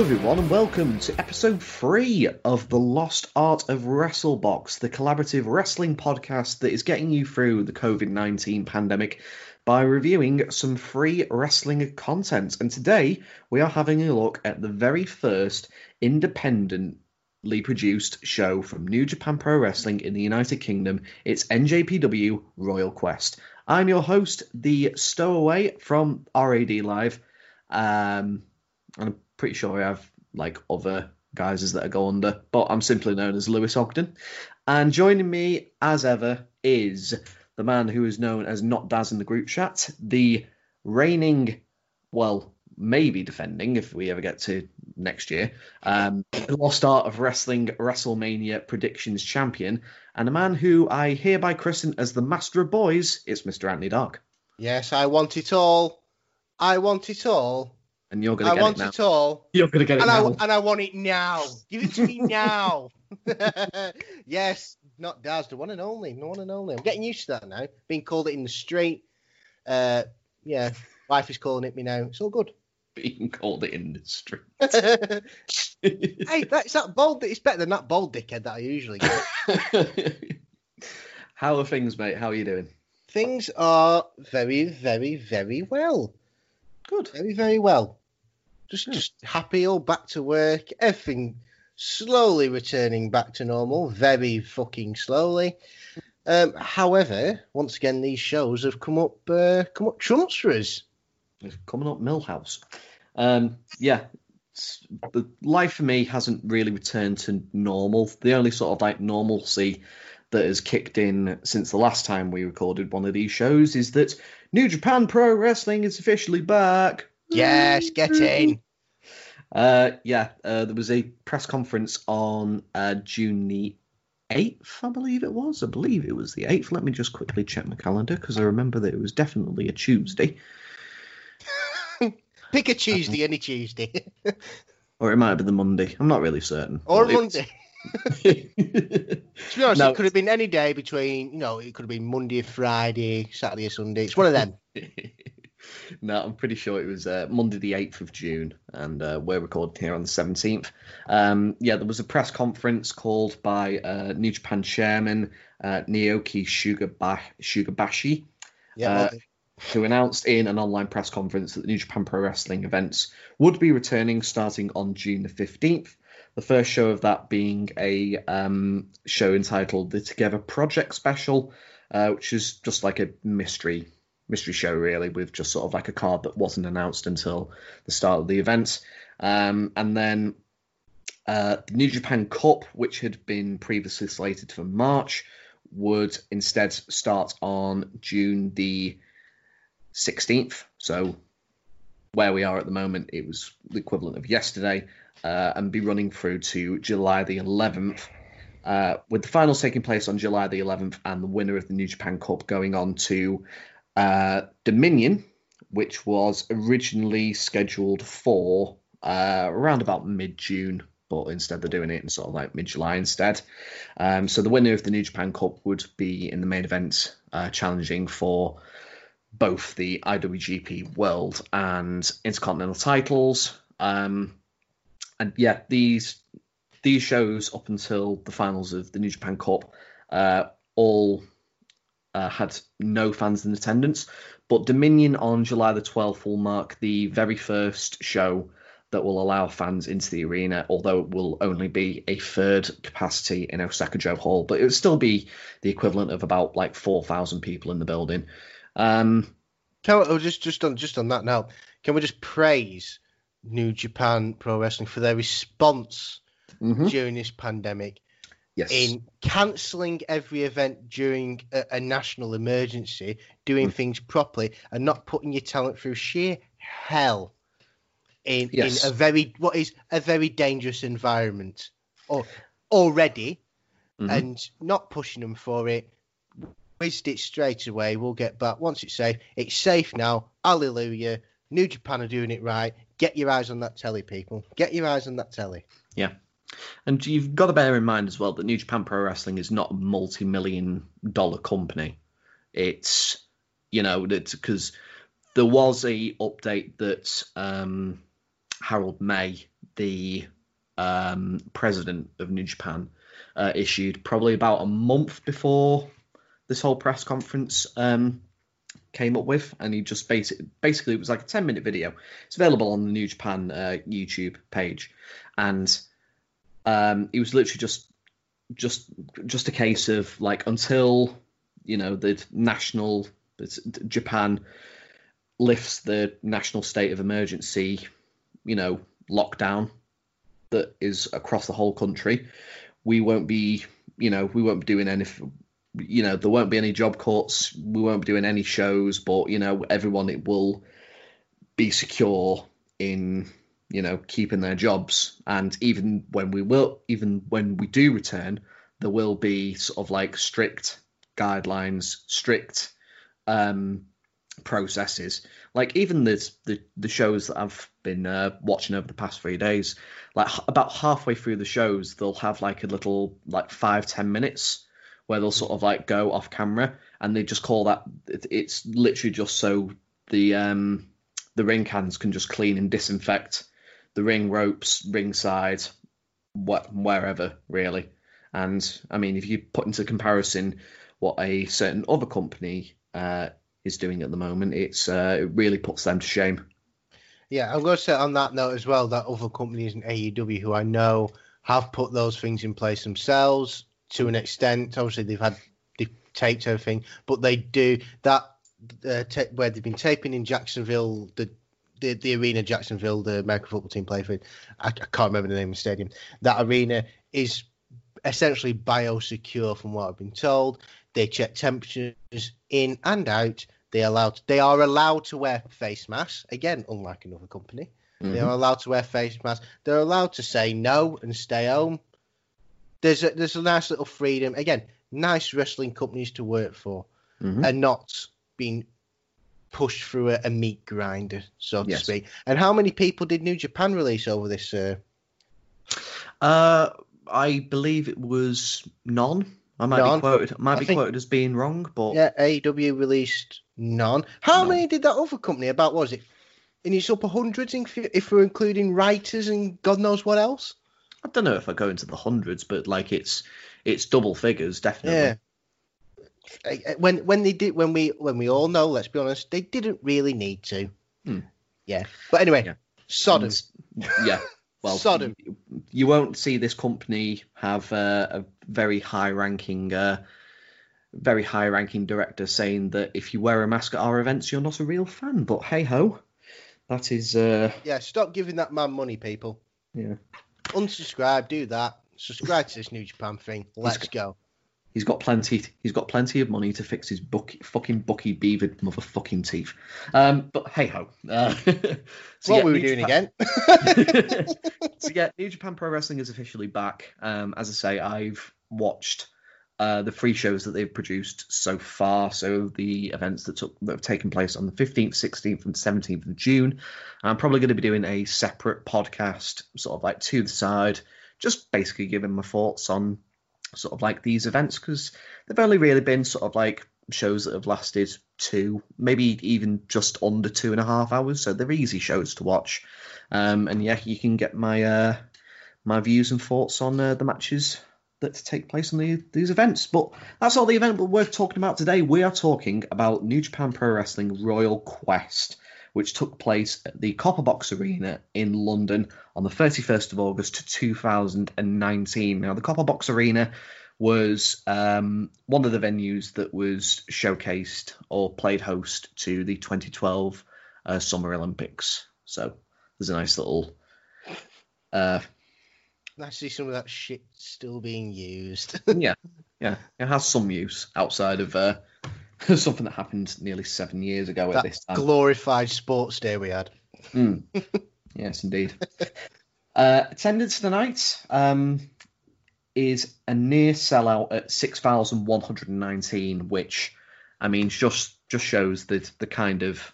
Hello, everyone, and welcome to episode three of the Lost Art of WrestleBox, the collaborative wrestling podcast that is getting you through the COVID 19 pandemic by reviewing some free wrestling content. And today we are having a look at the very first independently produced show from New Japan Pro Wrestling in the United Kingdom. It's NJPW Royal Quest. I'm your host, the Stowaway from RAD Live. Um, and pretty sure I have like other guises that I go under, but I'm simply known as Lewis Ogden. And joining me, as ever, is the man who is known as Not Daz in the group chat, the reigning, well, maybe defending if we ever get to next year, um, lost art of wrestling WrestleMania predictions champion, and a man who I hereby christen as the master of boys. It's Mr. Anthony Dark, Yes, I want it all. I want it all. And you're going I to get want it now. it all. You're going to get it And I, now. and I want it now. Give it to me now. yes, not Daz, the one and only. The one and only. I'm getting used to that now. Being called it in the street. Uh, yeah, wife is calling it me now. It's all good. Being called it in the street. hey, that's that bold. It's better than that bold dickhead that I usually get. How are things, mate? How are you doing? Things are very, very, very well. Good. Very, very well. Just, Yeah. just happy, all back to work. Everything slowly returning back to normal, very fucking slowly. Um, however, once again, these shows have come up, uh, come up trumps for us. It's coming up Millhouse. Um, yeah, the life for me hasn't really returned to normal. The only sort of like normalcy that has kicked in since the last time we recorded one of these shows is that New Japan Pro Wrestling is officially back. Yes, get in. Uh, yeah, uh, there was a press conference on uh, June the 8th, I believe it was. I believe it was the 8th. Let me just quickly check my calendar because I remember that it was definitely a Tuesday. Pick a Tuesday, any Tuesday, Or it might have been the Monday. I'm not really certain. or But Monday. To be honest, No. it could have been any day between, you know, it could have been Monday, Friday, Saturday, or Sunday. It's one of them. no, I'm pretty sure it was uh, Monday the 8th of June, and uh, we're recording here on the 17th. Um, yeah, there was a press conference called by uh, New Japan chairman uh, Naoki Shugaba- Shugabashi. Yeah, Uh, who announced in an online press conference that the New Japan Pro Wrestling events would be returning starting on June the 15th. The first show of that being a um, show entitled the Together Project Special, uh, which is just like a mystery mystery show really, with just sort of like a card that wasn't announced until the start of the event. Um, and then uh, the New Japan Cup, which had been previously slated for March, would instead start on June the 16th. So where we are at the moment, it was the equivalent of yesterday, uh, and be running through to July the 11th. Uh, with the finals taking place on July the 11th and the winner of the New Japan Cup going on to uh, Dominion, which was originally scheduled for uh, around about mid June, but instead they're doing it in sort of like mid July instead. Um, so the winner of the New Japan Cup would be in the main event uh, challenging for both the IWGP World and Intercontinental titles. Um, and yeah, these these shows up until the finals of the New Japan Cup uh, all uh, had no fans in attendance. But Dominion on July the 12th will mark the very first show that will allow fans into the arena, although it will only be a third capacity in Osaka-jo Hall. But it would still be the equivalent of about like 4,000 people in the building. Um, Can we, oh, just just on just on that now, can we just praise New Japan Pro Wrestling for their response mhm. during this pandemic Yes. in cancelling every event during a, a national emergency, doing Mm. things properly, and not putting your talent through sheer hell in Yes. in a very what is a very dangerous environment or already, Mhm. and not pushing them for it. Whizzed it straight away. We'll get back once it's safe. It's safe now. Hallelujah. New Japan are doing it right. Get your eyes on that telly, people. Get your eyes on that telly. And you've got to bear in mind as well that New Japan Pro Wrestling is not a multi-million dollar company. It's you know because there was a update that um, Harold Meij the um, president of New Japan uh, issued probably about a month before this whole press conference um, came up with, and he just basically basically it was like a ten minute video. It's available on the New Japan uh, YouTube page, and um, it was literally just just just a case of like until you know the national Japan lifts the national state of emergency, you know, lockdown that is across the whole country, we won't be, you know, we won't be doing any, you know, there won't be any job cuts, we won't be doing any shows, but you know, everyone it will be secure in, you know, keeping their jobs, and even when we will, even when we do return, there will be sort of like strict guidelines, strict um, processes. Like even the, the the shows that I've been uh, watching over the past three days, like h- about halfway through the shows, they'll have like a little like five ten minutes where they'll sort of like go off camera, and they just call that. It, it's literally just so the um the ring cans can just clean and disinfect the ring ropes, ringside, wh- wherever really. And I mean, if you put into comparison what a certain other company uh, is doing at the moment, it's uh, it really puts them to shame. Yeah, I'm going to say on that note as well that other companies in AEW who I know have put those things in place themselves to an extent. Obviously, they've had they've taped everything, but they do that uh, where they've been taping in Jacksonville, the the, the arena Jacksonville, the American football team play for. I, I can't remember the name of the stadium. That arena is essentially biosecure, from what I've been told. They check temperatures in and out. They allowed they are allowed to wear face masks. Again, unlike another company. Mm-hmm. They are allowed to wear face masks. They're allowed to say no and stay home. There's a there's a nice little freedom. Again, nice wrestling companies to work for Mhm. and not being pushed through a, a meat grinder, so to Yes. speak. And how many people did New Japan release over this? Uh, Uh, I believe it was none. I might None. be quoted. Might I be think- quoted as being wrong, but yeah, AEW released none. How None. many did that other company? About what was it? And it's upper hundreds if, if we're including writers and God knows what else. I don't know if I go into the hundreds, but like it's it's double figures definitely. Yeah. When when they did when we when we all know, let's be honest, they didn't really need to. Hmm. Yeah. But anyway, Yeah. Sodom. And- yeah. Well, Sodom. You, you won't see this company have uh, a very high-ranking, uh, very high-ranking director saying that if you wear a mask at our events, you're not a real fan. But hey ho, that is uh, Yeah, stop giving that man money, people. yeah. Unsubscribe, do that. Subscribe to this New Japan thing. Let's go. He's got plenty. He's got plenty of money to fix his bucky, fucking Bucky beavered motherfucking teeth. Um, but hey ho. Uh, so what yeah, were we New doing Japan- again? so yeah, New Japan Pro Wrestling is officially back. Um, as I say, I've watched uh, the free shows that they've produced so far. So the events that took that have taken place on the 15th, 16th, and 17th of June. I'm probably going to be doing a separate podcast, sort of like to the side, just basically giving my thoughts on sort of like these events because they've only really been sort of like shows that have lasted two, maybe even just under two and a half hours. So they're easy shows to watch. Um, and yeah, you can get my uh, my views and thoughts on uh, the matches that take place in the, these events. But that's all the event we're talking about today. We are talking about New Japan Pro Wrestling Royal Quest, which took place at the Copper Box Arena in London on the 31st of August 2019. Now, the Copper Box Arena was um, one of the venues that was showcased or played host to the 2012 uh, Summer Olympics. So there's a nice little uh, I see some of that shit still being used. yeah, yeah, it has some use outside of uh, something that happened nearly seven years ago at this time. glorified sports day we had. Mm. yes, indeed. uh, attendance tonight um, is a near sellout at six thousand one hundred and nineteen, which I mean just just shows the the kind of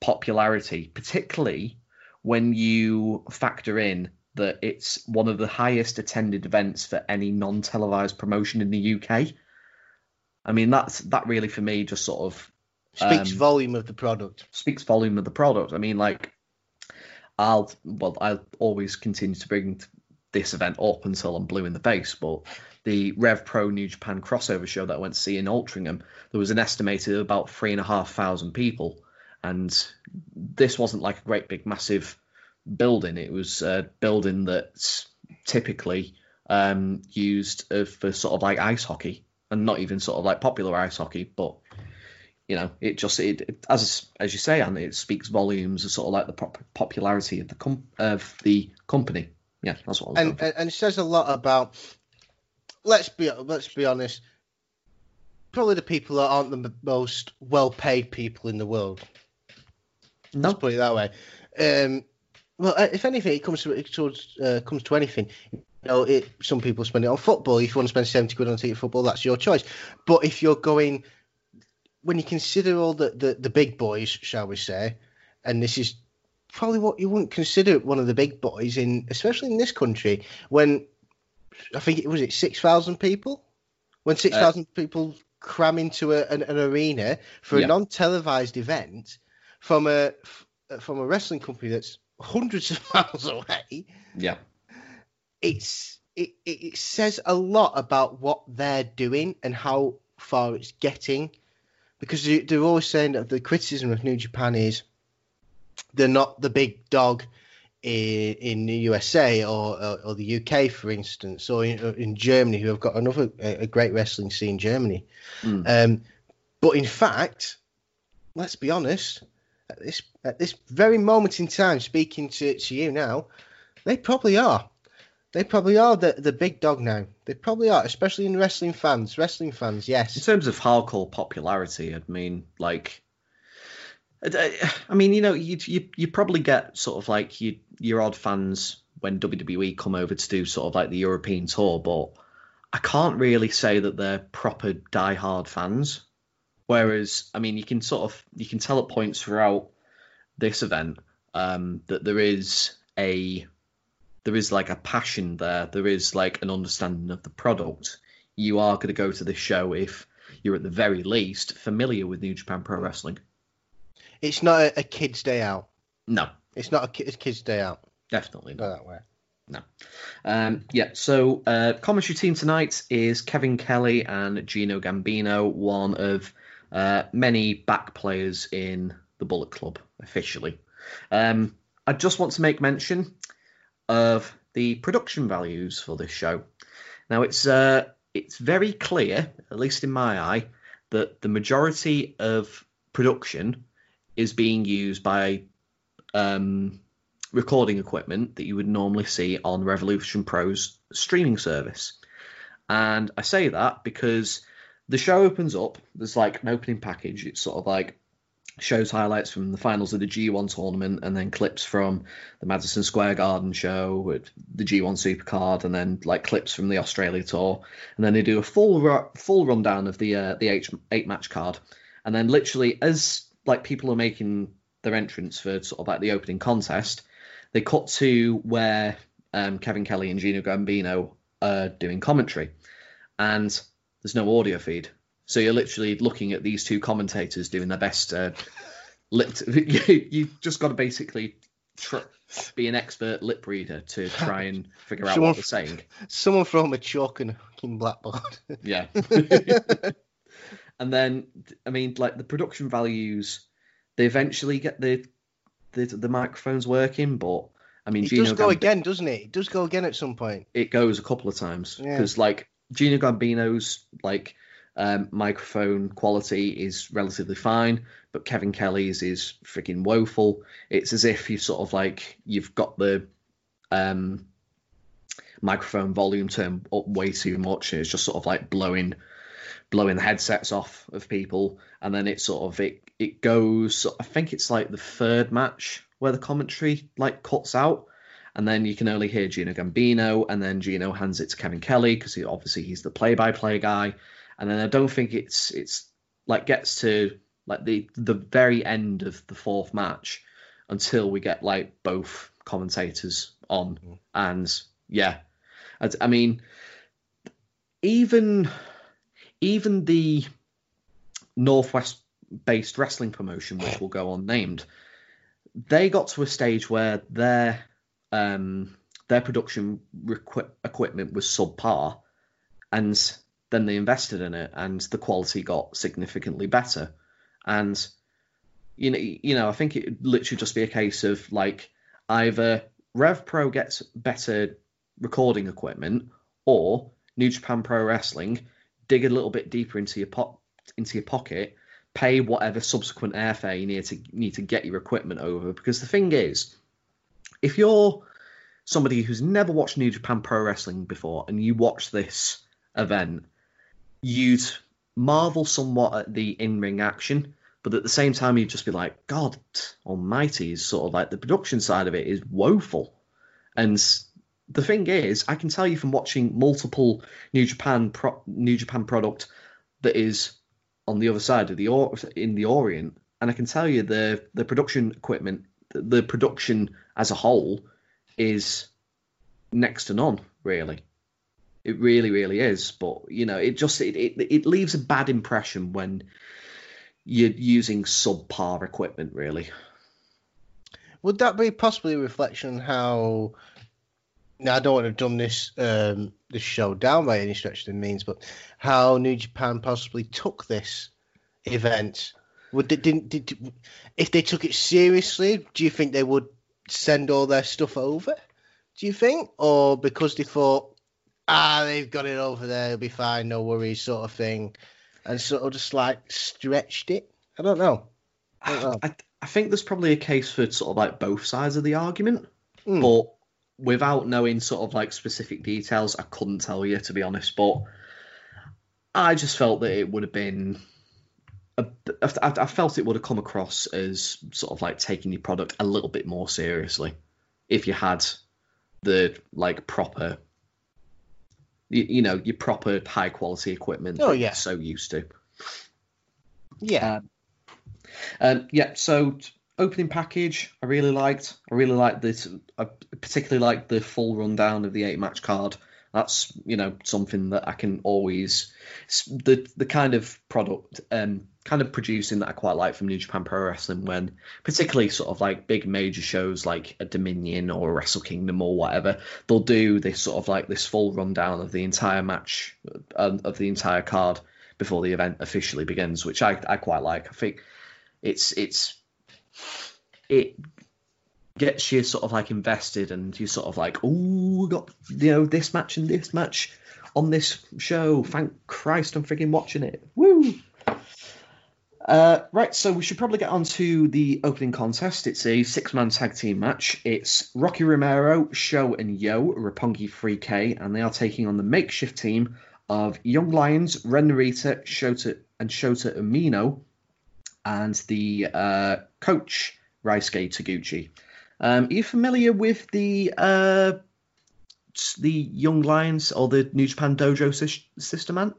popularity, particularly when you factor in that it's one of the highest attended events for any non-televised promotion in the UK. I mean that's that really for me just sort of Speaks Um, volume of the product. speaks volume of the product. I mean, like, I'll well, I'll always continue to bring this event up until I'm blue in the face. But the Rev Pro New Japan crossover show that I went to see in Altrincham, there was an estimated about three and a half thousand people, and this wasn't like a great big massive building. It was a building that's typically um, used uh, for sort of like ice hockey, and not even sort of like popular ice hockey, but you know, it just it, it as as you say, and it speaks volumes of sort of like the pop- popularity of the com- of the company. Yeah, that's what. And, and it says a lot about. Let's be let's be honest. Probably the people that aren't the most well-paid people in the world. no, Let's put it that way. Um, well, if anything, it comes to it towards, uh, comes to anything. You know, it, some people spend it on football. If you want to spend seventy quid on a ticket football, that's your choice. But if you're going, when you consider all the, the, the big boys, shall we say, and this is probably what you wouldn't consider one of the big boys in, especially in this country, when I think it was it six thousand people, when six uh, thousand people cram into a, an, an arena for Yeah. a non-televised event from a from a wrestling company that's hundreds of miles away yeah, it's it, it, says a lot about what they're doing and how far it's getting because they- they're always saying that the criticism of New Japan is they're not the big dog in, in the USA or, or, or the UK, for instance, or in, in Germany, who have got another a great wrestling scene, Germany. Mm. Um, but in fact, let's be honest, at this at this very moment in time, speaking to, to you now, they probably are. They probably are the, the big dog now. They probably are, especially in wrestling fans. Wrestling fans, yes. in terms of hardcore popularity, I mean, like, I mean, you know, you you you probably get sort of like you, your odd fans when WWE come over to do sort of like the European tour, but I can't really say that they're proper diehard fans. Whereas, I mean, you can sort of you can tell at points throughout this event um, that there is a there is like a passion there. There is like an understanding of the product. You are going to go to this show if you're at the very least familiar with New Japan Pro Wrestling. It's not a, a kid's day out. No, It's not a, ki- a kid's day out. definitely not. Go that way. Um, yeah, so uh, commentary team tonight is Kevin Kelly and Gino Gambino, one of uh, many back players in the Bullet Club officially. Um, I just want to make mention of the production values for this show. Now it's uh, it's very clear, at least in my eye, that the majority of production is being used by um, recording equipment that you would normally see on Revolution Pro's streaming service. And I say that because the show opens up, there's like an opening package. It's sort of like shows highlights from the finals of the G1 tournament and then clips from the Madison Square Garden show with the G1 Supercard and then like clips from the Australia tour. And then they do a full ru- full rundown of the uh, the eight, eight match card. And then literally as like people are making their entrance for sort of like the opening contest, they cut to where um, Kevin Kelly and Gino Gambino are doing commentary, and there's no audio feed. So you're literally looking at these two commentators doing their best. Uh, lip you, you've just got to basically tr- be an expert lip reader to try and figure out Someone- what they're saying. Someone throw him a chalk and a fucking blackboard. Yeah. and then, I mean, like the production values, they eventually get the the, the microphones working, but I mean, it Gino does go Gambi- again, doesn't it? It does go again at some point. it goes a couple of times Yeah. because like Gino Gambino's like um, microphone quality is relatively fine, but Kevin Kelly's is freaking woeful. It's as if you sort of like you've got the um, microphone volume turned up way too much, and it's just sort of like blowing blowing the headsets off of people, and then it sort of it it goes. I think it's like the third match where the commentary like cuts out, and then you can only hear Gino Gambino, and then Gino hands it to Kevin Kelly because he, obviously he's the play-by-play guy, and then I don't think it's it's like gets to like the the very end of the fourth match until we get like both commentators on, and yeah, I, I mean even even the northwest based wrestling promotion which will go unnamed they got to a stage where their um, their production requ- equipment was subpar, and then they invested in it, and the quality got significantly better. And you know, you know, I think it literally just be a case of like either Rev Pro gets better recording equipment, or New Japan Pro Wrestling dig a little bit deeper into your po- into your pocket, pay whatever subsequent airfare you need to need to get your equipment over. Because the thing is, if you're somebody who's never watched New Japan Pro Wrestling before and you watch this event, you'd marvel somewhat at the in-ring action, but at the same time you'd just be like, God Almighty, is sort of like the production side of it is woeful. And the thing is, I can tell you from watching multiple New Japan pro- New Japan product that is on the other side of the or- in the Orient, and I can tell you the the production equipment, the production as a whole, is next to none. Really, it really, really is. But you know, it just it it, it leaves a bad impression when you're using subpar equipment. Really, Would that be possibly a reflection on how? Now I don't want to dumb this um, this show down by any stretch of the means, but how New Japan possibly took this event. Would they didn't did if they took it seriously? Do you think they would send all their stuff over? Do you think, or because they thought, ah, they've got it over there, it'll be fine, no worries, sort of thing, and sort of just like stretched it? I don't know. I don't know. I, I think there's probably a case for sort of like both sides of the argument, Hmm. but without knowing sort of like specific details, I couldn't tell you to be honest. But I just felt that it would have been. A, I, I felt it would have come across as sort of like taking your product a little bit more seriously if you had the like proper, you, you know, your proper high quality equipment. Oh, yeah. so used to. Yeah. Um, um, yeah, so opening package, I really liked. I really liked this. I particularly liked the full rundown of the eight match card. That's you know something that I can always the the kind of product um kind of producing that I quite like from New Japan Pro Wrestling when particularly sort of like big major shows like a Dominion or Wrestle Kingdom or whatever they'll do this sort of like this full rundown of the entire match um, of the entire card before the event officially begins which I, I quite like. I think it's it's it gets you sort of like invested and you sort of like oh we got you know this match and this match on this show. Thank christ i'm freaking watching it. Woo uh, right, so we should probably get on to the opening contest. It's a six-man tag team match. It's Rocky Romero, SHO, and YOH, Roppongi 3K, and they are taking on the makeshift team of Young Lions, Ren Narita, Shota, and Shota Umino, and the uh, coach Ryusuke Taguchi. Um, are you familiar with the uh, the Young Lions or the New Japan Dojo sys- system, man?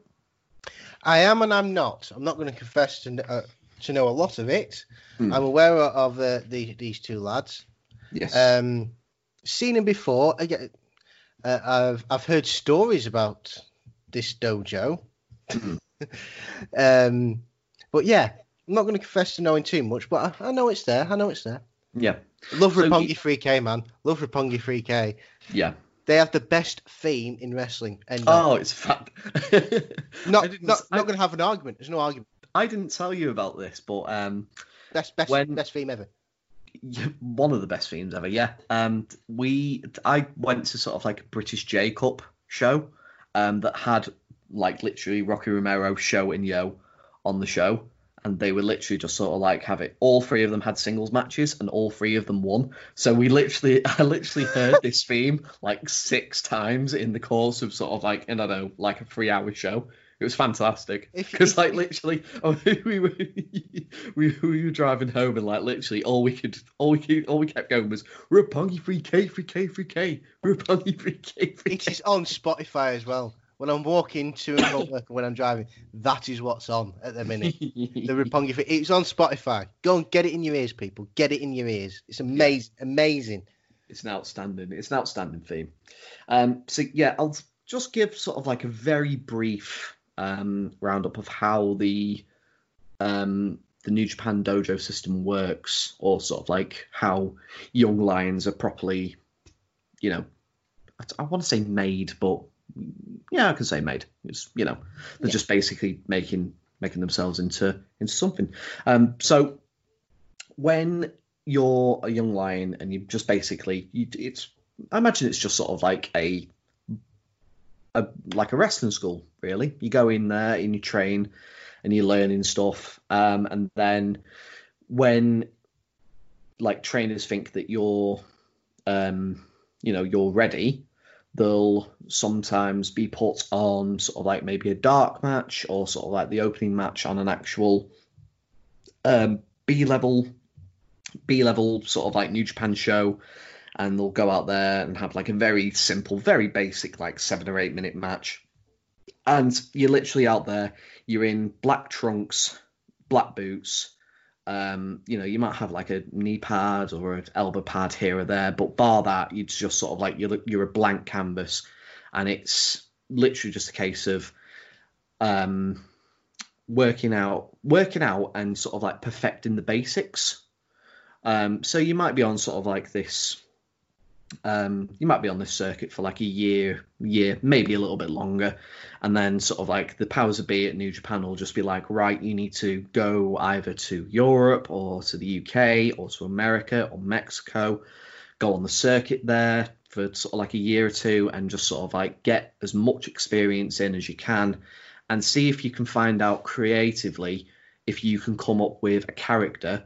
I am and I'm not. I'm not going to confess to, uh, to know a lot of it. Hmm. I'm aware of uh, the, these two lads. Yes. Um, seen them before. Again, uh, I've I've heard stories about this dojo. Mhm. um, but yeah, I'm not going to confess to knowing too much. But I, I know it's there. I know it's there. yeah. Love So Roppongi you- 3K, man. Love Roppongi 3K. Yeah. They have the best theme in wrestling. Of. Oh, it's fat. not not, I, not going to have an argument. There's no argument. I didn't tell you about this, but um, Best best When- best theme ever. one of the best themes ever. Yeah. Um, we I went to sort of like a British J Cup show, um, that had like literally Rocky Romero, SHO, and YOH on the show, and they were literally just sort of like have it. All three of them had singles matches, and all three of them won. So we literally, I literally heard this theme like six times in the course of sort of like and I don't know, like a three-hour show. It was fantastic because like literally oh, we were we, we were driving home and like literally all we could all we could, all we kept going was Roppongi free K free K free K Roppongi free K free It K. is on Spotify as well. When I'm walking to and from work, and when I'm driving, that is what's on at the minute. The Roppongi. Fi- It's on Spotify. Go and get it in your ears, people. Get it in your ears. It's amazing. Amazing. It's an outstanding. It's an outstanding theme. Um, so yeah, I'll just give sort of like a very brief um, roundup of how the um, the New Japan dojo system works, or sort of like how young lions are properly, you know, I, I want to say made, but yeah, I can say made. It's you know, they're Yeah. just basically making making themselves into into something. Um, so when you're a young lion and you just basically you, it's I imagine it's just sort of like a a like a wrestling school really. You go in there and you train and you're learning stuff, um, and then when like trainers think that you're um, you know you're ready they'll sometimes be put on sort of like maybe a dark match or sort of like the opening match on an actual um, B level B level sort of like New Japan show and they'll go out there and have like a very simple, very basic like seven or eight minute match. And you're literally out there, you're in black trunks, black boots, um, you know, you might have like a knee pad or an elbow pad here or there, but bar that, it's just sort of like you're you're a blank canvas, and it's literally just a case of um, working out, working out, and sort of like perfecting the basics. Um, so you might be on sort of like this. Um, you might be on this circuit for like a year, year, maybe a little bit longer, and then sort of like the powers that be at New Japan will just be like, right, you need to go either to Europe or to the UK or to America or Mexico, go on the circuit there for sort of like a year or two and just sort of like get as much experience in as you can and see if you can find out creatively if you can come up with a character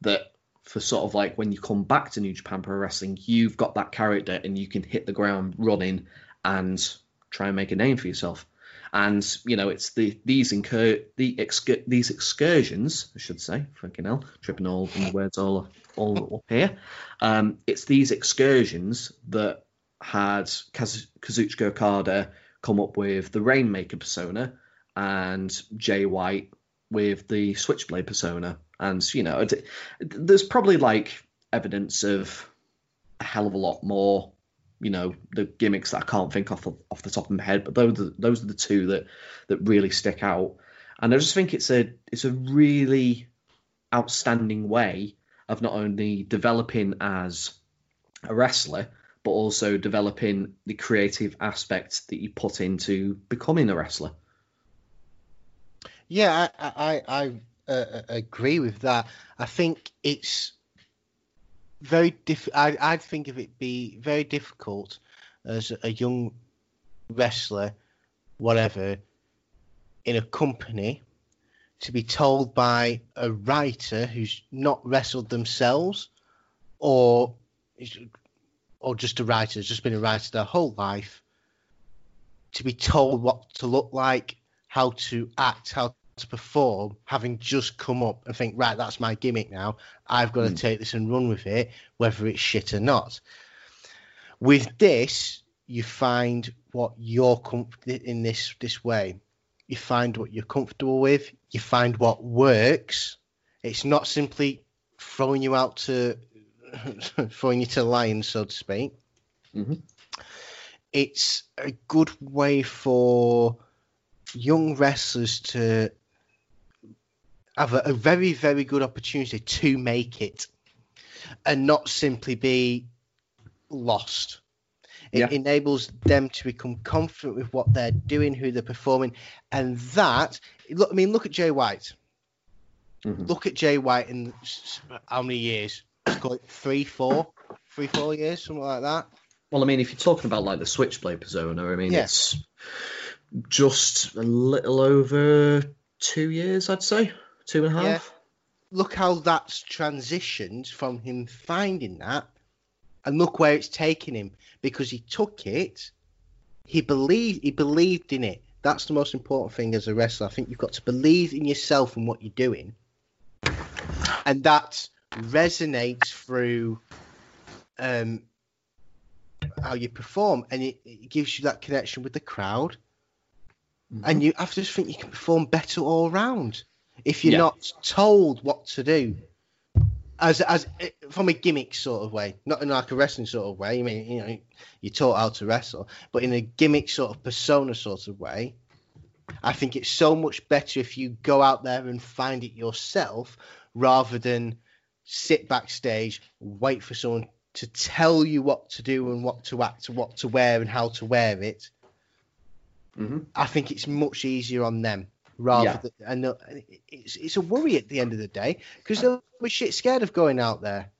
that for sort of like when you come back to New Japan Pro Wrestling, you've got that character and you can hit the ground running and try and make a name for yourself. And you know, it's the these incur the excur- these excursions, I should say, fucking hell, tripping all the words all all up here. Um, it's these excursions that had Kaz- Kazuchika Okada come up with the Rainmaker persona and Jay White with the Switchblade persona. And you know, there's probably like evidence of a hell of a lot more you know the gimmicks that I can't think off the, off the top of my head, but those are, those are the two that that really stick out. And I just think it's a it's a really outstanding way of not only developing as a wrestler, but also developing the creative aspects that you put into becoming a wrestler. Yeah, I I, I uh, agree with that. I think it's very diff. I I'd think of it be very difficult as a young wrestler, whatever, in a company, to be told by a writer who's not wrestled themselves, or or just a writer who's just been a writer their whole life, to be told what to look like, how to act, how to perform, having just come up and think, right, that's my gimmick now. I've got to Mm. take this and run with it, whether it's shit or not. With this, you find what you're comfortable in this this way. You find what you're comfortable with. You find what works. It's not simply throwing you out to throwing you to lions, so to speak. Mhm. It's a good way for young wrestlers to have a, a very, very good opportunity to make it and not simply be lost. It Yeah. enables them to become confident with what they're doing, who they're performing, and that. Look, I mean, look at Jay White. Mhm. Look at Jay White in how many years? Let's call it three, four, three, four years, something like that. Well, I mean, if you're talking about like the Switchblade persona, I mean, Yeah. it's just a little over two years, I'd say, two and a Yeah. look how that's transitioned from him finding that and look where it's taken him because he took it he believed he believed in it. That's the most important thing as a wrestler. I think you've got to believe in yourself and what you're doing. And that resonates through um how you perform and it, it gives you that connection with the crowd. And you I just think you can perform better all round if you're Yeah. not told what to do. As as from a gimmick sort of way, not in like a wrestling sort of way. I mean, you know, you're taught how to wrestle, but in a gimmick sort of persona sort of way, I think it's so much better if you go out there and find it yourself rather than sit backstage, wait for someone to tell you what to do and what to act, what to wear and how to wear it. Mm-hmm. I think it's much easier on them rather Yeah. than and it's it's a worry at the end of the day because they'll be shit scared of going out there,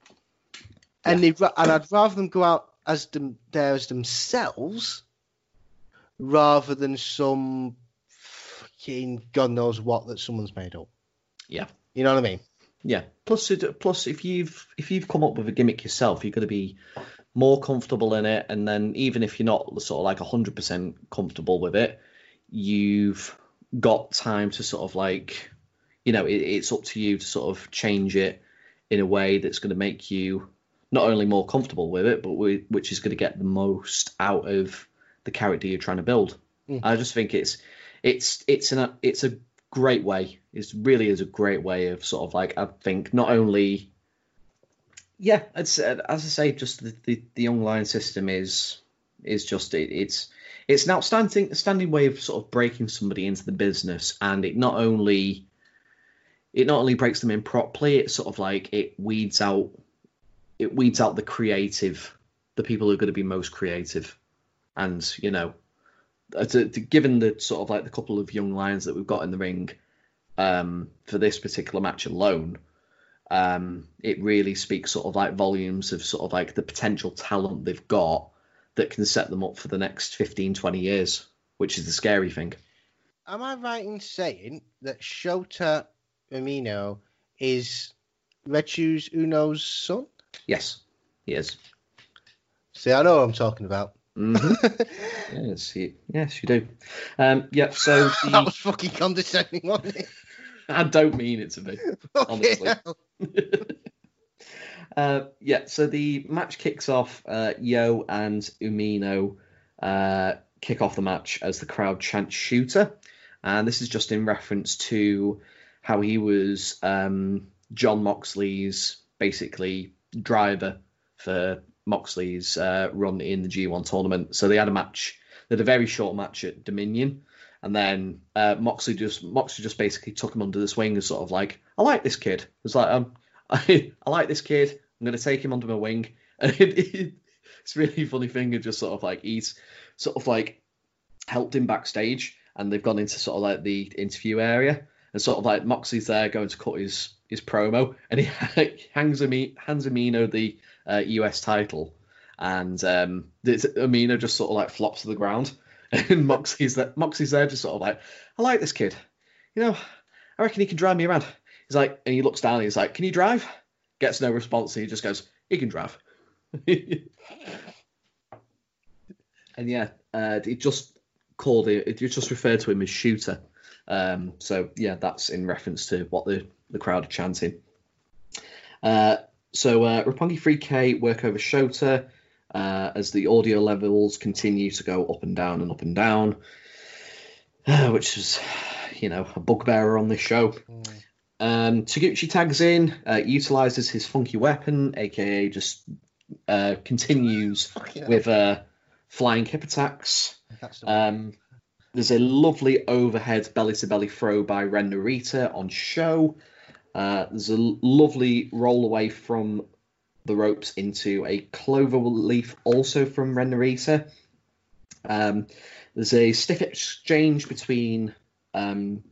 and they and I'd rather them go out as them there as themselves rather than some fucking god knows what that someone's made up. Yeah. You know what I mean? Yeah. Plus, it, plus, if you've if you've come up with a gimmick yourself, you're going to be more comfortable in it. And then even if you're not sort of like hundred percent comfortable with it, you've got time to sort of like, you know, it, it's up to you to sort of change it in a way that's going to make you not only more comfortable with it, but we, which is going to get the most out of the character you're trying to build. Mm. I just think it's it's it's an it's a great way. It really is a great way of sort of like I think not only yeah, it's as I say, just the, the, the lion system is is just it, it's it's an outstanding standing way of sort of breaking somebody into the business, and it not only it not only breaks them in properly, it sort of like it weeds out it weeds out the creative, the people who are going to be most creative, and you know, uh, to, to, given the sort of like the couple of young lions that we've got in the ring um, for this particular match alone, um, it really speaks sort of like volumes of sort of like the potential talent they've got that can set them up for the next 15, 20 years, which is the scary thing. Am I right in saying that Shota Umino is Shoes Uno's son? Yes, he is. See, I know what I'm talking about. Mhm. yes, he, yes, you do. Um, yeah, so that was fucking condescending, wasn't it? I don't mean it to be. Honestly. Uh, yeah, so the match kicks off. Uh, YOH and Umino uh, kick off the match as the crowd chants "shooter," and this is just in reference to how he was um, Jon Moxley's basically driver for Moxley's uh, run in the G1 tournament. So they had a match. They had a very short match at Dominion. And then uh, Moxley just Moxley just basically took him under the swing and sort of like, I like this kid. It's like, um, I, I like this kid. I'm gonna take him under my wing. And it, it, it's really funny thing. Of just sort of like he's sort of like helped him backstage, and they've gone into sort of like the interview area, and sort of like Moxley's there going to cut his his promo, and he hangs Ami, hands Amino the uh, US title, and um, Amino just sort of like flops to the ground. And Moxley's there, Moxley's there, just sort of like, I like this kid. You know, I reckon he can drive me around. He's like, and he looks down and he's like, Can you drive? Gets no response. He just goes, He can drive. and yeah, uh, it just called it. It just referred to him as shooter. Um, so yeah, that's in reference to what the the crowd are chanting. Uh, so uh, Roppongi 3K work over Shota uh, as the audio levels continue to go up and down and up and down, uh, which is, you know, a bugbearer on this show. Um, Taguchi tags in, uh, utilizes his funky weapon, aka just uh, continues hell. with uh, flying hip attacks. Um, there's a lovely overhead belly to belly throw by Ren Narita on SHO. Uh, there's a lovely roll away from the ropes into a clover leaf, also from Ren Narita. Um, there's a stiff exchange between um,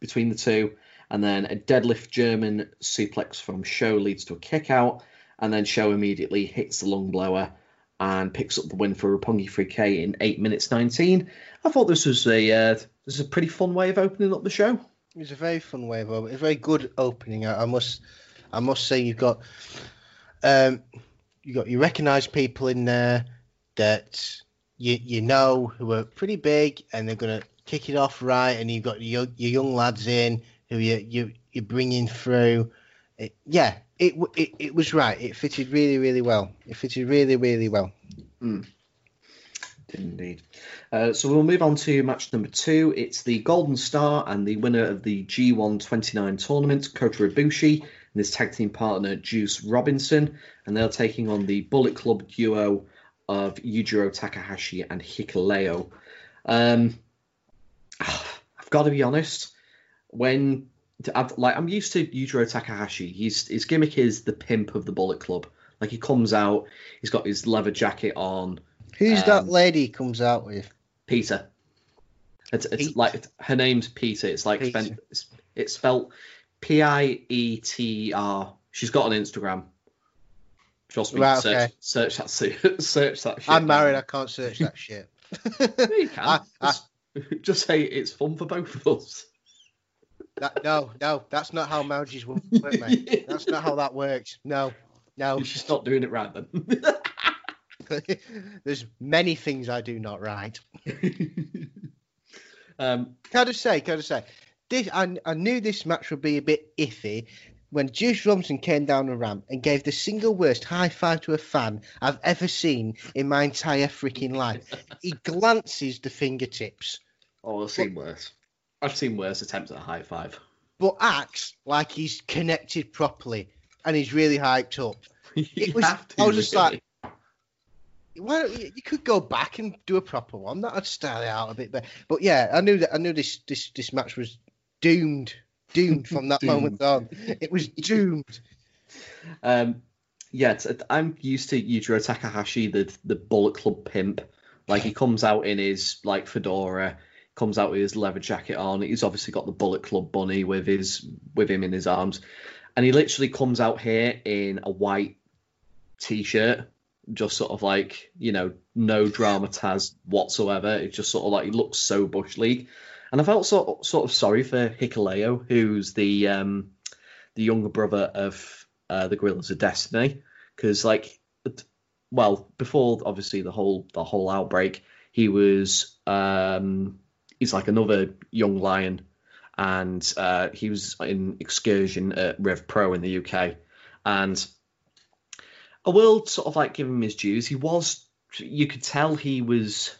between the two, and then a deadlift German suplex from SHO leads to a kick out, and then SHO immediately hits the lung blower and picks up the win for Roppongi 3K in 8 minutes 19. I thought this was a uh, this is a pretty fun way of opening up the show. It was a very fun way of opening. A very good opening. I, I must, I must say, you've got, um, you got you recognise people in there that you you know who are pretty big and they're gonna kick it off right, and you've got your your young lads in who you you you're bringing through. It, yeah, it, it it was right. It fitted really really well. It fitted really really well. Indeed. Uh, so we'll move on to match number two. It's the Golden Star and the winner of the G1 29 tournament, Kota Ibushi, and his tag team partner, Juice Robinson. And they're taking on the Bullet Club duo of Yujiro Takahashi and Hikuleo. Um, I've got to be honest. When I've, like I'm used to Yujiro Takahashi. He's his gimmick is the pimp of the Bullet Club. Like he comes out, he's got his leather jacket on. Who's Um, that lady he comes out with? Peter. It's, it's Pete? like her name's Peter. It's like Peter. spent, it's, it's spelled P I E T R. She's got an Instagram. Trust me. Right, search, okay. search that. Search that. Shit I'm married. I can't search that shit. You can. I- I- just, just say it's fun for both of us. That, no, no, that's not how marriages work, mate. That's not how that works. No, no. She's not doing it right then. There's many things I do not right. um, Can I just say, can I just say, this, I, I knew this match would be a bit iffy when Juice Robinson came down the ramp and gave the single worst high five to a fan I've ever seen in my entire freaking life. he glances the fingertips, oh, I've seen worse. I've seen worse attempts at a high five. but acts like he's connected properly and he's really hyped up. You was- to, I was just really. like- Why don't you, you could go back and do a proper one? That'd style it out a bit better. But yeah, I knew that I knew this this this match was doomed, doomed from that Doomed. moment on. It was doomed. Um, yeah, I'm used to Yujiro Takahashi, the the Bullet Club pimp. Like he comes out in his like fedora, comes out with his leather jacket on. He's obviously got the Bullet Club bunny with his with him in his arms, and he literally comes out here in a white t-shirt, just sort of like you know no dramataz whatsoever. It's just sort of like he looks so bush league, and I felt sort sort of sorry for Hikuleo, who's the um the younger brother of uh, the Guerrillas of Destiny, because like, well, before obviously the whole the whole outbreak, he was um, he's like another young lion, and uh, he was in excursion at Rev Pro in the UK, and I will sort of like give him his dues. He was, you could tell he was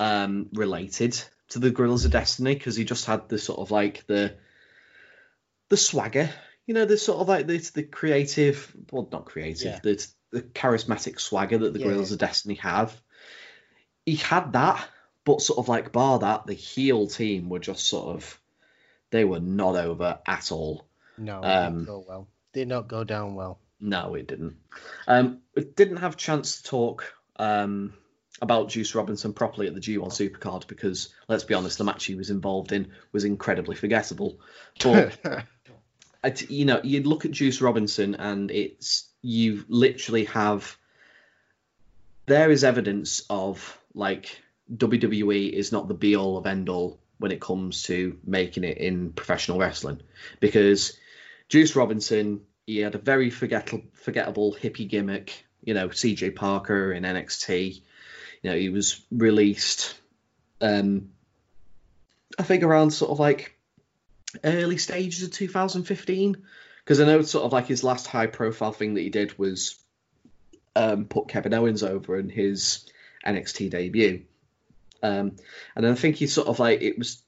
um, related to the Guerrillas of Destiny because he just had the sort of like the the swagger, you know, the sort of like the the creative, well, not creative, Yeah. the the charismatic swagger that the Yeah. Guerrillas of Destiny have. He had that, but sort of like bar that, the heel team were just sort of they were not over at all. No, it Um, didn't go well. Did not go down well. No, it didn't. Um, we didn't have a chance to talk um, about Juice Robinson properly at the G1 Supercard because, let's be honest, the match he was involved in was incredibly forgettable. But I you know, you look at Juice Robinson and it's you literally have there is evidence of like WWE is not the be all of end all when it comes to making it in professional wrestling because Juice Robinson he had a very forgettable forgettable hippie gimmick, you know, CJ Parker in NXT. You know, he was released um I think around sort of like early stages of 2015 because I know it's sort of like his last high profile thing that he did was um, put Kevin Owens over in his NXT debut. Um, and then I think he sort of like it was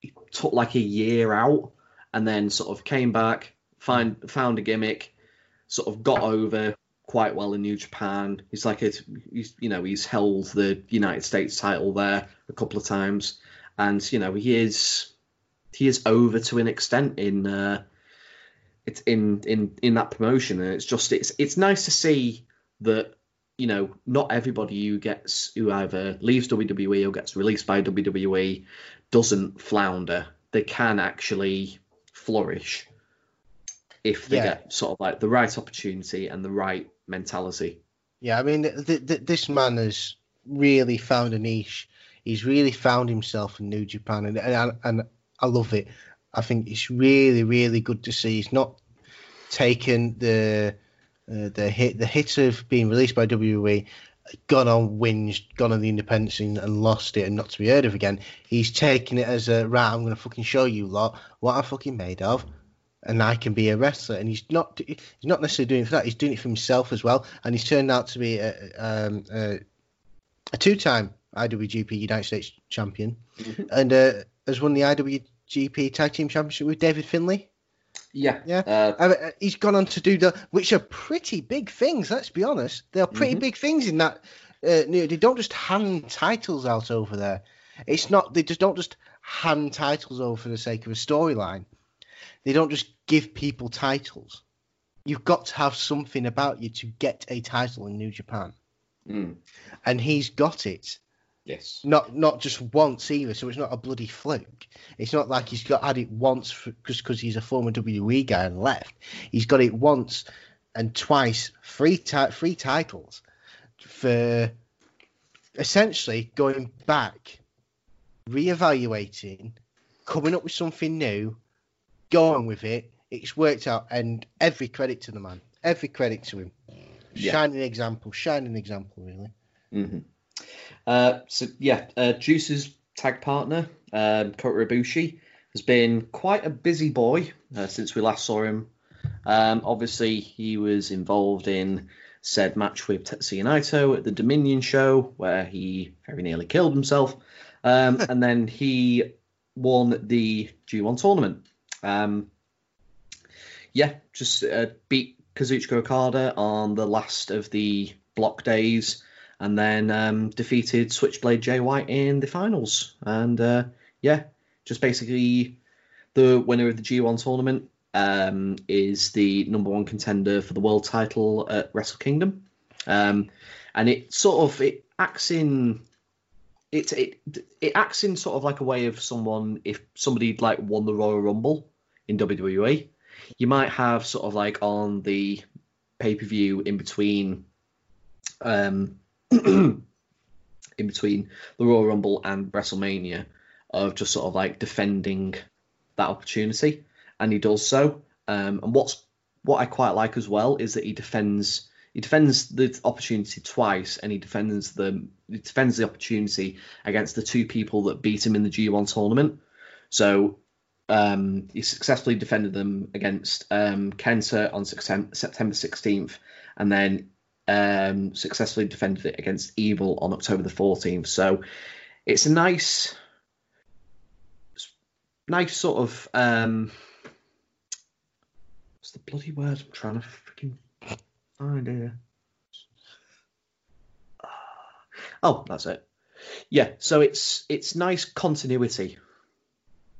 he took like a year out and then sort of came back, find found a gimmick, sort of got over quite well in New Japan. He's like a, he's you know he's held the United States title there a couple of times, and you know he is he is over to an extent in uh, it's in in in that promotion, and it's just it's it's nice to see that you know not everybody who gets who either leaves WWE or gets released by WWE doesn't flounder. They can actually flourish if they Yeah. get sort of like the right opportunity and the right mentality. Yeah, I mean, th- th- this man has really found a niche. He's really found himself in New Japan, and and, and I love it. I think it's really, really good to see. He's not taken the uh, the hit the hit of being released by WWE, gone on whinged, gone on the independence scene and lost it and not to be heard of again. He's taken it as a right. I'm going to fucking show you lot what I'm fucking made of and I can be a wrestler. And he's not he's not necessarily doing it for that. He's doing it for himself as well. And he's turned out to be a, um, a, a two-time IWGP United States champion, and uh, has won the IWGP Tag Team Championship with David Finlay. Yeah, Yeah. Uh, uh, he's gone on to do the, which are pretty big things. Let's be honest, they are pretty Mhm. big things in that. Uh, they don't just hand titles out over there. It's not. They just don't just hand titles over for the sake of a storyline. They don't just give people titles. You've got to have something about you to get a title in New Japan, Mm. and he's got it. Yes. Not not just once either, so it's not a bloody fluke. It's not like he's got had it once just because he's a former WWE guy and left. He's got it once and twice, three ti- three titles for essentially going back, reevaluating, coming up with something new, going with it. It's worked out, and every credit to the man. Every credit to him. Yeah. Shining example, shining example, really. hmm Uh, so yeah, uh, Juice's tag partner, um, Kota Ibushi, has been quite a busy boy uh, since we last saw him. Um, obviously, he was involved in said match with Tetsuya Naito at the Dominion show, where he very nearly killed himself, um, and then he won the G1 tournament. Um, yeah, just uh, beat Kazuchika Okada on the last of the block days and then um, defeated Switchblade Jay White in the finals. And uh, yeah, just basically the winner of the G1 tournament um, is the number one contender for the world title at Wrestle Kingdom. Um, and it sort of it acts in it, it it acts in sort of like a way of someone if somebody like won the Royal Rumble in WWE, you might have sort of like on the pay per view in between um in between the Royal Rumble and WrestleMania of just sort of like defending that opportunity, and he does so. Um, and what's what I quite like as well is that he defends he defends the opportunity twice, and he defends the he defends the opportunity against the two people that beat him in the G1 tournament. So um, he successfully defended them against um, Kenta on September 16th, and then um, successfully defended it against Evil on October the 14th. So it's a nice, nice sort of um, what's the bloody word I'm trying to freaking find here. Oh, that's it. Yeah, so it's it's nice continuity.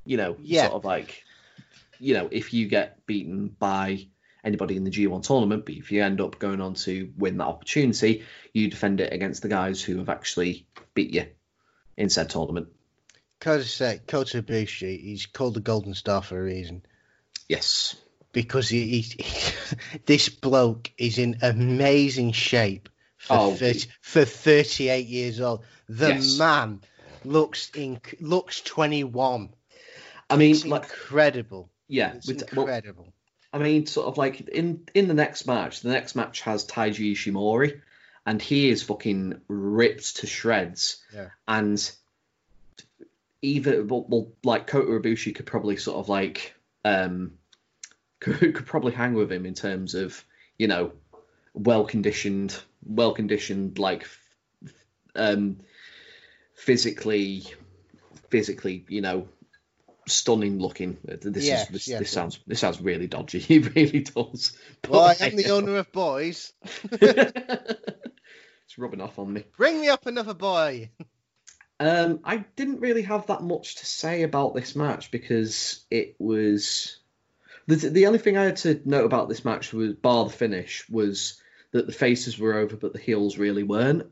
You know, Yeah. sort of like, you know, if you get beaten by anybody in the G1 tournament, but if you end up going on to win that opportunity, you defend it against the guys who have actually beat you in said tournament. Kota say Kota Ibushi, he's called the Golden Star for a reason Yes. because he, he, this bloke is in amazing shape for Oh, 30, for 38 years old. The Yes. man looks in looks 21. I mean, It's like, incredible. yeah, It's with, well, incredible. I mean, sort of like in in the next match, the next match has Taiji Ishimori, and he is fucking ripped to shreds. Yeah. And either well, well like Kota Ibushi could probably sort of like um could, could probably hang with him in terms of you know well conditioned, well conditioned like um physically physically you know stunning looking. This Yes, is this, yes, this yes. sounds this sounds really dodgy. It really does. Well, I But- am the owner of boys. it's rubbing off on me. Bring me up another boy. Um, I didn't really have that much to say about this match because it was the the only thing I had to note about this match was bar the finish was that the faces were over but the heels really weren't,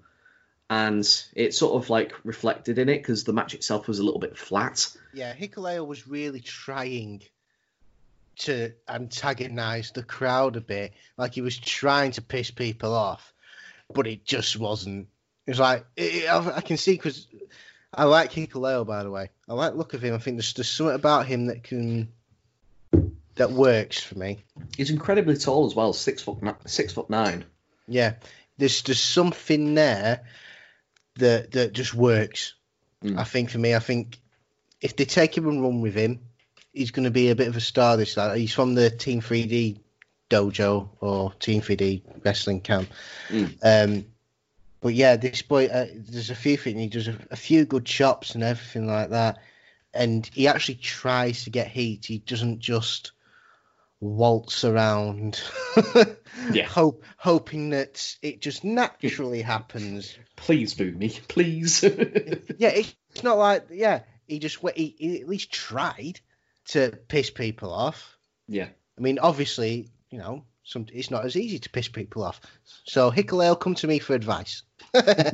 and it sort of like reflected in it because the match itself was a little bit flat. Yeah, Hikuleo was really trying to antagonize the crowd a bit. Like he was trying to piss people off, but it just wasn't. It was like it, I, I can see because I like Hikuleo by the way. I like the look of him. I think there's there's something about him that can that works for me. He's incredibly tall as well, six foot six foot nine. Yeah, there's just something there that that just works. Mm. I think for me, I think if they take him and run with him, he's going to be a bit of a star this year. He's from the Team 3D dojo or Team 3D wrestling camp. Mm. Um, but yeah, this boy, uh, there's a few things. He does a, a few good chops and everything like that, and he actually tries to get heat. He doesn't just waltz around, Yeah. hope hoping that it just naturally happens. Please boo me, please. Yeah, it's not like yeah. he just he, he at least tried to piss people off. Yeah. I mean, obviously, you know, some it's not as easy to piss people off. So Hikuleo, come to me for advice. uh,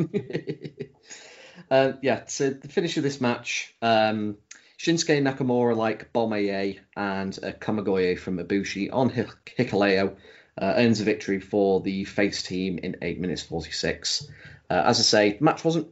yeah, so the finish of this match, um, Shinsuke Nakamura like Bomaye and uh, Kamigoye from Ibushi on Hik- Hikuleo uh, earns a victory for the face team in eight minutes forty six. Uh, as I say, match wasn't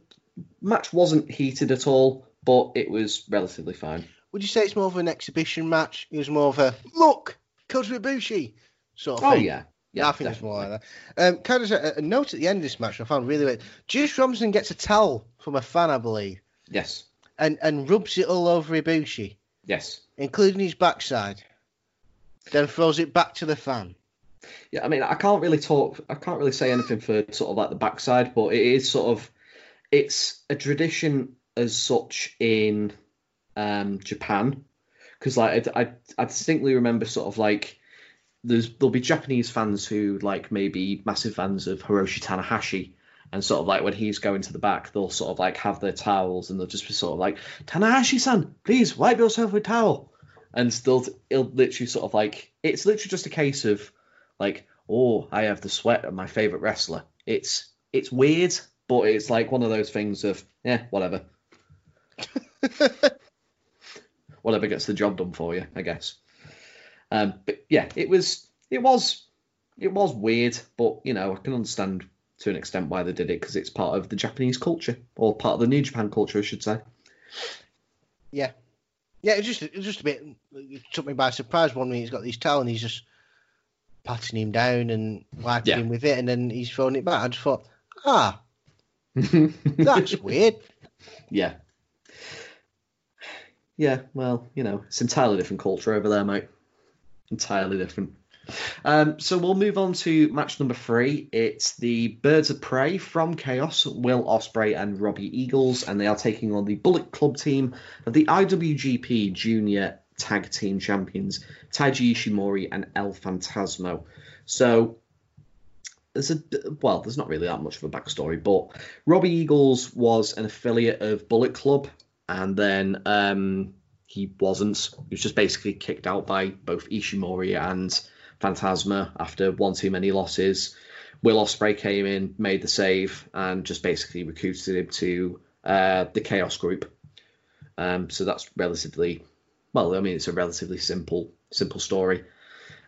match wasn't heated at all, but it was relatively fine. Would you say it's more of an exhibition match? It was more of a look, Kota Ibushi sort of Oh thing. yeah, Yeah, yeah, I think it's more like that. Um, kind of a, a note at the end of this match I found really weird. Juice Robinson gets a towel from a fan, I believe, yes, and, and rubs it all over Ibushi, yes. including his backside. Then throws it back to the fan. Yeah, I mean, I can't really talk. I can't really say anything for sort of like the backside, but it is sort of, it's a tradition as such in um, Japan, because like I, I, I distinctly remember sort of like there's there'll be Japanese fans who like maybe massive fans of Hiroshi Tanahashi. And sort of like when he's going to the back, they'll sort of like have their towels and they'll just be sort of like, Tanahashi-san, please wipe yourself with towel. And they'll, it'll literally sort of like, it's literally just a case of like, oh, I have the sweat of my favorite wrestler. It's it's weird, but it's like one of those things of yeah, whatever. whatever gets the job done for you, I guess. Um, but yeah, it was it was it was weird, but you know I can understand to an extent why they did it because it's part of the Japanese culture or part of the New Japan culture, I should say. Yeah. Yeah, it just it just a bit it took me by surprise one minute he's got these towel and he's just patting him down and wiping Yeah. him with it and then he's throwing it back. I just thought, ah, that's weird. Yeah. Yeah, well, you know, it's entirely different culture over there, mate. Entirely different. Um, so we'll move on to match number three. It's the Birds of Prey from Chaos, Will Ospreay and Robbie Eagles, and they are taking on the Bullet Club team of the IWGP Junior Tag Team Champions, Taiji Ishimori and El Phantasmo. So there's a well, there's not really that much of a backstory, but Robbie Eagles was an affiliate of Bullet Club, and then um, he wasn't. He was just basically kicked out by both Ishimori and Phantasmo after one too many losses. Will Ospreay came in, made the save, and just basically recruited him to uh, the Chaos Group. Um, so that's relatively well. I mean, it's a relatively simple simple story.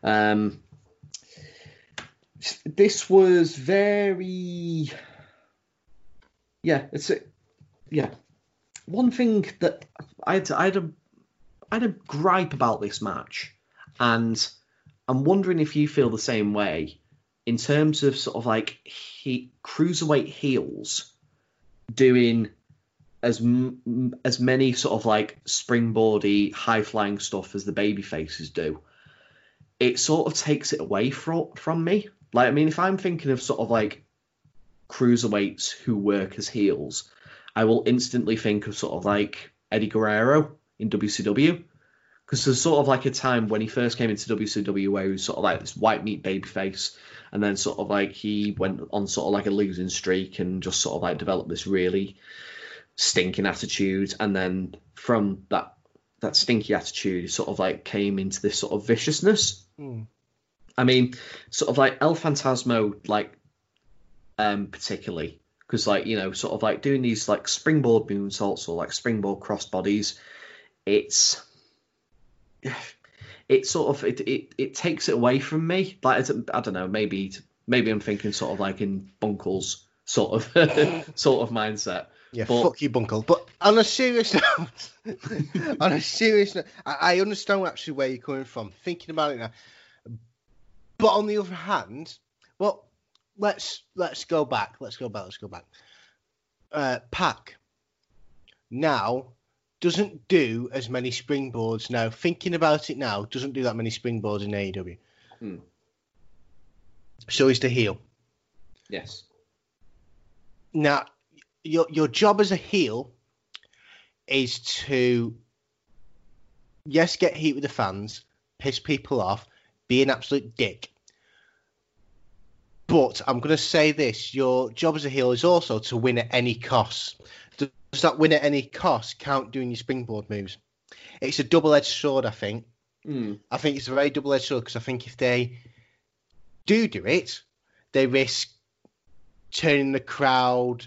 Um, this was very yeah it's a, yeah one thing that I had, I had a I had a gripe about this match and I'm wondering if you feel the same way in terms of sort of like he cruiserweight heels doing as as many sort of like springboardy high flying stuff as the baby faces do it sort of takes it away from from me like, I mean, if I'm thinking of sort of like cruiserweights who work as heels, I will instantly think of sort of like Eddie Guerrero in WCW. Because there's sort of like a time when he first came into WCW where he was sort of like this white meat babyface, and then sort of like he went on sort of like a losing streak and just sort of like developed this really stinking attitude, and then from that that stinky attitude, he sort of like came into this sort of viciousness. Hmm. I mean, sort of like El Phantasmo, like, um, particularly because like you know, sort of like doing these like springboard moonsaults or like springboard crossbodies, it's it sort of it, it it takes it away from me. Like it's, I don't know, maybe maybe I'm thinking sort of like in Bunkle's sort of sort of mindset. Yeah, But- fuck you, Bunkle. But on a serious note, on a serious note, I, I understand actually where you're coming from. Thinking about it now, but on the other hand, well, let's let's go back. Let's go back. Let's go back. Uh, Pac now doesn't do as many springboards now. Thinking about it now, doesn't do that many springboards in AEW. Hmm. So he's the heel. Yes. Now, your your job as a heel is to yes, get heat with the fans, piss people off, be an absolute dick. But I'm going to say this: your job as a heel is also to win at any cost. Does that win at any cost count doing your springboard moves? It's a double-edged sword, I think. Mm. I think it's a very double-edged sword because I think if they do do it, they risk turning the crowd.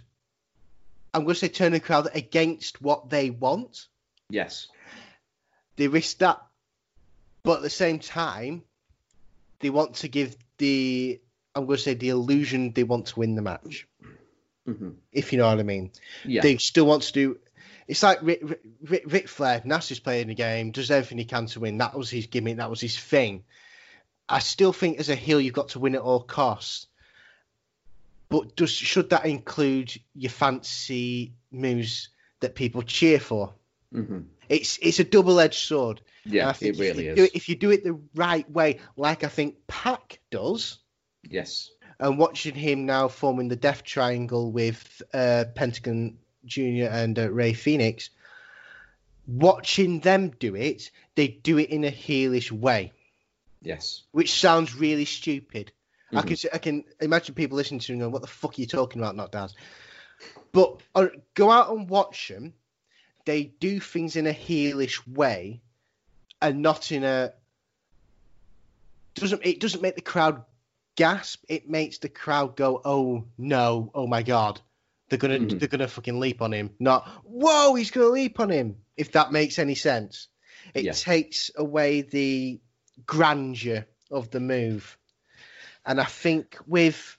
I'm going to say turn the crowd against what they want. Yes. They risk that, but at the same time, they want to give the I'm going to say the illusion they want to win the match. Hmm If you know what I mean. Yeah. They still want to do. It's like Ric, Ric, Ric Flair, Nasty's playing the game, does everything he can to win. That was his gimmick. That was his thing. I still think as a heel, you've got to win at all costs. But does should that include your fancy moves that people cheer for? hmm It's it's a double edged sword. Yeah, it really is. It, if you do it the right way, like I think Pac does, Yes. And watching him now forming the Death Triangle with uh, Pentagon Junior and uh, Rey Fénix, watching them do it, they do it in a heelish way, Yes. which sounds really stupid. I Mhm. can I can imagine people listening to and going, "What the fuck are you talking about, not Daz?" But uh, go out and watch them. They do things in a heelish way, and not in a doesn't it doesn't make the crowd gasp. It makes the crowd go, "Oh no! Oh my god!" They're gonna Mhm. they're gonna fucking leap on him. Not whoa, he's gonna leap on him. If that makes any sense, it Yeah. takes away the grandeur of the move. And I think with,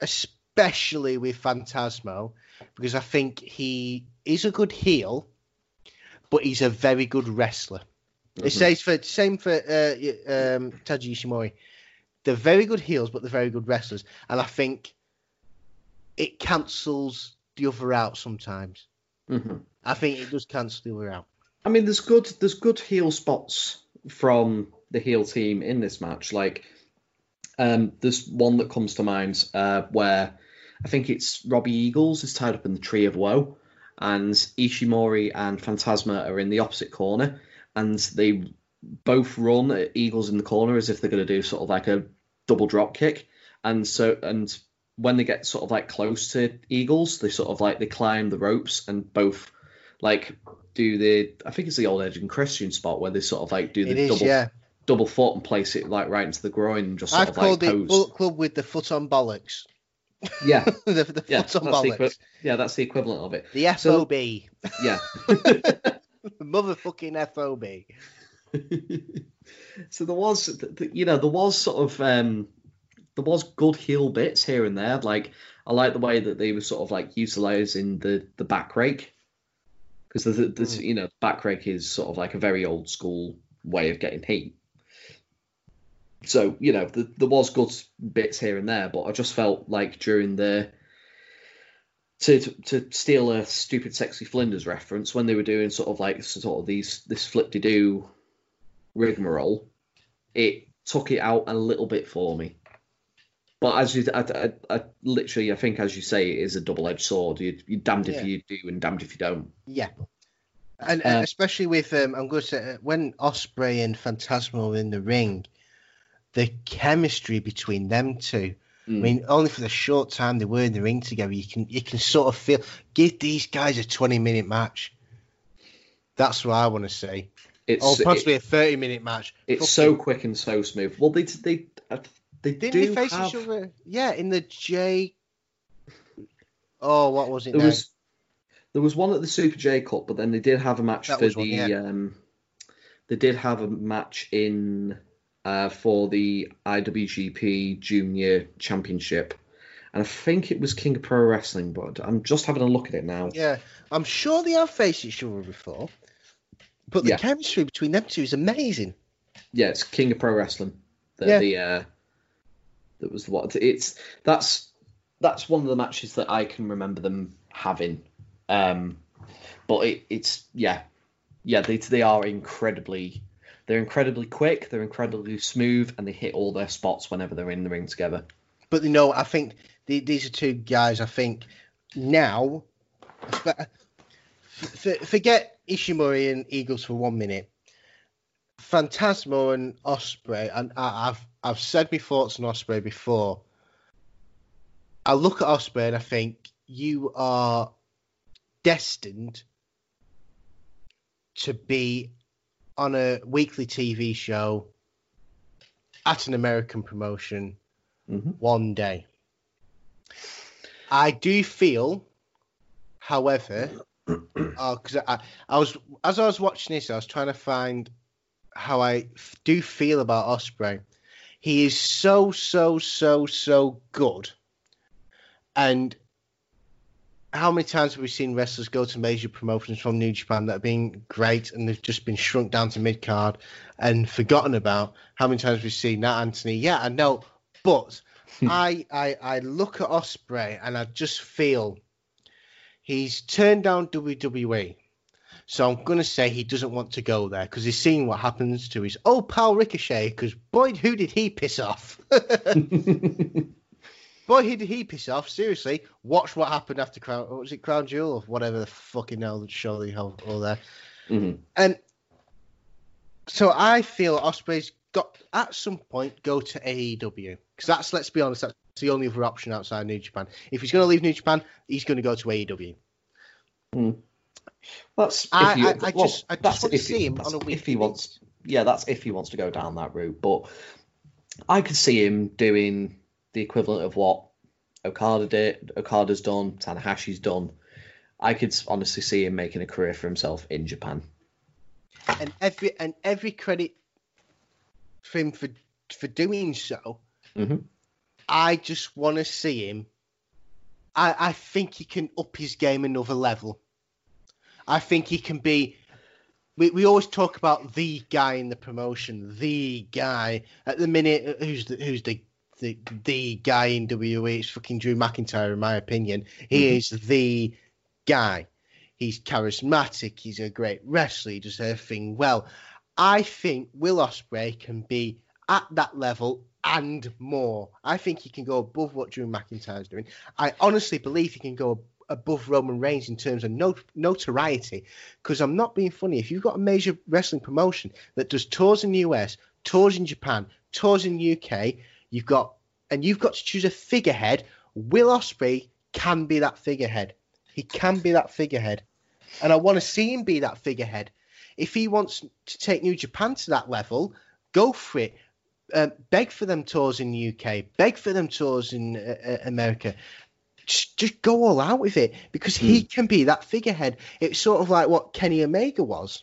especially with Phantasmo, because I think he is a good heel, but he's a very good wrestler. It Mhm. says for same for uh, um, Taiji Ishimori. They're very good heels, but they're very good wrestlers, and I think it cancels the other out sometimes. Mhm. I think it does cancel the other out. I mean, there's good there's good heel spots from the heel team in this match. Like, um, there's one that comes to mind uh, where I think it's Robbie Eagles is tied up in the Tree of Woe, and Ishimori and Phantasmo are in the opposite corner, and they both run Eagles in the corner as if they're going to do sort of like a double drop kick, and so and when they get sort of like close to Eagles, they sort of like they climb the ropes and both like do the I think it's the old Edge and Christian spot where they sort of like do the is, double yeah. double foot and place it like right into the groin and just sort I've of like called it pose. Bullet Club with the foot on bollocks. Yeah, the the yeah, foot on bollocks. equi- yeah, that's the equivalent of it. The So- FOB. Yeah. Motherfucking FOB. so there was, you know, there was sort of, um, there was good heel bits here and there. Like I like the way that they were sort of like utilizing the the back rake because the, the, Mm. you know, back rake is sort of like a very old school way of getting heat. So you know, the, there was good bits here and there, but I just felt like during the to, to to steal a stupid sexy Flanders reference when they were doing sort of like sort of these this flip de do rigmarole, it took it out a little bit for me. But as you, I, I, I literally, I think as you say, it is a double edged sword. You, you're damned if Yeah. you do and damned if you don't. Yeah. And Uh, especially with, um, I'm going to say, uh, when Ospreay and Phantasmo were in the ring, the chemistry between them two. I Mm. mean, only for the short time they were in the ring together, you can you can sort of feel. Give these guys a 20 minute match. That's what I want to say. It's it- possibly a 30 minute match. it's Fucking- so quick and so smooth. Well, they they uh, they Didn't do they face have, each other? Yeah, in the J. Oh, what was it? There now? was there was one at the Super J Cup, but then they did have a match That for the one, yeah. um, they did have a match in uh, for the IWGP Junior Championship, and I think it was King of Pro Wrestling. But I'm just having a look at it now. Yeah, I'm sure they have faced each other before. But the Yeah. chemistry between them two is amazing. Yeah, it's King of Pro Wrestling. The, Yeah. the uh, that was what it's that's that's one of the matches that I can remember them having. Um, but it, it's yeah, yeah they they are incredibly they're incredibly quick, they're incredibly smooth, and they hit all their spots whenever they're in the ring together. But you know, I think the, these are two guys. I think now, f- f- forget Ishimori and Eagles for one minute. Phantasmo and Ospreay, and I, I've I've said my thoughts on Ospreay before. I look at Ospreay and I think you are destined to be on a weekly TV show at an American promotion Mhm. one day. I do feel, however, Oh, because I, I was as I was watching this, I was trying to find how I f- do feel about Ospreay. He is so so so so good, and how many times have we seen wrestlers go to major promotions from New Japan that have been great and they've just been shrunk down to mid card and forgotten about? How many times have we seen that, Anthony? Yeah, I know, but I, I I look at Ospreay and I just feel he's turned down WWE. So I'm going to say he doesn't want to go there because he's seen what happens to his old pal Ricochet. Because boy, who did he piss off? boy, who did he piss off? Seriously, watch what happened after Crown. What was it Crown Jewel or whatever the fucking hell that show they have all there. Mhm. And so I feel Ospreay's got at some point go to AEW because that's let's be honest, that's the only other option outside New Japan. If he's going to leave New Japan, he's going to go to AEW. That's I- you- I- I well, just- I just want to see him on a if he wants. Yeah, that's if he wants to go down that route. But I could see him doing the equivalent of what Okada did, Okada's done, Tanahashi's done. I could honestly see him making a career for himself in Japan. and every and every credit for him for for doing so. Mhm. I just want to see him. I I think he can up his game another level. I think he can be. We, we always talk about the guy in the promotion, the guy. At the minute, who's the who's the the, the guy in WWE? It's fucking Drew McIntyre, in my opinion. He Mhm. is the guy. He's charismatic. He's a great wrestler. He does everything well. I think Will Ospreay can be at that level and more. I think he can go above what Drew McIntyre's doing. I honestly believe he can go above Roman Reigns in terms of not- notoriety. Because I'm not being funny. If you've got a major wrestling promotion that does tours in the US, tours in Japan, tours in the UK, you've got and you've got to choose a figurehead. Will Ospreay can be that figurehead. He can be that figurehead. And I want to see him be that figurehead. If he wants to take New Japan to that level, go for it. Um, beg for them tours in the UK. Beg for them tours in uh, uh, America. Just, just go all out with it because he can be that figurehead. It's sort of like what Kenny Omega was.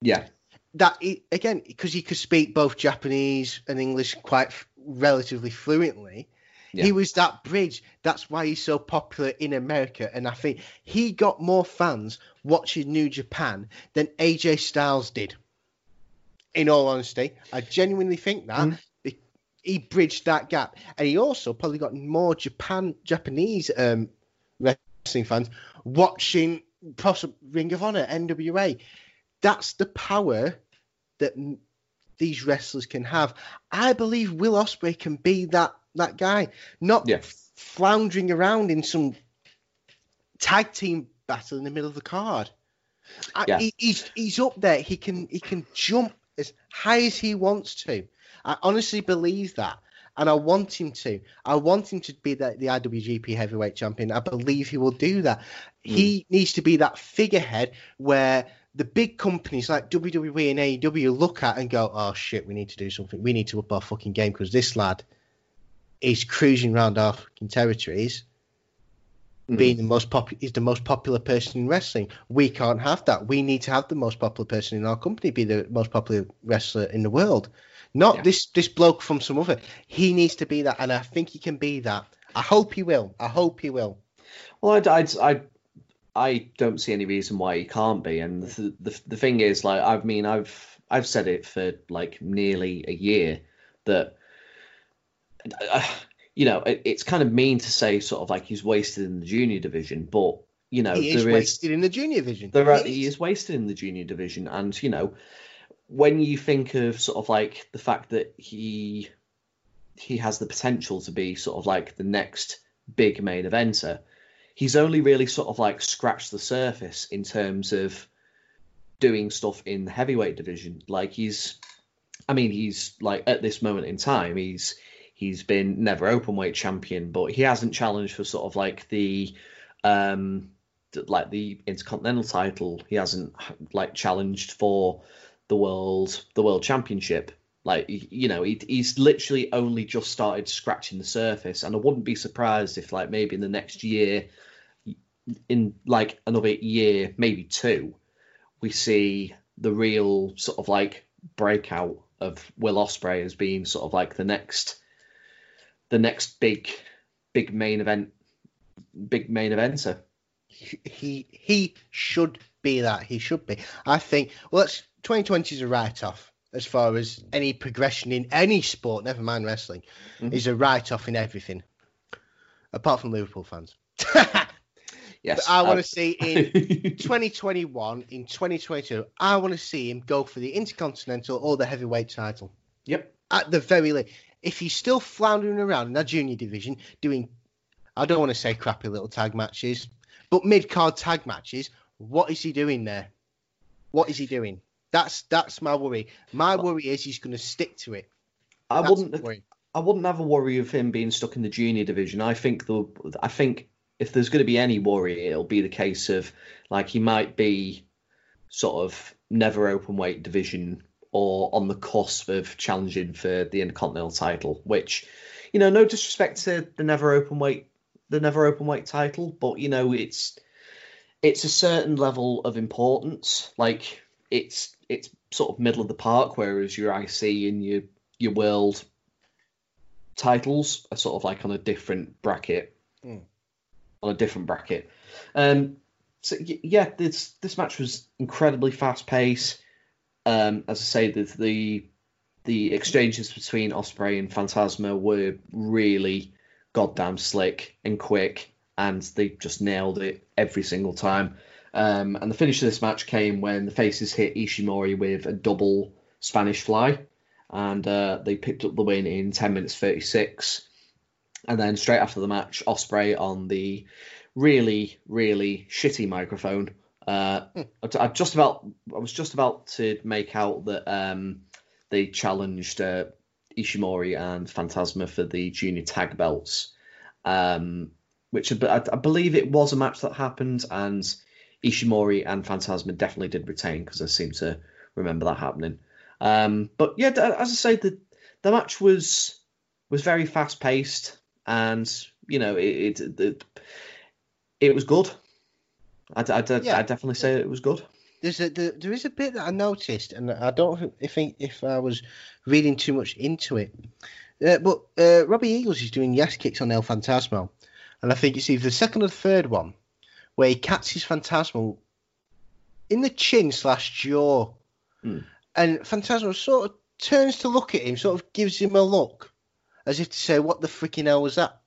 Yeah, That he, again, because he could speak both Japanese and English quite f- relatively fluently. Yeah. He was that bridge. That's why he's so popular in America. And I think he got more fans watching New Japan than AJ Styles did. In all honesty, I genuinely think that Mm. He bridged that gap, and he also probably got more Japan Japanese um, wrestling fans watching possible Ring of Honor, NWA. That's the power that m- these wrestlers can have. I believe Will Ospreay can be that that guy, not Yeah. floundering around in some tag team battle in the middle of the card. I- Yeah. he, he's he's up there. He can he can jump as high as he wants to. I honestly believe that, and I want him to. I want him to be the, the IWGP Heavyweight Champion. I believe he will do that. He hmm. needs to be that figurehead where the big companies like WWE and AEW look at and go, "Oh shit, we need to do something. We need to up our fucking game because this lad is cruising around our fucking territories." Being the most popular is the most popular person in wrestling. We can't have that. We need to have the most popular person in our company be the most popular wrestler in the world. Not Yeah. this this bloke from some other. He needs to be that, and I think he can be that. I hope he will. I hope he will. Well, I, I, I, I don't see any reason why he can't be. And the, the the thing is, like, I mean, I've I've said it for like nearly a year that, uh, you know, it, it's kind of mean to say sort of like he's wasted in the junior division, but you know, he is there is wasted in the junior division. there are, He is. is wasted in the junior division, and you know, when you think of sort of like the fact that he he has the potential to be sort of like the next big main eventer, he's only really sort of like scratched the surface in terms of doing stuff in the heavyweight division. Like he's, I mean, he's like at this moment in time, he's he's been never open weight champion, but he hasn't challenged for sort of like the um like the Intercontinental title. He hasn't like challenged for the world the world championship. Like you know, he, he's literally only just started scratching the surface, and I wouldn't be surprised if like maybe in the next year, in like another year, maybe two, we see the real sort of like breakout of Will Ospreay as being sort of like the next, the next big, big main event, big main eventer. He he should be that. He should be. I think. Well, it's 2020 is a write off as far as any progression in any sport, never mind wrestling, mm-hmm. is a write off in everything, apart from Liverpool fans. yes, but I want to see in 2021, in 2022, I want to see him go for the Intercontinental or the heavyweight title. Yep. At the very least, if he's still floundering around in that junior division doing, I don't want to say crappy little tag matches, but mid card tag matches, what is he doing there? What is he doing? That's that's my worry. My worry is he's going to stick to it. I that's wouldn't. I wouldn't have a worry of him being stuck in the junior division. I think the I think if there's going to be any worry, it'll be the case of like he might be sort of never open weight division or on the cusp of challenging for the Intercontinental title, which, you know, no disrespect to the never open weight the never open weight title, but you know, it's it's a certain level of importance. Like it's it's sort of middle of the park, whereas your IC and your your world titles are sort of like on a different bracket. Mm. On a different bracket. Um, so yeah, this this match was incredibly fast paced. Um, as I say, the, the the exchanges between Ospreay and Phantasmo were really goddamn slick and quick, and they just nailed it every single time. Um, and the finish of this match came when the faces hit Ishimori with a double Spanish fly, and uh, they picked up the win in 10 minutes 36. And then straight after the match, Ospreay on the really, really shitty microphone. Uh. I, I, just about, I was just about to make out that um, they challenged uh, Ishimori and Phantasmo for the junior tag belts, um, which I, I, believe it was a match that happened, and Ishimori and Phantasmo definitely did retain because I seem to remember that happening. Um, but yeah, as I say, the the match was was very fast paced, and you know it it, it, it was good. I'd, I'd, yeah. I'd, definitely say it was good. There's a there, there is a bit that I noticed, and I don't think if I was reading too much into it, uh, but uh, Robbie Eagles is doing yes kicks on El Phantasmo, and I think it's either the second or the third one where he catches Phantasmo in the chin slash jaw, mm. and Phantasmo sort of turns to look at him, sort of gives him a look, as if to say, "What the freaking hell was that?"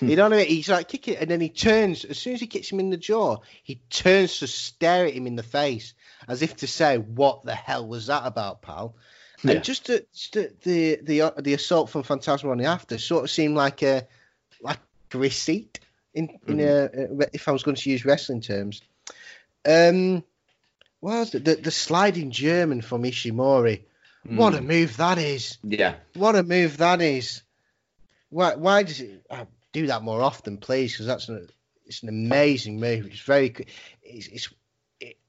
You know what I mean? He's like kicking, and then he turns. As soon as he kicks him in the jaw, he turns to stare at him in the face, as if to say, "What the hell was that about, pal?" Yeah. And just, to, just to, the the the assault from Phantasmo on the after sort of seemed like a like a receipt in in mm-hmm. a, if I was going to use wrestling terms. Um, what was it? The, the sliding German from Ishimori. What a mm. move that is! Yeah. What a move that is! Why why does it uh, do that more often, please? Because that's an it's an amazing move. It's very it's it's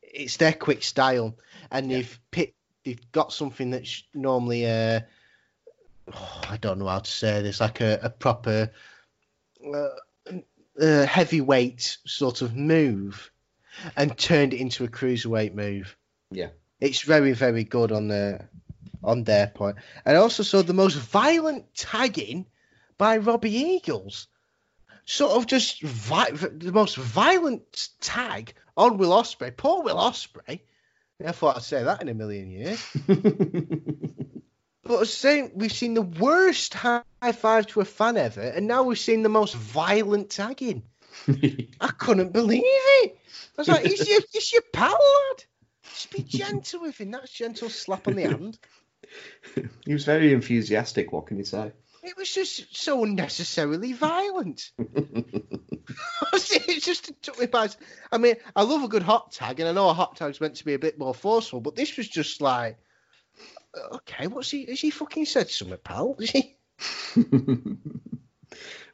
it's their quick style, and yeah. they've picked they've got something that's normally uh oh, I don't know how to say this like a, a proper. Uh, uh, heavyweight sort of move and turned it into a cruiserweight move. Yeah, it's very very good on the on their point, and also saw the most violent tagging by Robbie Eagles. Sort of just vi- the most violent tag on Will Ospreay. Poor Will Ospreay. I thought I'd say that in a million years. But saying we've seen the worst high five to a fan ever, and now we've seen the most violent tagging. I couldn't believe it. I was like, "It's your, it's your pal, lad. Just be gentle with him. That's gentle slap on the hand." He was very enthusiastic. What can you say? It was just so unnecessarily violent. it just took me by. I mean, I love a good hot tag, and I know a hot tag's meant to be a bit more forceful, but this was just like okay, what's he? Has he fucking said something, pal? Is he?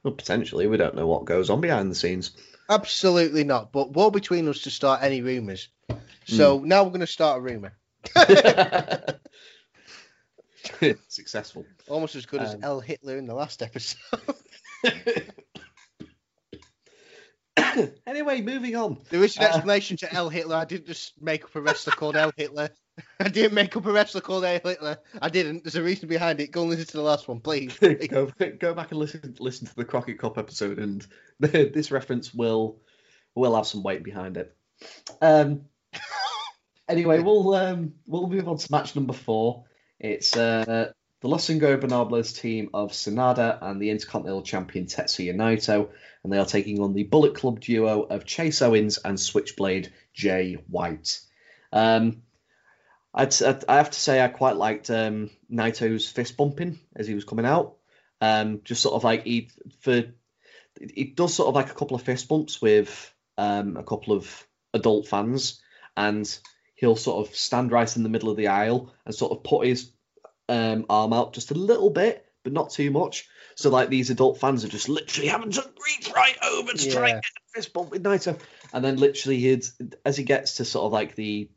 well, potentially. We don't know what goes on behind the scenes. Absolutely not. But war between us to start any rumours. Hmm. So now we're going to start a rumour. Successful. Almost as good as Um, El Hitler in the last episode. anyway, moving on. there is an Uh, explanation to El Hitler. I didn't just make up a wrestler called El Hitler. I didn't make up a wrestler called El Hitler. I didn't. There's a reason behind it. Go and listen to the last one, please. go go back and listen listen to the Crockett Cup episode, and this reference will will have some weight behind it. Um. Anyway, we'll um we'll move on to match number four. It's uh the Los Ingobernables team of Sanada and the Intercontinental Champion Tetsuya Naito, and they are taking on the Bullet Club duo of Chase Owens and Switchblade Jay White. Um, I'd, I have to say I quite liked um, Naito's fist bumping as he was coming out. Um, just sort of like he for he does sort of like a couple of fist bumps with um, a couple of adult fans, and he'll sort of stand right in the middle of the aisle and sort of put his um, arm out just a little bit, but not too much. So like these adult fans are just literally having to reach right over to try and get a fist bump with Naito, and then literally he'd as he gets to sort of like the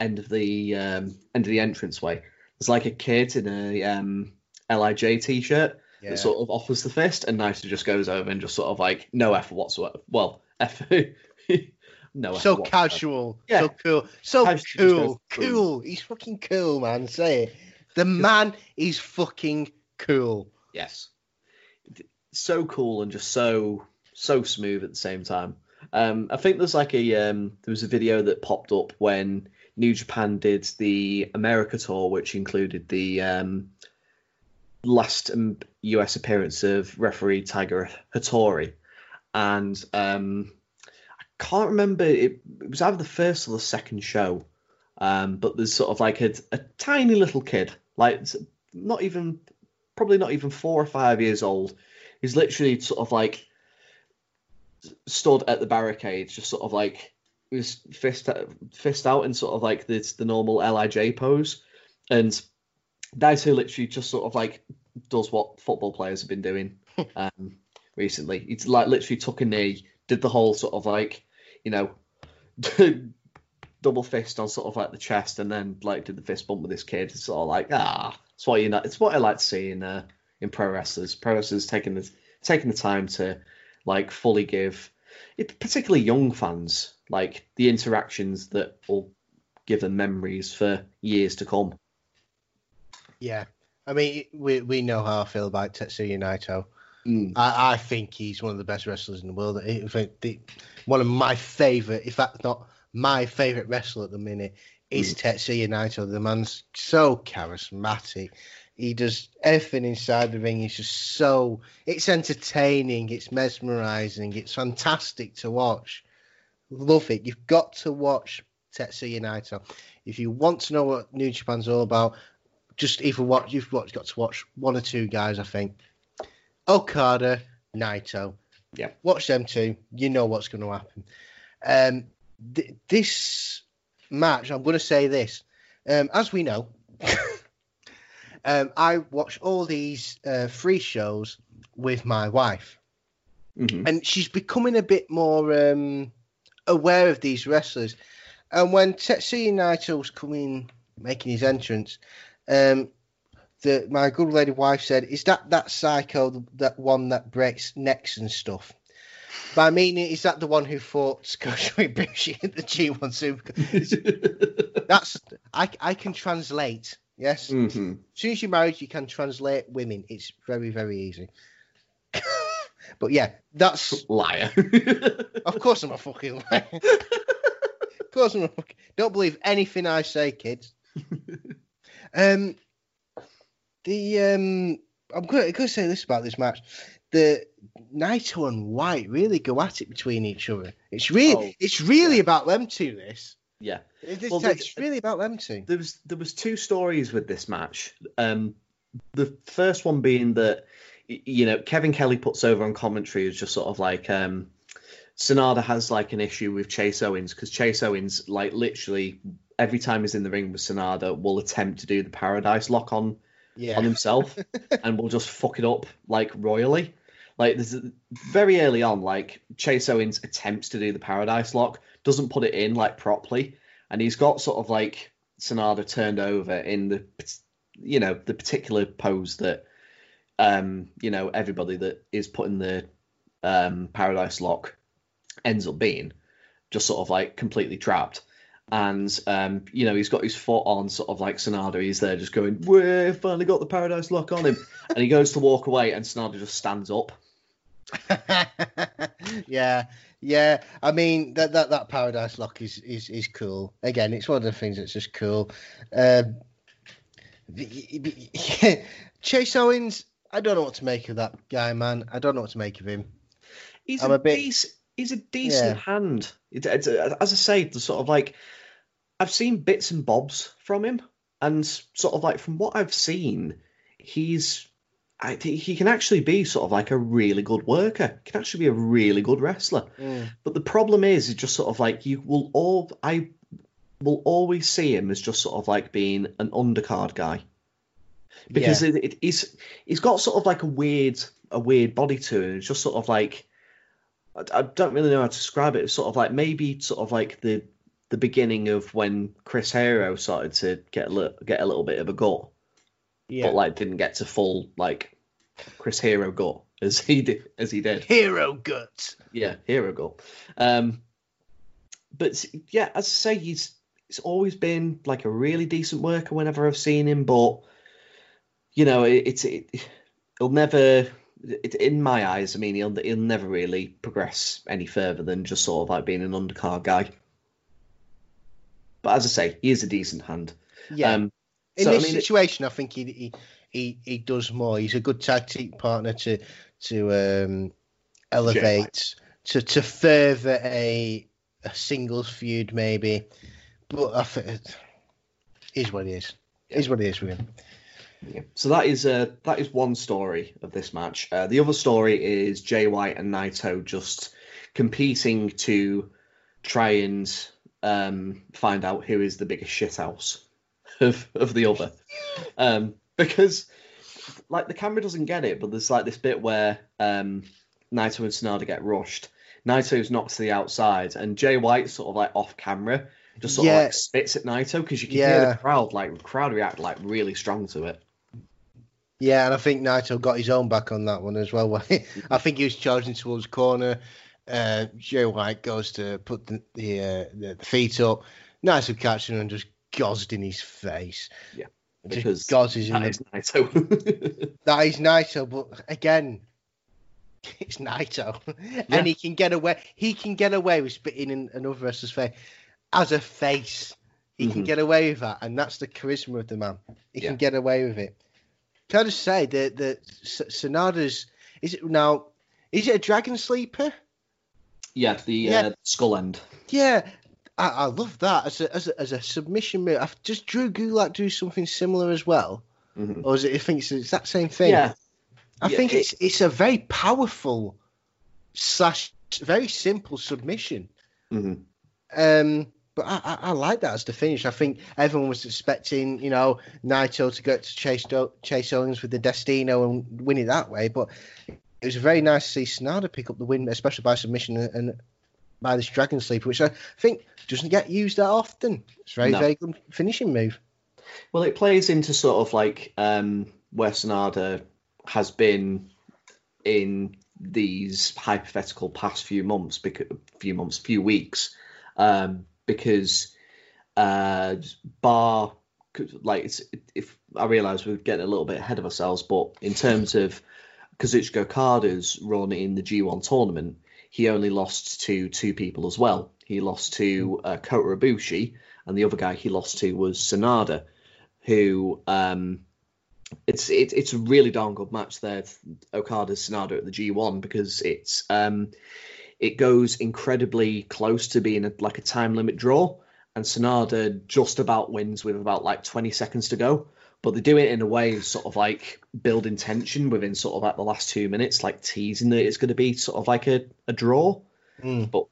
end of the um, end of the entranceway, there's like a kid in a um, Lij t-shirt Yeah. that sort of offers the fist, and Naito just goes over and just sort of like no effort whatsoever. Well, effort, no effort. so casual, Yeah. so cool, so cool, cool. He's fucking cool, man. Say it. The man is fucking cool. Yes. So cool and just so so smooth at the same time. Um, I think there's like a um, there was a video that popped up when New Japan did the America tour, which included the um, last um, US appearance of referee Tiger Hattori, and um, I can't remember it, it was either the first or the second show, um, but there's sort of like a, a tiny little kid, like not even probably not even four or five years old. He's literally sort of like stood at the barricades, just sort of like his fist fist out in sort of like this the normal Lij pose, and Naito literally just sort of like does what football players have been doing um, recently. He's like literally took a knee, did the whole sort of like you know double fist on sort of like the chest, and then like did the fist bump with this kid. It's sort of like ah, it's what you know. It's what I like to see in uh, in pro wrestlers. Pro wrestlers taking the taking the time to like fully give, it, particularly young fans, like the interactions that will give them memories for years to come. Yeah. I mean, we we know how I feel about Tetsuya Naito. Mm. I, I think he's one of the best wrestlers in the world. I think the, one of my favorite, if that's not my favorite wrestler at the minute, is Tetsuya Naito. The man's so charismatic. He does everything inside the ring. He's just so. It's entertaining. It's mesmerizing. It's fantastic to watch. Love it. You've got to watch Tetsuya Naito. If you want to know what New Japan's all about, just either watch. You've watched, got to watch one or two guys. I think Okada, Naito. Yeah. Watch them two. You know what's going to happen. Um, th- this match, I'm going to say this. Um, as we know, um, I watch all these uh, free shows with my wife, Mhm. and she's becoming a bit more um, aware of these wrestlers. And when Tetsuya Naito was coming, making his entrance, um, the, my good lady wife said, "Is that that psycho, that one that breaks necks and stuff?" By meaning, is that the one who fought Kota Ibushi in the G1 Super? That's I, I can translate. Yes, Mhm. as soon as you're married, you can translate women. It's very very easy. but yeah, that's Liar. of course I'm a fucking liar. of course I'm a fucking. Don't believe anything I say, kids. um, the um, I'm going to say this about this match. The Naito and White really go at it between each other. It's really, Oh, it's really about them two. This, yeah. it's, Well, it's really about them two. there was there was two stories with this match. Um, the first one being that you know Kevin Kelly puts over on commentary is just sort of like um, Sanada has like an issue with Chase Owens because Chase Owens like literally every time he's in the ring with Sanada will attempt to do the Paradise Lock on Yeah, on himself and will just fuck it up like royally. Like there's very early on, like Chase Owens attempts to do the Paradise Lock, doesn't put it in like properly, and he's got sort of like Sanada turned over in the you know the particular pose that um you know everybody that is putting the um Paradise Lock ends up being just sort of like completely trapped. And um, you know, he's got his foot on sort of like Sanada. He's there just going, we finally got the paradise lock on him. and he goes to walk away and Sanada just stands up. yeah, yeah. I mean that that that paradise lock is is is cool. Again, it's one of the things that's just cool. Um, Chase Owens, I don't know what to make of that guy, man. I don't know what to make of him. He's I'm a, a bit. Decent, he's a decent yeah. hand. It, it, as I say, the sort of like I've seen bits and bobs from him, and sort of like from what I've seen, he's I think he can actually be sort of like a really good worker. He can actually be a really good wrestler. Mm. But the problem is, is just sort of like you will all I will always see him as just sort of like being an undercard guy because yeah. it, it, he's he's got sort of like a weird a weird body to it. It's just sort of like I, don't really know how to describe it. It's sort of like maybe sort of like the the beginning of when Chris Hero started to get a little, get a little bit of a gut, yeah. but like didn't get to full like Chris Hero gut as he did as he did. Hero gut. Yeah, hero gut. Um, but yeah, as I say, he's he's always been like a really decent worker whenever I've seen him, but you know, it, it's it, he'll never it, in my eyes, I mean, he'll he'll never really progress any further than just sort of like being an undercard guy. But as I say, he is a decent hand. Yeah. Um, in so, this I mean, situation, it, I think he, he he he does more. He's a good tag team partner to to um, elevate to to further a a singles feud maybe. But I think it is what it is. Yeah. Is what it is with him. Yeah. So that is uh, that is one story of this match. Uh, the other story is Jay White and Naito just competing to try and um, find out who is the biggest shithouse of of the other. Um, because like the camera doesn't get it, but there's like this bit where um, Naito and Sanada get rushed. Naito's knocked to the outside, and Jay White sort of like off camera just sort yeah. of like spits at Naito because you can yeah. hear the crowd like crowd react like really strong to it. Yeah, and I think Naito got his own back on that one as well. I think he was charging towards corner. Uh, Jay White goes to put the the, uh, the feet up. Naito catches him and just gozzed in his face. Yeah, because gozzes that is Naito. that is Naito, but again, it's Naito, yeah. and he can get away. He can get away with spitting in another wrestler's face as a face. He mm-hmm. can get away with that, and that's the charisma of the man. He yeah. can get away with it. Can I just say that the Sanada's is it now? Is it a dragon sleeper? Yeah, the yeah. Uh, skull end. Yeah, I, I, love that as a, as a, as a submission move. I've, does Drew Gulak do something similar as well, mm-hmm. or is it? I think it's, it's that same thing. Yeah, I yeah, think it, it's it's a very powerful slash very simple submission. Mm-hmm. Um, but I, I, I, like that as the finish. I think everyone was expecting, you know, Naito to go to Chase Chase Owens with the Destino and win it that way. But it was very nice to see Sanada pick up the win, especially by submission and, and by this Dragon Sleeper, which I think doesn't get used that often. It's very no. very good finishing move. Well, it plays into sort of like um, where Sanada has been in these hypothetical past few months, because few months, few weeks. Um, because uh, bar like if I realise we're getting a little bit ahead of ourselves, but in terms of Kazuchika Okada's run in the G1 tournament, he only lost to two people as well. He lost to uh, Kota Ibushi, and the other guy he lost to was Sanada, who um, it's it, it's a really darn good match there. Okada Sanada at the G1 because it's um, it goes incredibly close to being a, like a time limit draw, and Sanada just about wins with about like 20 seconds to go. But they do it in a way of sort of like building tension within sort of like the last two minutes, like teasing that it's going to be sort of like a, a draw. Mm. But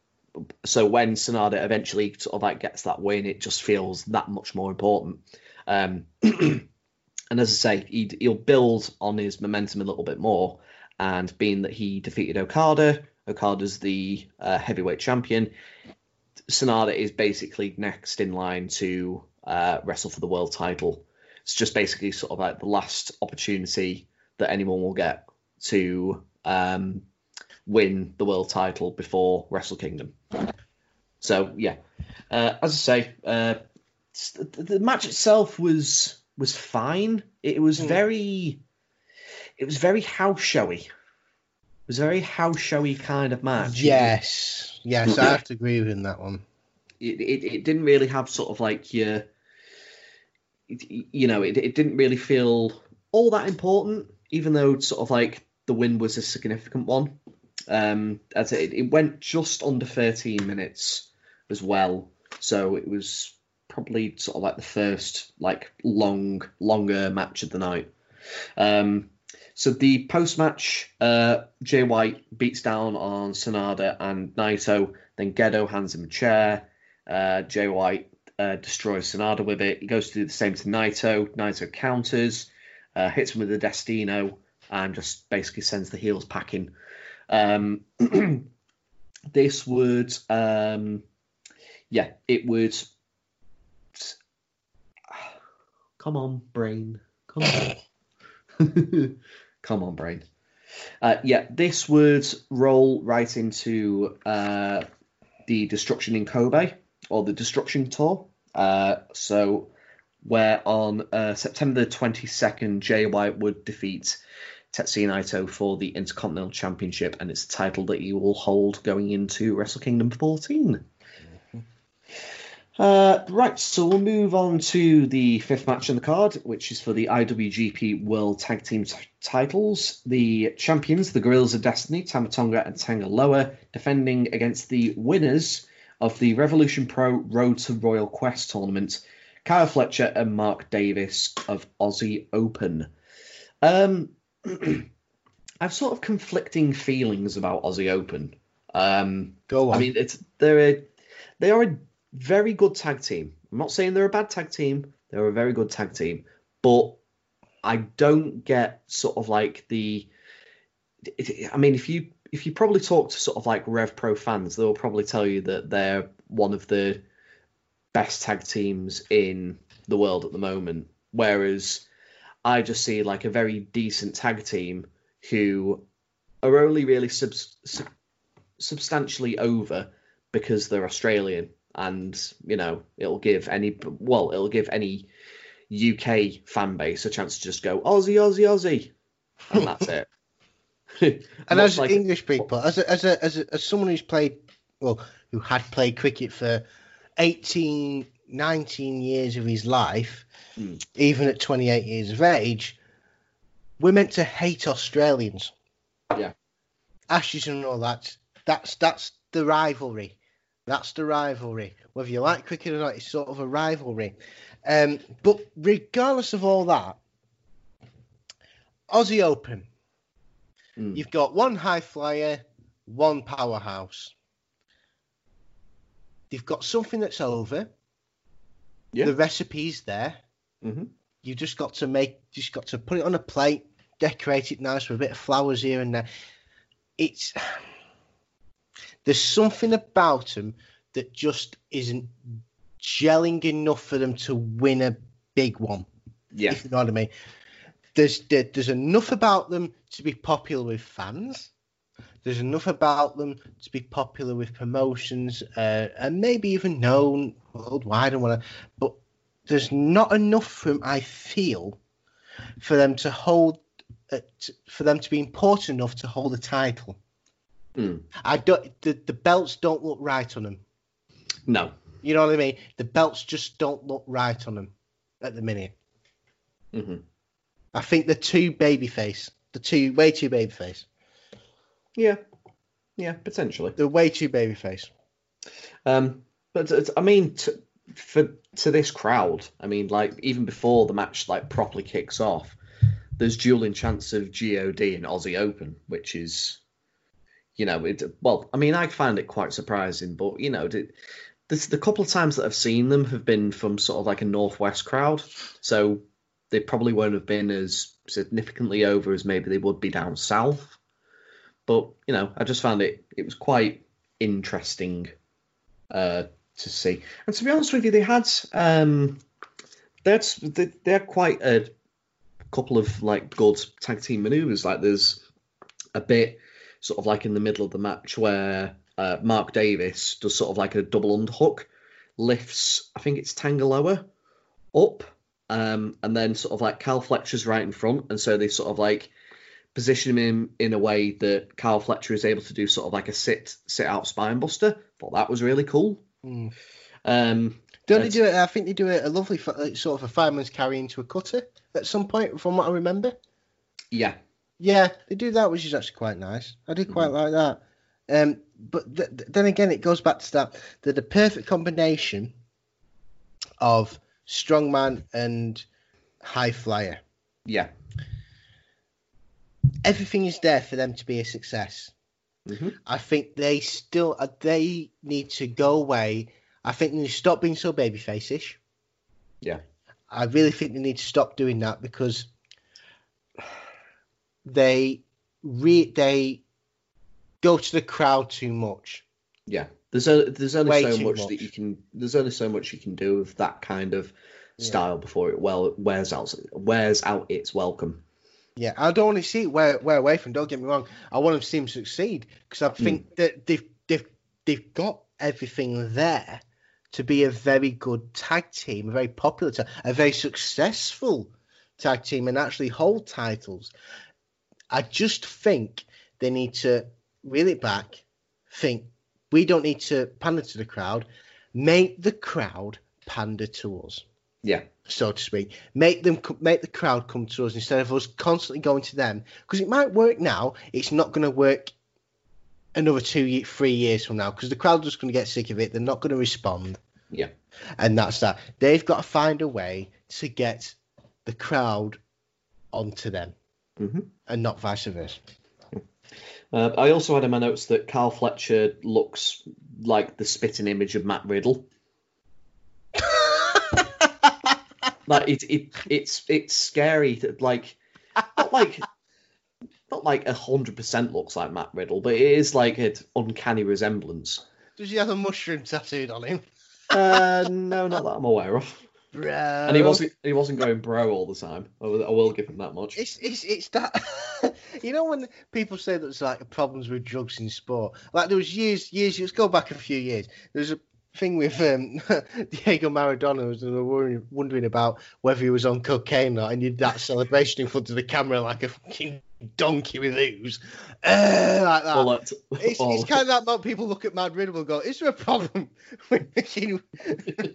so when Sanada eventually sort of like gets that win, it just feels that much more important. Um, and as I say, he, will build on his momentum a little bit more, and being that he defeated Okada, Okada's the uh, heavyweight champion. Sanada is basically next in line to uh, wrestle for the world title. It's just basically sort of like the last opportunity that anyone will get to um, win the world title before Wrestle Kingdom. So yeah, uh, as I say, uh, the, match itself was was fine. It was Hmm. very, it was very house showy. It was a very house showy kind of match. Yes, yes, I have to agree with him that one. it, it, it didn't really have sort of like your you know it, it didn't really feel all that important even though it's sort of like the win was a significant one um as it, it went just under 13 minutes as well so it was probably sort of like the first like long longer match of the night um so the post match, uh, Jay White beats down on Sanada and Naito. Then Gedo hands him a chair. Uh, Jay White uh, destroys Sanada with it. He goes to do the same to Naito. Naito counters, uh, hits him with the Destino, and just basically sends the heels packing. Um, this would, um, yeah, it would. Come on, brain. Come on. Come on, brain. Uh, yeah, this would roll right into uh, the Destruction in Kobe or the Destruction Tour. Uh, so, where on uh, September 22nd, Jay White would defeat Tetsuya Naito for the Intercontinental Championship, and it's a title that he will hold going into Wrestle Kingdom 14. Uh, right, so we'll move on to the fifth match on the card, which is for the IWGP World Tag Team t- titles. The champions, the Guerrillas of Destiny, Tama Tonga and Tanga Loa, defending against the winners of the Revolution Pro Road to Royal Quest tournament, Kyle Fletcher and Mark Davis of Aussie Open. Um, I've sort of conflicting feelings about Aussie Open. Um, Go on. I mean, it's they're a, they are a very good tag team. I'm not saying they're a bad tag team. They're a very good tag team, but I don't get sort of like the. I mean, if you if you probably talk to sort of like Rev Pro fans, they'll probably tell you that they're one of the best tag teams in the world at the moment. Whereas I just see like a very decent tag team who are only really subs- sub- substantially over because they're Australian, and you know it'll give any well it'll give any UK fan base a chance to just go Aussie, Aussie, Aussie, and that's it. And as like- English people, as a, as a, as a, as someone who's played, well, who had played cricket for 18, 19 years of his life, Hmm. even at 28 years of age, we're meant to hate Australians. Yeah. Ashes and all that. That's that's the rivalry. That's the rivalry. Whether you like cricket or not, it's sort of a rivalry. Um, but regardless of all that, Aussie Open. Mm. You've got one high flyer, one powerhouse. They've got something that's over. Yeah. The recipe's there. Mhm. You just got to make, just got to put it on a plate, decorate it nice with a bit of flowers here and there. It's there's something about them that just isn't gelling enough for them to win a big one Yeah, if you know what I mean. There's there, there's enough about them to be popular with fans. There's enough about them to be popular with promotions uh, and maybe even known worldwide and whatever. But there's not enough for them, I feel, for them to hold, uh, t- for them to be important enough to hold a title. Mm. I don't. The, the belts don't look right on them. no, You know what I mean? The belts just don't look right on them at the minute. hmm I think they're too babyface. They're too way too babyface. yeah, yeah, potentially. They're way too babyface. Um, but it's, I mean, to, for to this crowd, I mean, like even before the match like properly kicks off, there's dueling chance of God and Aussie Open, which is, you know, it. Well, I mean, I find it quite surprising, but you know, the, this, the couple of times that I've seen them have been from sort of like a northwest crowd, so they probably won't have been as significantly over as maybe they would be down south. but you know, I just found it it was quite interesting uh, to see. And to be honest with you, they had um, that's they, they had quite a couple of like good tag team maneuvers. Like there's a bit sort of like in the middle of the match where uh, Mark Davis does sort of like a double underhook, lifts I think it's Tanga Loa up, um, and then sort of like Cal Fletcher's right in front, and so they sort of like position him in a way that Cal Fletcher is able to do sort of like a sit sit out spine buster. Thought that was really cool. Mm. Um, Don't they do it? I think they do it a lovely like, sort of a fireman's carry into a cutter at some point, from what I remember. yeah, Yeah, they do that, which is actually quite nice. I do quite Mm. like that. Um, but th- th- then again, it goes back to that the, the perfect combination of strongman and high flyer. yeah, Everything is there for them to be a success. hmm I think they still uh, they need to go away. I think they need to stop being so babyface-ish. Yeah. I really think they need to stop doing that because they re- they go to the crowd too much. yeah. There's o- there's only Way so much, much. that you can there's only so much you can do with that kind of Yeah. style before it well wears out wears out its welcome. Yeah, I don't want to see it wear, wear away from. Don't get me wrong. I want to see them succeed because I hmm. think that they've they've they've got everything there to be a very good tag team, a very popular, tag, a very successful tag team, and actually hold titles. I just think they need to reel it back. Think we don't need to pander to the crowd. Make the crowd pander to us Yeah, so to speak. Make them make the crowd come to us instead of us constantly going to them because it might work now. It's not going to work another two, three years from now because the crowd are just going to get sick of it. They're not going to respond, yeah, and that's that. They've got to find a way to get the crowd onto them hmm and not vice versa. Uh, I also had in my notes that Carl Fletcher looks like the spitting image of Matt Riddle. Like it, it it's it's scary that like not like not like a hundred percent looks like Matt Riddle, but it is like an uncanny resemblance. Does he have a mushroom tattooed on him? Uh, no, not that I'm aware of. Bro. And he wasn't he wasn't going bro all the time. I will, I will give him that much. It's it's it's that you know when people say that there's like problems with drugs in sport. Like there was years years let's go back a few years. There's a thing with um, Diego Maradona was were wondering about whether he was on cocaine or not, and he did that celebration in front of the camera like a fucking donkey with ooze, uh, like that. That- It's, all- it's kind of that moment people look at Matt Riddle and go, "Is there a problem with machine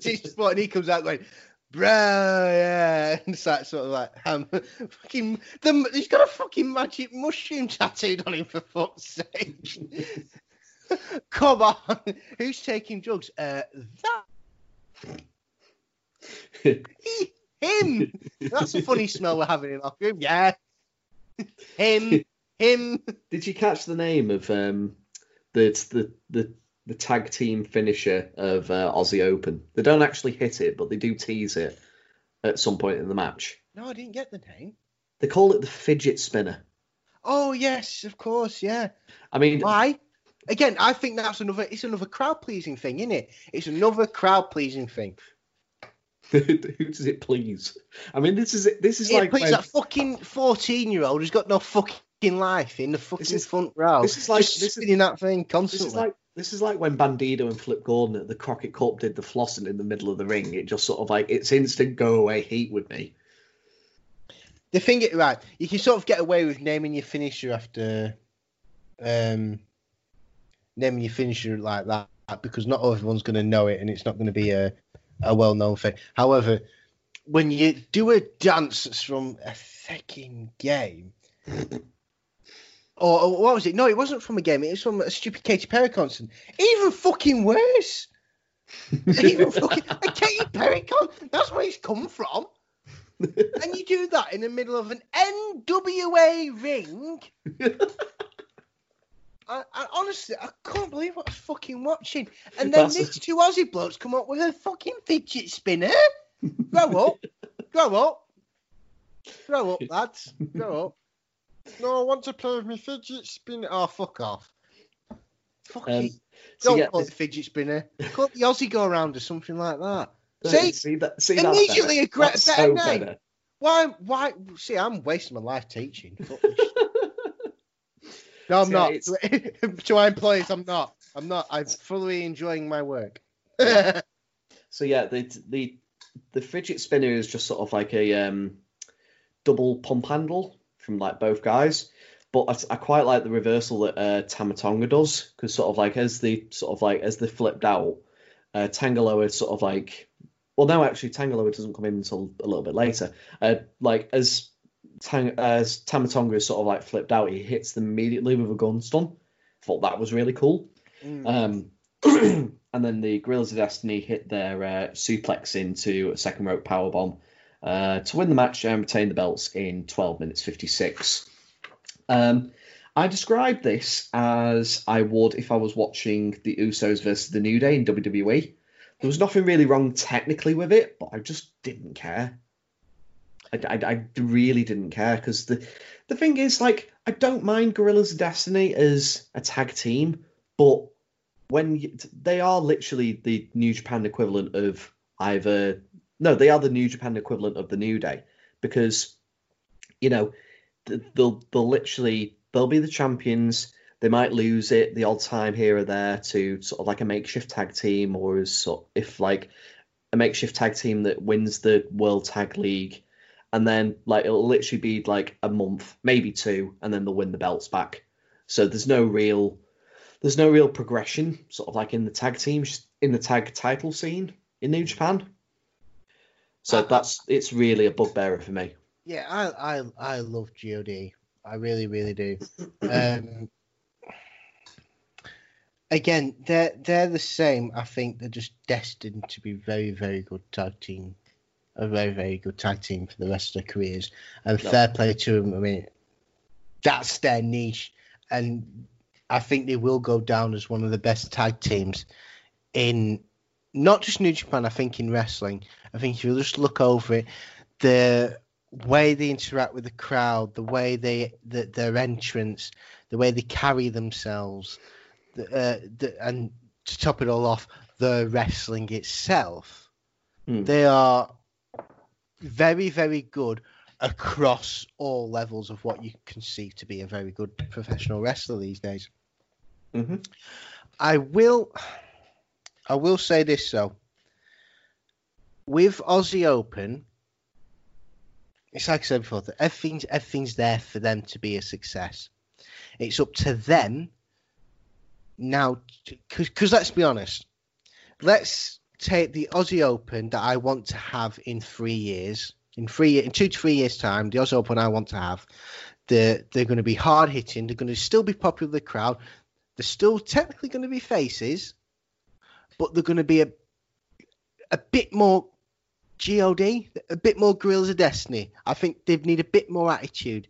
sport?" And he comes out going, "Bro, yeah," and it's like sort of like, um, "Fucking, the, he's got a fucking magic mushroom tattooed on him for fuck's sake." Come on, who's taking drugs? Uh, that he, him. That's a funny smell we're having in our room. Yeah, him, him. Did you catch the name of um the the the the tag team finisher of uh, Aussie Open? They don't actually hit it, but they do tease it at some point in the match. No, I didn't get the name. They call it the fidget spinner. Oh yes, of course, yeah. I mean, Why? Again, I think that's another. It's another crowd pleasing thing, isn't it? It's another crowd pleasing thing. who does it please? I mean, this is this is It like please when- that fucking fourteen year old who's got no fucking life in the fucking is- front row. this is like- just this is- that thing this constantly. is like this is like when Bandito and Flip Gordon at the Crockett Cup did the flossing in the middle of the ring. It just sort of like it's instant go away heat with me. the thing, right? You can sort of get away with naming your finisher after, um, naming your finisher like that because not everyone's going to know it, and it's not going to be a a well known thing. However, when you do a dance that's from a fucking game. Or, or what was it? No, it wasn't from a game. It was from a stupid Katy Perry concert. Even fucking worse. Even fucking a Katy Perry concert. That's where it's come from. and you do that in the middle of an NWA ring. I, I honestly, I can't believe what I was fucking watching. And then That's- these two Aussie blokes come up with a fucking fidget spinner. Grow up, grow up, grow up, lads, grow up. No, I want to play with my fidget spinner. Oh, fuck off. Fuck Um, you. so Don't yeah, call it the fidget spinner. Call the Aussie go around or something like that. see, See, that, see immediately a great- better so name. better. why? Why? See, I'm wasting my life teaching. No, I'm See, not. to our employees, I'm not. I'm not. I'm fully enjoying my work. So yeah, the the the fidget spinner is just sort of like a um, double pump handle from like both guys. But I, I quite like the reversal that uh, Tama Tonga does because sort of like as the sort of like as they flipped out, uh, Tanga Loa sort of like well no actually Tanga Loa doesn't come in until a little bit later. Uh, like as Tang, as Tama Tonga is sort of like flipped out, he hits them immediately with a gun stun. Thought that was really cool. Mm. Um, and then the Guerrillas of Destiny hit their uh, suplex into a second rope powerbomb uh, to win the match and retain the belts in 12 minutes 56. Um, I described this as I would if I was watching the Usos versus the New Day in WWE. There was nothing really wrong technically with it, but I just didn't care. I, I, I really didn't care because the the thing is, like, I don't mind Guerrillas of Destiny as a tag team, but when you, they are literally the New Japan equivalent of either no, they are the New Japan equivalent of the New Day because you know they'll they'll literally they'll be the champions. They might lose it the odd time here or there to sort of like a makeshift tag team, or as sort of if like a makeshift tag team that wins the World Tag League, and then like it'll literally be like a month, maybe two, and then they'll win the belts back. So there's no real there's no real progression, sort of like in the tag teams, in the tag title scene in New Japan. So that's it's really a bugbearer for me. Yeah, I I I love God. I really really do. Um, again, they're they're the same. I think they're just destined to be very very good tag team, a very very good tag team for the rest of their careers. And No. fair play to them. I mean, that's their niche, and I think they will go down as one of the best tag teams in not just New Japan. I think in wrestling. I think if you just look over it, the way they interact with the crowd, the way they the, their entrance, the way they carry themselves, the, uh, the, and to top it all off, the wrestling itself, Hmm. they are very very good across all levels of what you conceive to be a very good professional wrestler these days. hmm I will I will say this though. With Aussie Open, it's like I said before, everything's everything's there for them to be a success. It's up to them now because let's be honest. Let's take the Aussie Open that I want to have in three years. In three in two to three years time, the Aussie Open I want to have. They're, they're going to be hard hitting. They're going to still be popular with the crowd. They're still technically going to be faces, but they're going to be a a bit more God, a bit more Guerrillas of Destiny. I think they need a bit more attitude,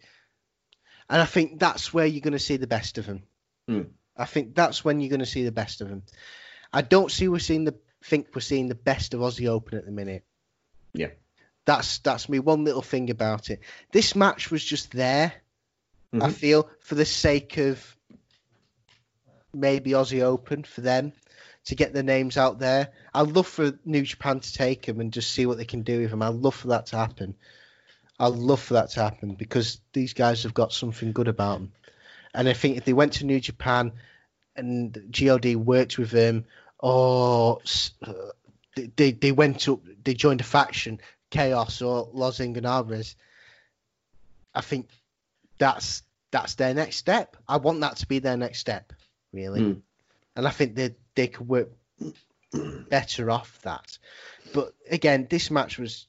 and I think that's where you're going to see the best of them. Hmm. I think that's when you're going to see the best of them. I don't see we're seeing the think we're seeing the best of Aussie Open at the minute. Yeah. That's that's me one little thing about it. This match was just there. I Mhm. feel for the sake of maybe Aussie Open for them to get their names out there. I'd love for New Japan to take them and just see what they can do with them. I'd love for that to happen. I'd love for that to happen because these guys have got something good about them. And I think if they went to New Japan and God worked with them, or they, they they went up, they joined a faction, Chaos or Los Ingobernables, I think that's that's their next step. I want that to be their next step, really. Mm. And I think they they could work better off that. But again, this match was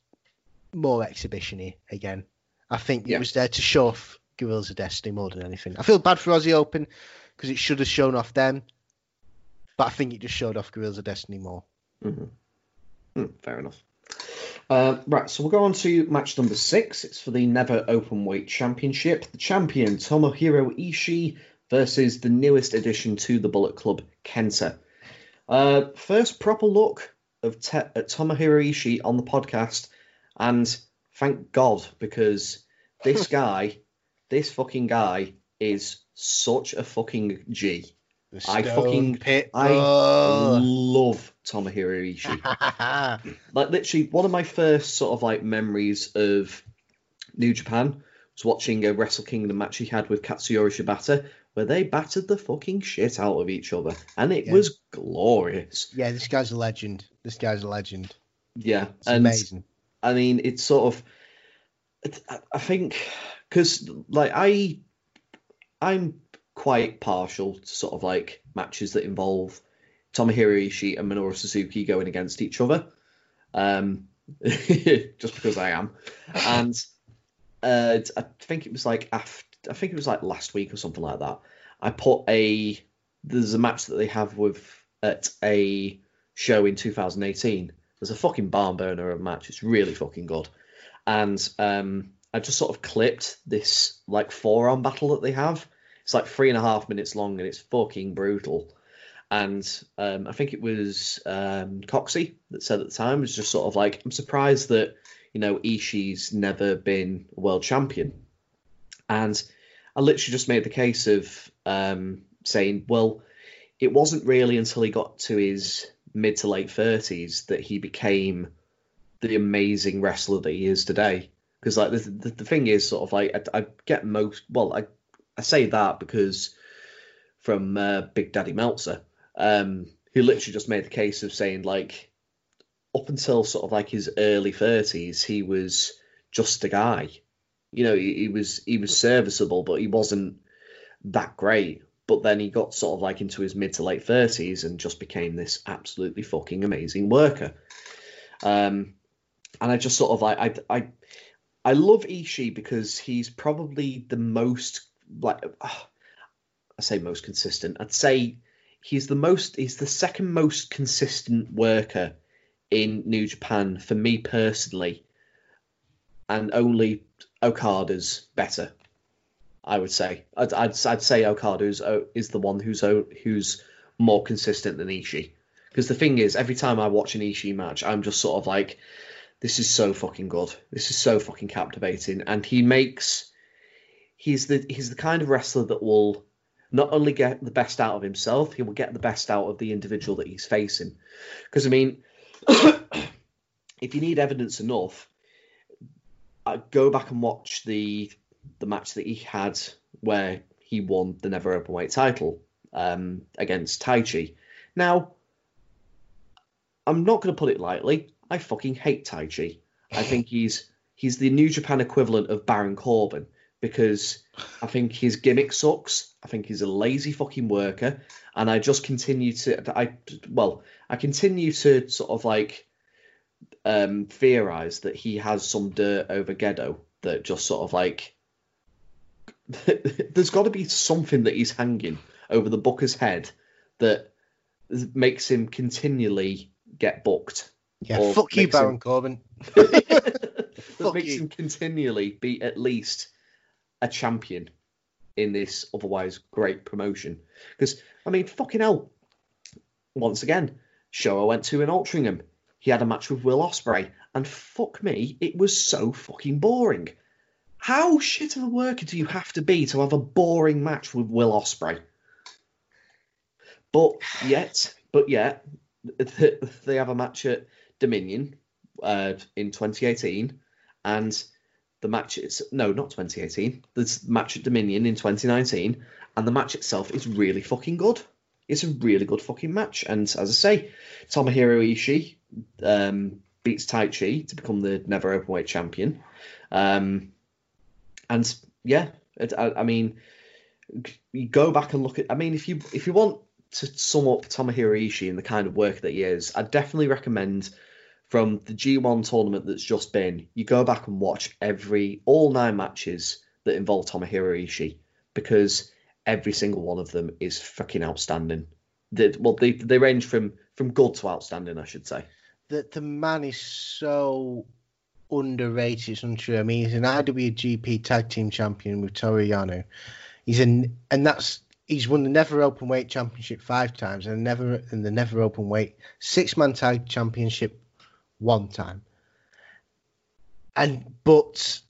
more exhibitiony again. I think Yeah. it was there to show off Guerrillas of Destiny more than anything. I feel bad for Aussie Open because it should have shown off them, but I think it just showed off Guerrillas of Destiny more. Mhm. Mm, fair enough. Uh, right, so we'll go on to match number six. It's for the Never Openweight Championship. The champion, Tomohiro Ishii, versus the newest addition to the Bullet Club, Kenta. Uh, first proper look of te- at Tomohiro Ishii on the podcast, and thank God because this guy this fucking guy is such a fucking G. I fucking- Pit. I love Tomohiro Ishii. like literally one of my first sort of like memories of New Japan was watching a Wrestle Kingdom match he had with Katsuyori Shibata where they battered the fucking shit out of each other and it Yeah. was glorious. yeah, this guy's a legend. This guy's a legend. Yeah, It's and amazing. I mean it's sort of it- I- I think because like I I'm quite partial to sort of like matches that involve Tomohiro Ishii and Minoru Suzuki going against each other. Um, just because I am, and uh, I think it was like after, I think it was like last week or something like that. I put a there's a match that they have with at a show in 2018. There's a fucking barn burner of a match. It's really fucking good, and um, I just sort of clipped this like forearm battle that they have. It's like three and a half minutes long and it's fucking brutal. And um, I think it was um, Coxey that said at the time it was just sort of like, I'm surprised that you know Ishii's never been world champion. And I literally just made the case of um, saying, well, it wasn't really until he got to his mid to late 30s that he became the amazing wrestler that he is today. Because like the, the, the thing is, sort of like I, I get most well, I I say that because from uh, Big Daddy Meltzer, um, who literally just made the case of saying like up until sort of like his early thirties, he was just a guy. You know, he, he was he was serviceable, but he wasn't that great. But then he got sort of like into his mid to late thirties and just became this absolutely fucking amazing worker. Um, and I just sort of like I I I love Ishii because he's probably the most like ah, I say most consistent. I'd say he's the most he's the second most consistent worker in New Japan for me personally, and only Okada's better. I would say I'd I'd, I'd say Okada's uh, is the one who's uh, who's more consistent than Ishii. Because the thing is, every time I watch an Ishii match, I'm just sort of like, this is so fucking good. This is so fucking captivating, and he makes he's the he's the kind of wrestler that will not only get the best out of himself, he will get the best out of the individual that he's facing. Because I mean, if you need evidence enough, I go back and watch the the match that he had where he won the never openweight title um, against Taichi. Now, I'm not going to put it lightly. I fucking hate Taichi. I think he's he's the New Japan equivalent of Baron Corbin because I think his gimmick sucks. I think he's a lazy fucking worker, and I just continue to I well I continue to sort of like um, theorize that he has some dirt over Gedo that just sort of like there's got to be something that he's hanging over the booker's head that makes him continually get booked. Yeah, fuck you, makes him- Baron Corbin. that Fuck makes you. him continually be at least a champion in this otherwise great promotion. Because I mean, fucking hell. Once again, show I went to in Altrincham. He had a match with Will Ospreay, and fuck me, it was so fucking boring. How shit of a worker do you have to be to have a boring match with Will Ospreay? But yet, but yet, they have a match at Dominion uh, in 2018, and the match is no, not 2018. The match at Dominion in 2019, and the match itself is really fucking good. It's a really good fucking match, and as I say, Tomohiro Ishii um, beats Taichi to become the never openweight champion. Um, and yeah, it, I, I mean, you go back and look at. I mean, if you if you want to sum up Tomohiro Ishii and the kind of work that he is, I'd definitely recommend from the G1 tournament that's just been, you go back and watch every all nine matches that involve Tomohiro Ishii because every single one of them is fucking outstanding. They, well, they they range from from good to outstanding, I should say. The the man is so underrated. It's untrue. I mean, he's an IWGP Tag Team Champion with Toru Yano. He's an and that's he's won the Never Open Weight Championship five times and never and the Never Open Weight Six Man Tag Championship one time. And but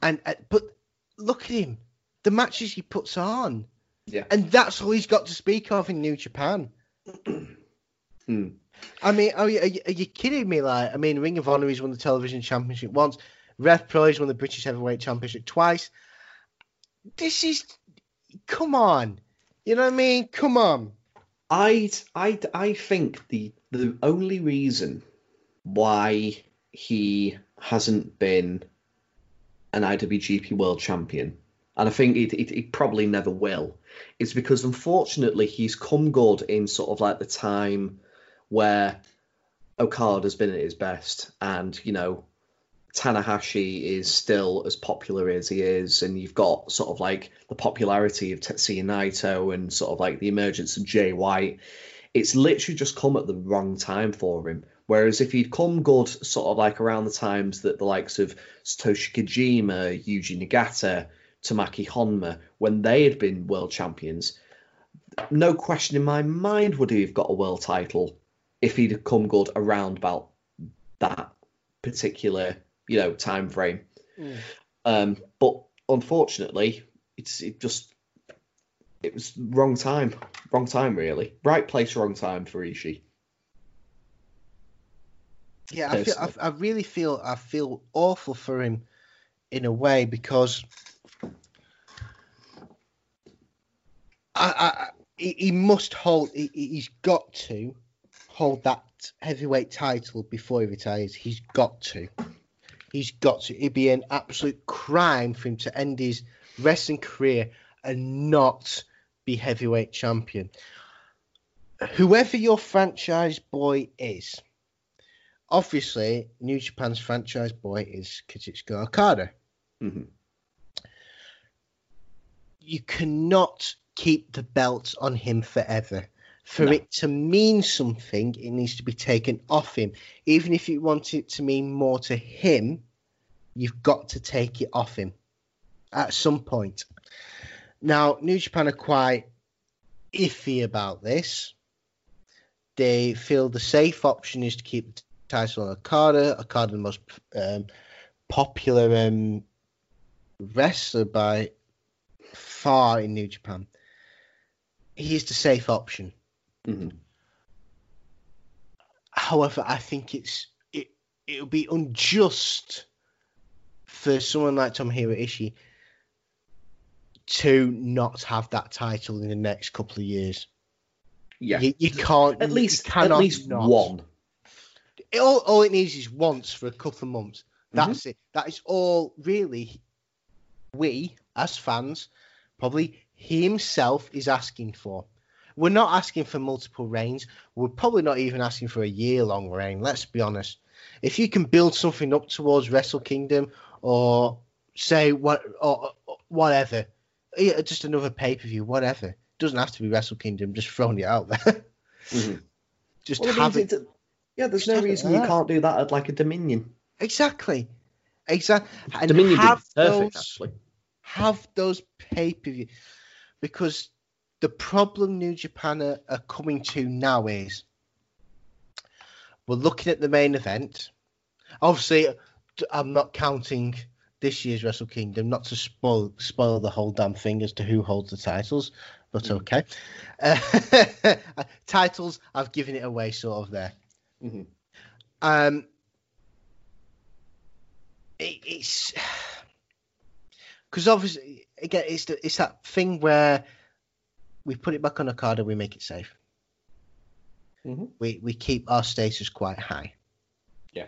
and uh, but look at him. the matches he puts on. Yeah. And that's all he's got to speak of in New Japan. Hmm. I mean, oh, are you, are you, are you kidding me? Like, I mean, Ring of Honor, he's won the television championship once. Rev Pro, he's won the British Heavyweight Championship twice. This is, come on. You know what I mean? Come on. I I I think the the only reason why he hasn't been an IWGP World Champion, and I think it, it, it probably never will, is because unfortunately he's come good in sort of like the time where Okada's been at his best, and you know Tanahashi is still as popular as he is, and you've got sort of like the popularity of Tetsuya Naito and sort of like the emergence of Jay White. It's literally just come at the wrong time for him. Whereas if he'd come good sort of like around the times that the likes of Satoshi Kojima, Yuji Nagata, Tomoaki Honma, when they had been world champions, no question in my mind would he have got a world title if he'd have come good around about that particular you know time frame. Mm. Um, but unfortunately, it's it just it was wrong time, wrong time really, right place, wrong time for Ishii. Yeah, I, feel, I, I really feel I feel awful for him in a way because I, I he, he must hold. He, he's got to hold that heavyweight title before he retires. He's got to. He's got to. It'd be an absolute crime for him to end his wrestling career and not be heavyweight champion. Whoever your franchise boy is, obviously New Japan's franchise boy is Kazuchika Okada. Mm-hmm. You cannot keep the belt on him forever. For No. it to mean something, it needs to be taken off him. Even if you want it to mean more to him, you've got to take it off him at some point. Now, New Japan are quite iffy about this. They feel the safe option is to keep the title on Okada. Okada, the most um, popular um, wrestler by far in New Japan. He's the safe option. Mm-hmm. However, I think it's it it would be unjust for someone like Tomohiro Ishii to not have that title in the next couple of years. Yeah, You, you can't at least at least not. one. It- all, all it needs is once for a couple of months. Mm-hmm. That's it. That is all really we as fans, probably he himself is asking for. We're not asking for multiple reigns. We're probably not even asking for a year long reign. Let's be honest. If you can build something up towards Wrestle Kingdom or say what or, or whatever, yeah, just another pay per view, whatever. Doesn't have to be Wrestle Kingdom. Just throwing it out there. Mhm. just Well, have it. it- yeah, there's no reason you can't do that at like a Dominion. Exactly. Exactly. And Dominion would be have perfect those, actually. have those pay per view because the problem New Japan are, are coming to now is we're looking at the main event. Obviously, I'm not counting this year's Wrestle Kingdom, not to spoil spoil the whole damn thing as to who holds the titles, but okay. Uh, titles, I've given it away sort of there. Mhm. Um, it, it's because obviously again it's the, it's that thing where we put it back on Okada, we make it safe. Mhm. We we keep our status quite high. Yeah.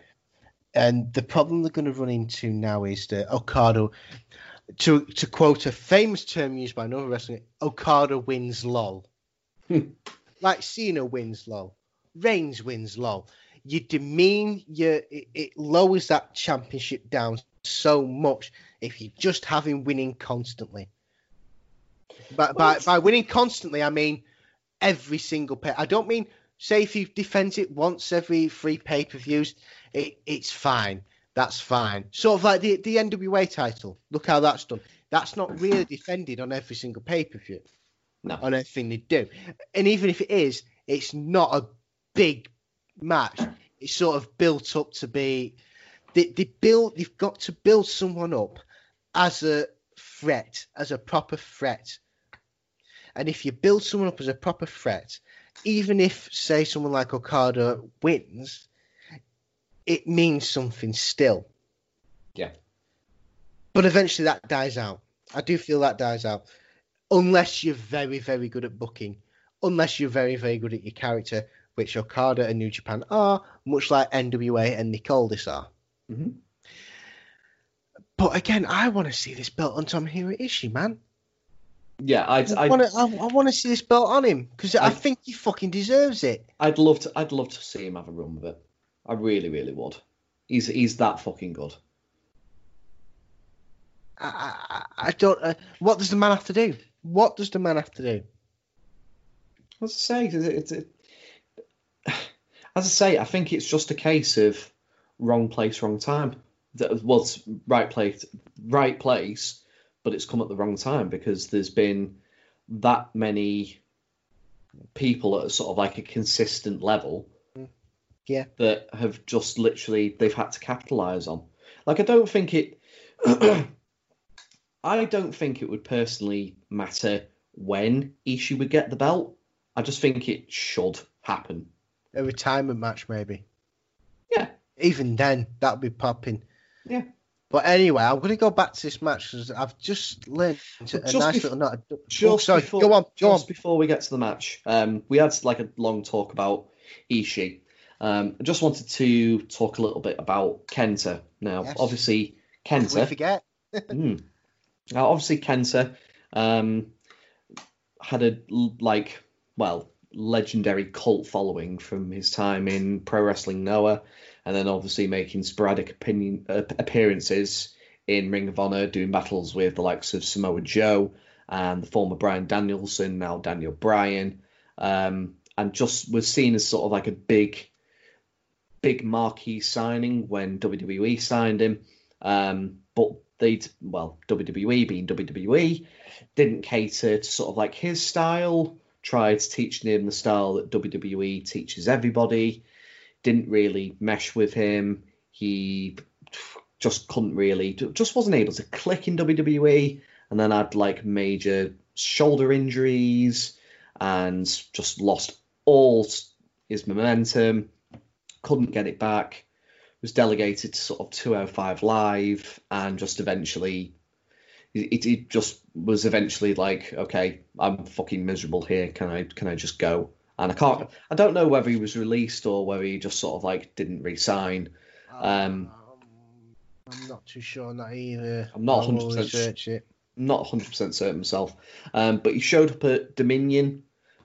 And the problem they're going to run into now is that Okada, to to quote a famous term used by another wrestler, Okada wins lol. like Cena wins lol, Reigns wins lol. You demean your it, it lowers that championship down so much if you just have him winning constantly. But by, by winning constantly, I mean every single pay. I don't mean say if you defend it once every three pay per views, it, it's fine. That's fine. Sort of like the the NWA title. Look how that's done. That's not really defended on every single pay per view. No. On everything they do, and even if it is, it's not a big match. It's sort of built up to be. They, they build. You've got to build someone up as a threat, as a proper threat. And if you build someone up as a proper threat, even if, say, someone like Okada wins, it means something still. Yeah. But eventually that dies out. I do feel that dies out. Unless you're very, very good at booking. Unless you're very, very good at your character, which Okada and New Japan are, much like NWA and Nick Aldis are. hmm But again, I want to see this belt on Tom Tomohiro Ishii, man. Yeah, I'd, I want to, I, I want to see this belt on him because I, I- think he fucking deserves it. I'd love to. I'd love to see him have a run with it. I really, really would. He's he's that fucking good. I, I, I don't. Uh, what does the man have to do? What does the man have to do? As I say, it's, it, as I say, I think it's just a case of wrong place, wrong time. That was right place, right place, but it's come at the wrong time because there's been that many people at a sort of like a consistent level. Mm. Yeah. That have just literally they've had to capitalize on. Like I don't think it. I don't think it would personally matter when Ishii would get the belt. I just think it should happen. A retirement match, maybe. Yeah. Even then, that would be popping. Yeah. But anyway, I'm going to go back to this match because I've just learned a Just nice bef- little note. Just oh, sorry. before, go on, go on. just before we get to the match, um, we had like a long talk about Ishii. Um, I just wanted to talk a little bit about Kenta. Now, Yes. obviously, We Kenta. forget. Mm. Now, obviously, Kenta um, had a like, well, legendary cult following from his time in Pro Wrestling Noah, and then obviously making sporadic opinion uh, appearances in Ring of Honor, doing battles with the likes of Samoa Joe and the former Bryan Danielson, now Daniel Bryan, um, and just was seen as sort of like a big, big marquee signing when WWE signed him. Um, but they'd well WWE being WWE didn't cater to sort of like his style. Tried teaching him the style that WWE teaches everybody. Didn't really mesh with him. He just couldn't really, just wasn't able to click in WWE. And then had like major shoulder injuries and just lost all his momentum. Couldn't get it back was delegated to sort of 205 live and just eventually it, it just was eventually like okay i'm fucking miserable here can i can i just go and i can't i don't know whether he was released or whether he just sort of like didn't resign. Um, I'm not too sure on that either. I'm not 100% research it. not 100% certain myself. Um, but he showed up at dominion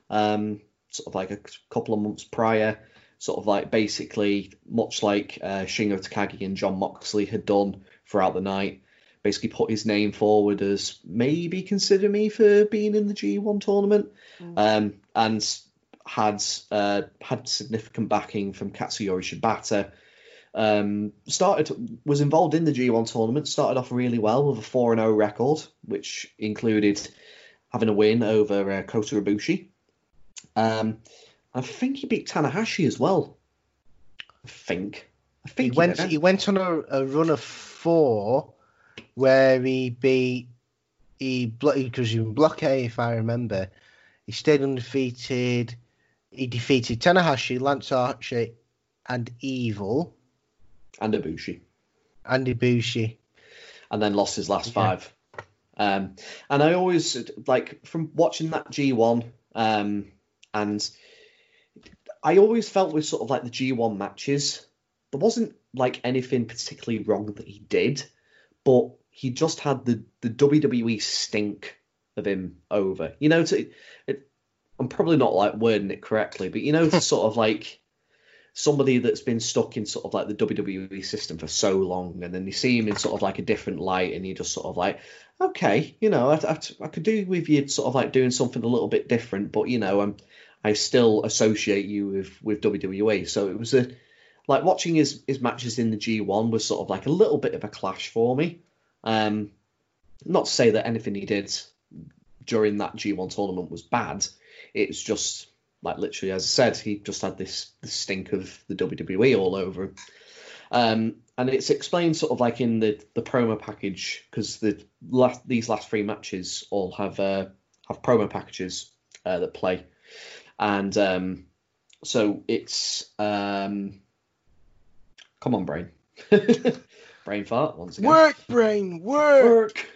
um, sort of like a couple of months prior sort of like basically much like uh, Shingo Takagi and Jon Moxley had done throughout the night. Basically put his name forward as maybe consider me for being in the G1 tournament. Um, and had uh, had significant backing from Katsuyori Shibata um, started was involved in the G1 tournament. Started off really well with a four and zero record, which included having a win over uh, Kota Ibushi. Um, I think he beat Tanahashi as well. I think. I think He think went. did. He went on a, a run of four, where he beat he because he was in block A, if I remember. He stayed undefeated. He defeated Tanahashi, Lance Archer, and Evil, and Ibushi. and Ibushi. and then lost his last Yeah. five. Um, and I always like from watching that G1, um, and I always felt with sort of like the G1 matches, there wasn't like anything particularly wrong that he did, but he just had the the WWE stink of him over. You know, to it, I'm probably not like wording it correctly, but you know, sort of like somebody that's been stuck in sort of like the WWE system for so long, and then you see him in sort of like a different light, and you just sort of like, okay, you know, I, I, I could do with you sort of like doing something a little bit different, but you know, I'm I still associate you with with WWE. So it was a like watching his his matches in the G1 was sort of like a little bit of a clash for me. Um, not to say that anything he did during that G1 tournament was bad. It's just like literally, as I said, he just had this, this stink of the WWE all over him. Um, and it's explained sort of like in the, the promo package because the last these last three matches all have uh, have promo packages uh, that play, and um, so it's um, come on brain, brain fart once again. Work, brain, work,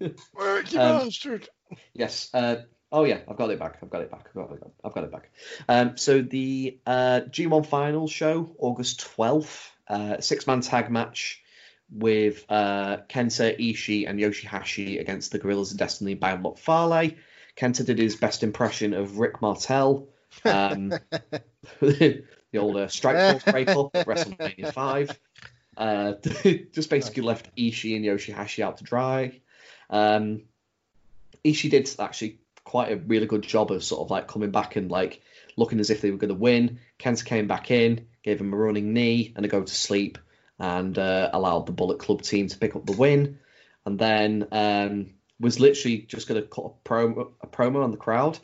Work. work, you Um, bastard. Yes. Uh, oh yeah, I've got it back. I've got it back. I've got it, I've got it back. Um, so the uh, G1 final show, August twelfth, uh, six man tag match with uh, Kenta, Ishii, and Yoshihashi against the Guerrillas of Destiny by. Kenta did his best impression of Rick Martel. Um, the older uh, strike force breakup at WrestleMania five. Uh, just basically left Ishii and Yoshihashi out to dry. Um, Ishii did actually quite a really good job of sort of like coming back and like looking as if they were going to win. Kenta came back in, gave him a running knee and a go to sleep, and uh, allowed the Bullet Club team to pick up the win. And then um, was literally just going to cut a promo, a promo on the crowd,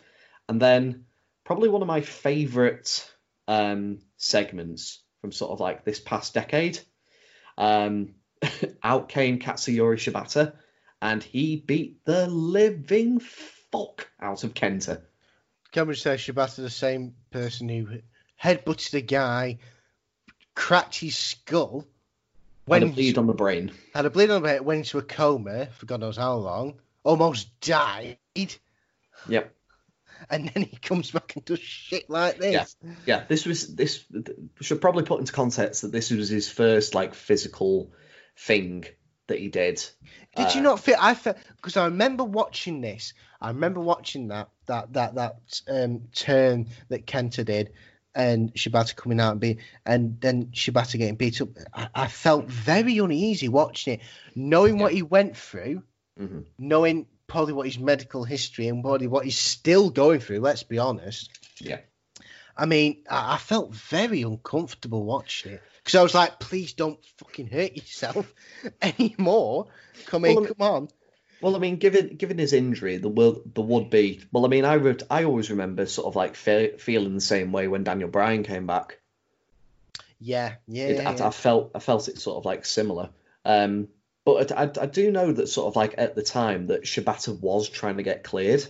and then probably one of my favourite um, segments from sort of like this past decade. Um, out came Katsuyori Shibata, and he beat the living fuck out of Kenta. Can says say Shibata the same person who headbutted a guy, cracked his skull, Went a went, bleed on the brain. had a bleed on the head, went into a coma for God knows how long, almost died, Yep. and then he comes back and does shit like this. Yeah, yeah. this was this should probably put into context that this was his first like physical thing that he did. Did you Uh, not feel? I felt because I remember watching this. I remember watching that that that that um, turn that Kenta did, and Shibata coming out and be, and then Shibata getting beat up. I, I felt very uneasy watching it, knowing what he went through, Mhm. knowing probably what his medical history and probably what he's still going through. Let's be honest. Yeah. I mean, I, I felt very uncomfortable watching it because I was like, please don't fucking hurt yourself anymore. Come in, Well, I mean- come on. Well, I mean, given given his injury, the will the would be. Well, I mean, I would, I always remember sort of like fe- feeling the same way when Daniel Bryan came back. Yeah, yeah. It, yeah, I, yeah. I felt I felt it sort of like similar. Um, but I, I, I do know that sort of like at the time that Shibata was trying to get cleared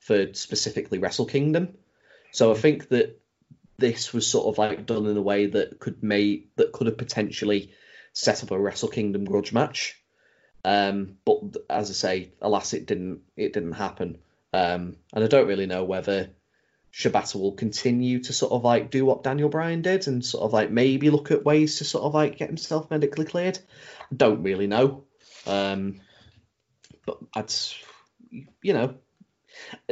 for specifically Wrestle Kingdom. So I think that this was sort of like done in a way that could make that could have potentially set up a Wrestle Kingdom grudge match. Um, but as I say, alas, it didn't. It didn't happen. Um, and I don't really know whether Shibata will continue to sort of like do what Daniel Bryan did and sort of like maybe look at ways to sort of like get himself medically cleared. I don't really know. Um, but I'd, you know,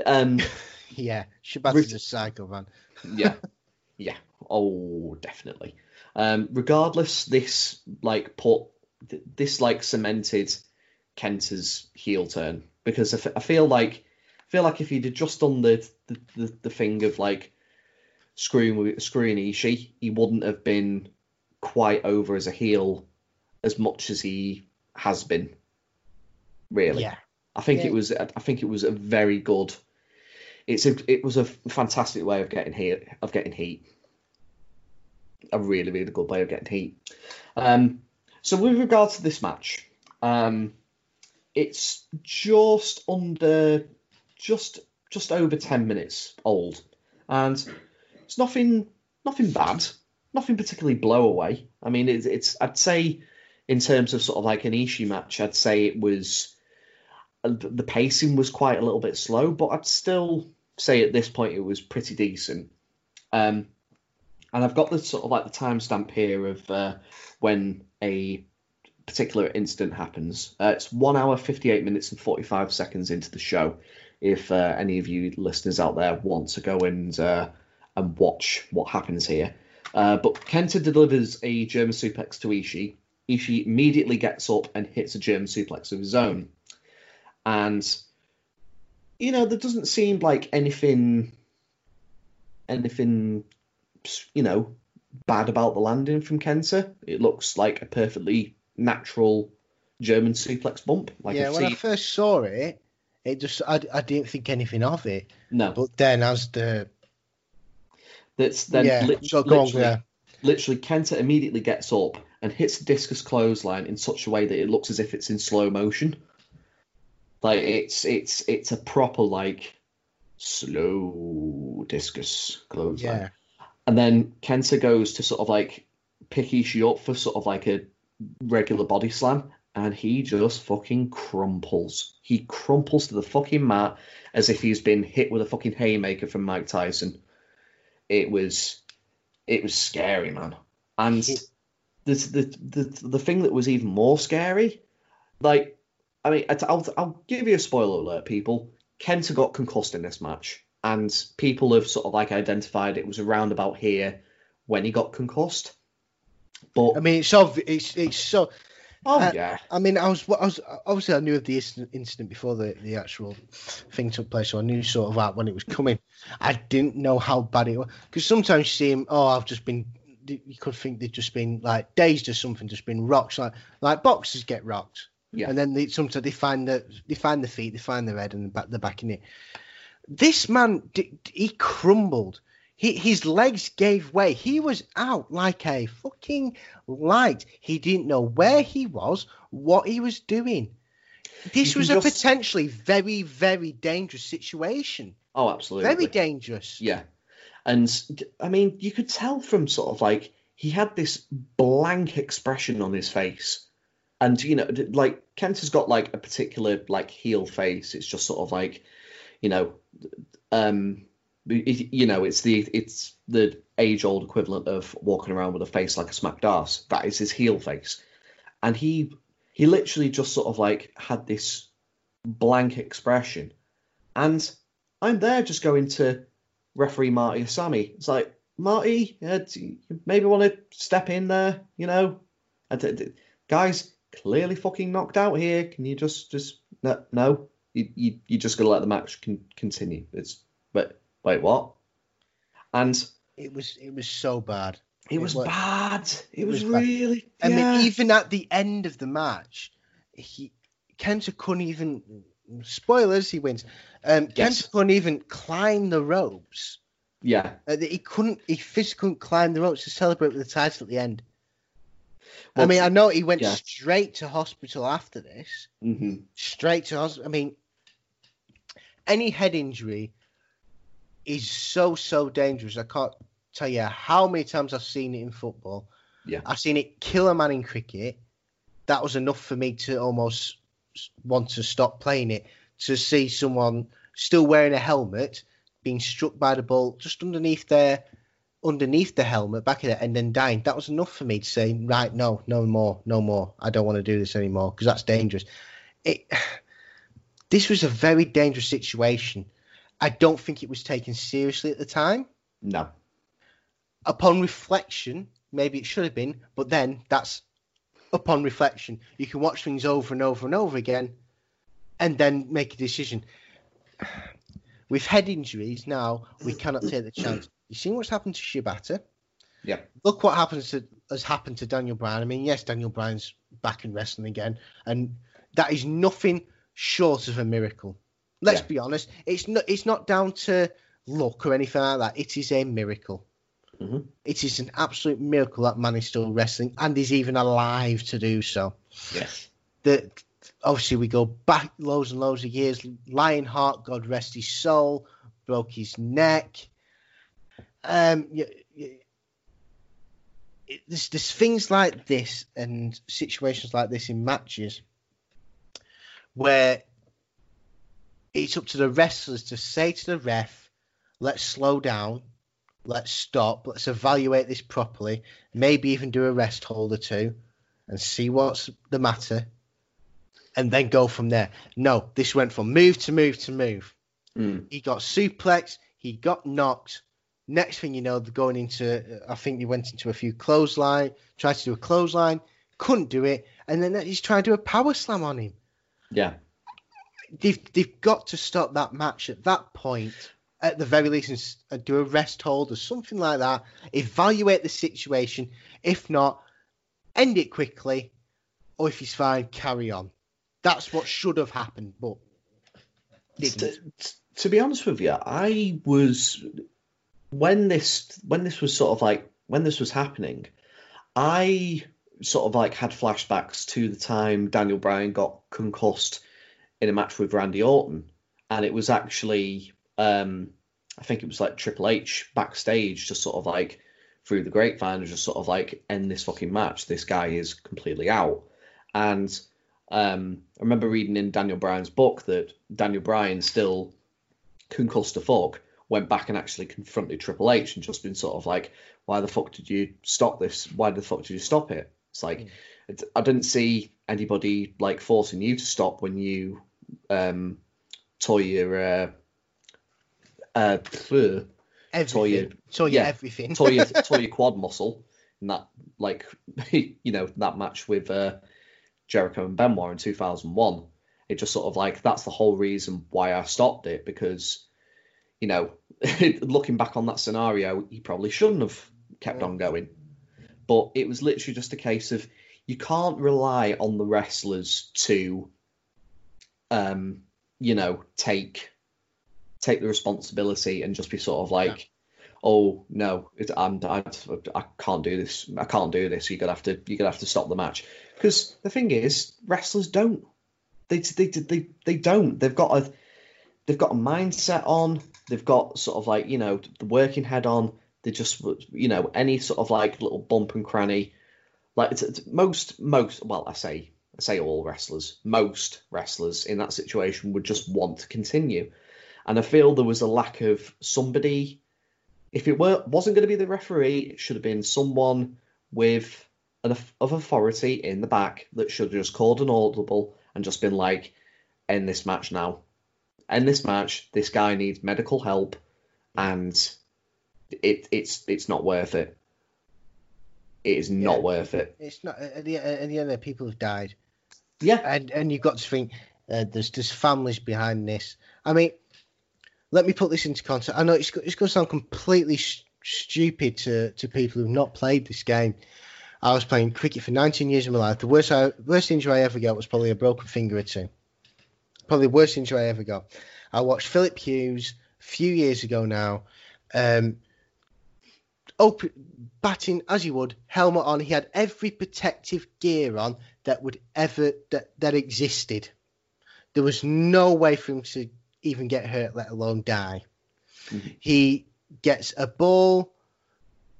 um, yeah. Shibata's a psycho man. yeah, yeah, oh, definitely. Um, regardless, this like put this like cemented Kenta's heel turn because I, f- I feel like I feel like if he'd just done the the, the, the thing of like screwing screwing Ishii, he wouldn't have been quite over as a heel as much as he has been. Really, Yeah. I think Yeah. it was. I think it was a very good. It's a. It was a fantastic way of getting heat. Of getting heat. A really, really good way of getting heat. Um, so with regards to this match, um, it's just under, just just over ten minutes old, and it's nothing, nothing bad, nothing particularly blow away. I mean, it's, it's I'd say in terms of sort of like an Ishii match, I'd say it was uh, the pacing was quite a little bit slow, but I'd still say at this point it was pretty decent. Um, and I've got the sort of like the timestamp here of uh, when a particular incident happens. Uh, it's one hour, 58 minutes, and 45 seconds into the show. If uh, any of you listeners out there want to go and uh, and watch what happens here. Uh, but Kenta delivers a German suplex to Ishii. Ishii immediately gets up and hits a German suplex of his own. And, you know, there doesn't seem like anything, anything, you know, bad about the landing from Kenta. It looks like a perfectly natural German suplex bump. Like yeah, I've when I first saw it, it just I, I didn't think anything of it. No, But then as the that's then yeah, lit- so go on, literally, yeah. literally Kenta immediately gets up and hits the discus clothesline in such a way that it looks as if it's in slow motion. Like it's it's it's a proper like slow discus clothesline. Yeah. And then Kenta goes to sort of like pick Ishii up for sort of like a regular body slam, and he just fucking crumples. He crumples to the fucking mat as if he's been hit with a fucking haymaker from Mike Tyson. It was, it was scary, man. And the the the the thing that was even more scary, like, I mean, I'll I'll give you a spoiler alert, people. Kenta got concussed in this match, and people have sort of like identified it was around about here when he got concussed. But I mean, it's so it's it's so. oh uh, yeah, I mean, I was I was obviously I knew of the incident, incident before the the actual thing took place, so I knew sort of that when it was coming. I didn't know how bad it was because sometimes you see him. Oh, I've just been. You could think they've just been like dazed or something, just been rocked. Like like boxers get rocked. Yeah. And then they sometimes they find the they find the feet, they find the head, and the back the back in it. This man, he crumbled. He, his legs gave way. He was out like a fucking light. He didn't know where he was, what he was doing. This was can a potentially very, very dangerous situation. oh absolutely, Very dangerous. Yeah. And I mean, you could tell from sort of like he had this blank expression on his face. And you know, like Kent has got like a particular like heel face. It's just sort of like, you know, um it- you know, it's the it's the age old equivalent of walking around with a face like a smacked ass. That is his heel face. And he he literally just sort of like had this blank expression. And I'm there just going to referee Marty Asami It's like, Marty, you maybe want to step in there, you know? Guys, clearly fucking knocked out here. Can you just, just, no, no? You, you, you just gotta let the match con- continue. It's, but, wait, what? And It was it was so bad. it It was was- bad. It, it was, was bad. really, I yeah. mean, even at the end of the match, he Kenta couldn't even. Spoilers, he wins. Um, Yes. Kenta couldn't even climb the ropes. yeah. Uh, he couldn't. He physically couldn't climb the ropes to celebrate with the title at the end. I mean, I know he went yeah. straight to hospital after this. hmm Straight to hospital. I mean, any head injury is so so dangerous. I can't tell you how many times I've seen it in football. Yeah. I've seen it kill a man in cricket. That was enough for me to almost want to stop playing it. To see someone still wearing a helmet being struck by the ball just underneath their underneath the helmet, back of it, and then dying. That was enough for me to say, right, no, no more, no more. I don't want to do this anymore because that's dangerous. It. This was a very dangerous situation. I don't think it was taken seriously at the time No. upon reflection, maybe it should have been, but then that's upon reflection. You can watch things over and over and over again and then make a decision. With head injuries now, we cannot take the chance. You seen what's happened to Shibata? Yeah. Look what happens to has happened to Daniel Bryan. I mean, yes, Daniel Bryan's back in wrestling again, and that is nothing short of a miracle. Let's Yeah. be honest. It's not it's not down to luck or anything like that. It is a miracle. Mhm. It is an absolute miracle that man is still wrestling and is even alive to do so. Yes. The obviously we go back loads and loads of years. Lionheart, God rest his soul, broke his neck. Um, it, there's, there's things like this and situations like this in matches where it's up to the wrestlers to say to the ref, let's slow down, let's stop, let's evaluate this properly, maybe even do a rest hold or two and see what's the matter, and then go from there. No, this went from move to move to move. Mm. He got suplex, he got knocked. Next thing you know, they're going into, I think he went into a few clothesline, tried to do a clothesline, couldn't do it, and then he's trying to do a power slam on him. Yeah. they've they've got to stop that match at that point at the very least and do a rest hold or something like that evaluate the situation. If not end it quickly or if he's fine carry on. That's what should have happened but to, to be honest with you, I was when this when this was sort of like when this was happening, I sort of like had flashbacks to the time Daniel Bryan got concussed in a match with Randy Orton, and it was actually um, I think it was like Triple H backstage, just sort of like through the grapevine, just sort of like end this fucking match. This guy is completely out, and um, I remember reading in Daniel Bryan's book that Daniel Bryan still concussed a fuck went back and actually confronted Triple H and just been sort of like, why the fuck did you stop this? Why the fuck did you stop it? It's like mm. it, I didn't see anybody like forcing you to stop when you um tore your uh uh everything. tore your tore your yeah, everything tore your tore your quad muscle in that like you know that match with uh Jericho and Benoit in 2001 it just sort of like that's the whole reason why I stopped it because you know, looking back on that scenario, he probably shouldn't have kept on going. But it was literally just a case of you can't rely on the wrestlers to, um, you know, take take the responsibility and just be sort of like, yeah. oh no, it, I'm, I, I can't do this, I can't do this. You're gonna have to, you're gonna have to stop the match. Because the thing is, wrestlers don't. They, they, they, they don't. They've got a, they've got a mindset on. They've got sort of like you know the working head on. They just you know any sort of like little bump and cranny. Like it's, it's most most well I say I say all wrestlers most wrestlers in that situation would just want to continue, and I feel there was a lack of somebody. If it were wasn't going to be the referee, it should have been someone with an of authority in the back that should have just called an audible and just been like, end this match now in this match, this guy needs medical help, and it it's it's not worth it. It is not yeah, worth it. It's not. At the, at the end, there people have died. Yeah, and and you've got to think uh, there's there's families behind this. I mean, let me put this into context. I know it's it's going to sound completely st- stupid to to people who've not played this game. I was playing cricket for 19 years of my life. The worst I, worst injury I ever got was probably a broken finger or two. Probably the worst injury I ever got. I watched Philip Hughes a few years ago now. Um, open, batting as he would, helmet on. He had every protective gear on that would ever that, that existed. There was no way for him to even get hurt, let alone die. Mm-hmm. He gets a ball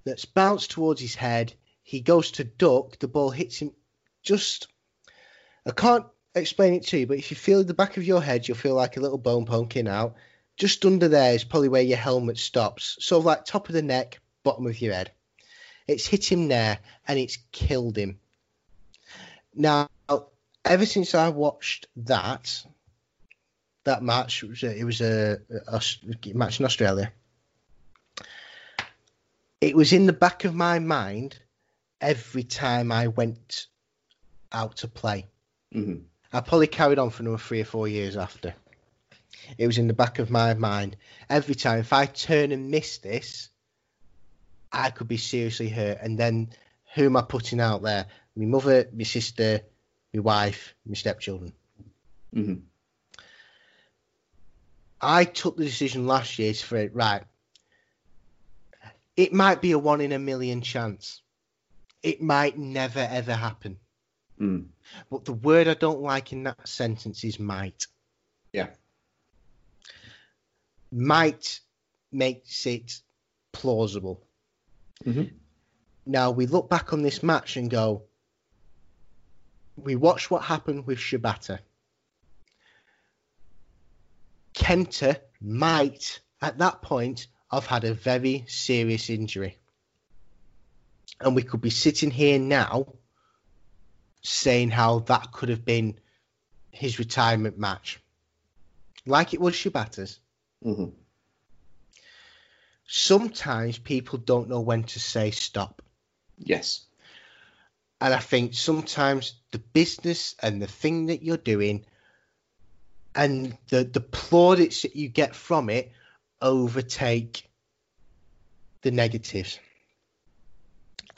that's bounced towards his head. He goes to duck. The ball hits him just. I can't explain it to you, but if you feel the back of your head, you'll feel like a little bone poking out. Just under there is probably where your helmet stops, sort of like top of the neck, bottom of your head. It's hit him there and it's killed him. Now, ever since I watched that, that match, it was a, a, a match in Australia. It was in the back of my mind every time I went out to play. Mm-hmm. I probably carried on for another three or four years after. It was in the back of my mind every time. If I turn and miss this, I could be seriously hurt. And then who am I putting out there? My mother, my sister, my wife, my stepchildren. Mm-hmm. I took the decision last year to say, right, it might be a one in a million chance. It might never ever happen. Mm. But the word I don't like in that sentence is might. Yeah. Might makes it plausible. Mm-hmm. Now we look back on this match and go, we watched what happened with Shibata. Kenta might, at that point, have had a very serious injury. And we could be sitting here now saying how that could have been his retirement match, like it was Shibata's. Mm-hmm. Sometimes people don't know when to say stop. Yes. And I think sometimes the business and the thing that you're doing and the, the plaudits that you get from it overtake the negatives.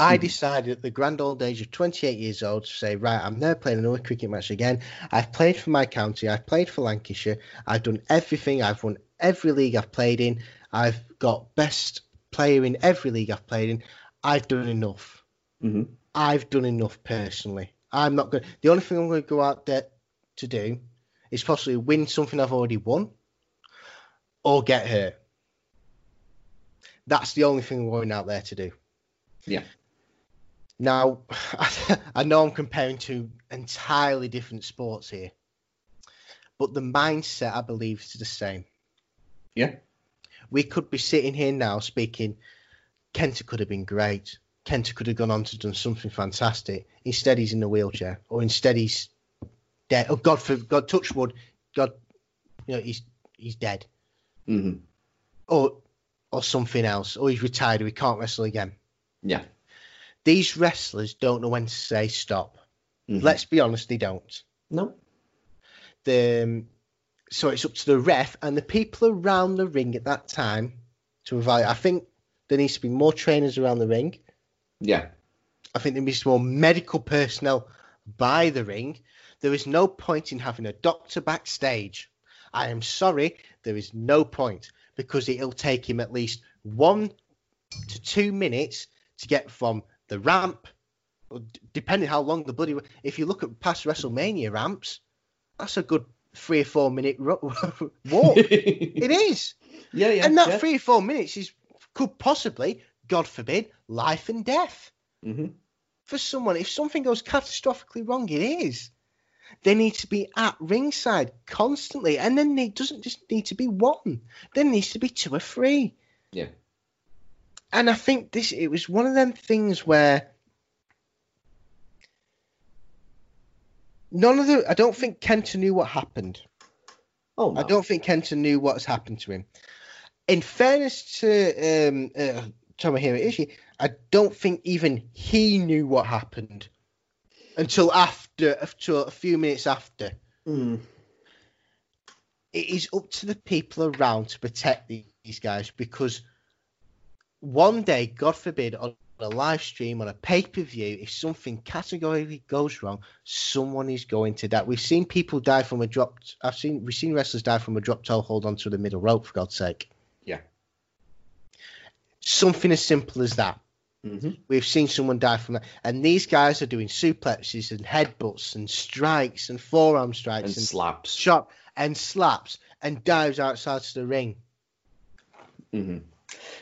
I hmm. decided at the grand old age of 28 years old to say, right, I'm never playing another cricket match again. I've played for my county, I've played for Lancashire, I've done everything, I've won every league I've played in, I've got best player in every league I've played in. I've done enough. Mm-hmm. I've done enough personally. I'm not going. The only thing I'm going to go out there to do is possibly win something I've already won, or get hurt. That's the only thing I'm going out there to do. Yeah. Now, I know I'm comparing two entirely different sports here, but the mindset I believe is the same. Yeah. We could be sitting here now speaking, Kenta could have been great. Kenta could have gone on to done something fantastic. Instead, he's in a wheelchair, or instead he's dead. Oh God, for God, touch wood, God, you know he's he's dead, hmm or or something else, or he's retired, or he can't wrestle again. Yeah. These wrestlers don't know when to say stop. Mhm. Let's be honest, they don't. No. The um, so it's up to the ref and the people around the ring at that time to evaluate. I think there needs to be more trainers around the ring. Yeah. I think there needs to be more medical personnel by the ring. There is no point in having a doctor backstage. I am sorry, there is no point because it'll take him at least one to two minutes to get from the ramp, depending how long the bloody. If you look at past WrestleMania ramps, that's a good three or four minute ro- walk. it is, Yeah, yeah. and that yeah. three or four minutes is could possibly, God forbid, life and death hmm for someone. If something goes catastrophically wrong, it is. They need to be at ringside constantly, and then it doesn't just need to be one. There needs to be two or three. Yeah. And I think this it was one of them things where none of the I don't think Kenta knew what happened. Oh, no. I don't think Kenta knew what's happened to him. In fairness to um, uh, Tomohiro Ishii, I don't think even he knew what happened until after, until a few minutes after. Mm. It is up to the people around to protect these guys because one day, God forbid, on a live stream, on a pay per view, if something categorically goes wrong, someone is going to die. We've seen people die from a dropped. I've seen we've seen wrestlers die from a drop toe hold onto the middle rope. For God's sake. Yeah. Something as simple as that. hmm We've seen someone die from that, and these guys are doing suplexes and headbutts and strikes and forearm strikes And and, slaps. shot and slaps and dives outside to the ring. hmm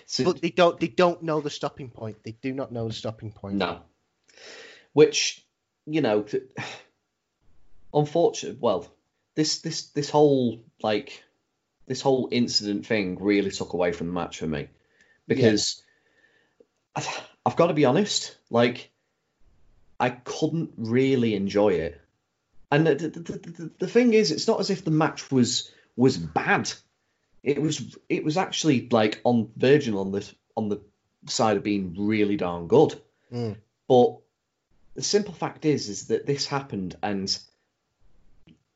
So, But they don't. They don't know the stopping point. They do not know the stopping point. No. Which, you know, unfortunate. Well, this this this whole like this whole incident thing really took away from the match for me because I, I've got to be honest, like I couldn't really enjoy it. And the, the, the, the thing is, it's not as if the match was was bad. It was it was actually like on verging on the on the side of being really darn good. Mm. But the simple fact is, is that this happened, and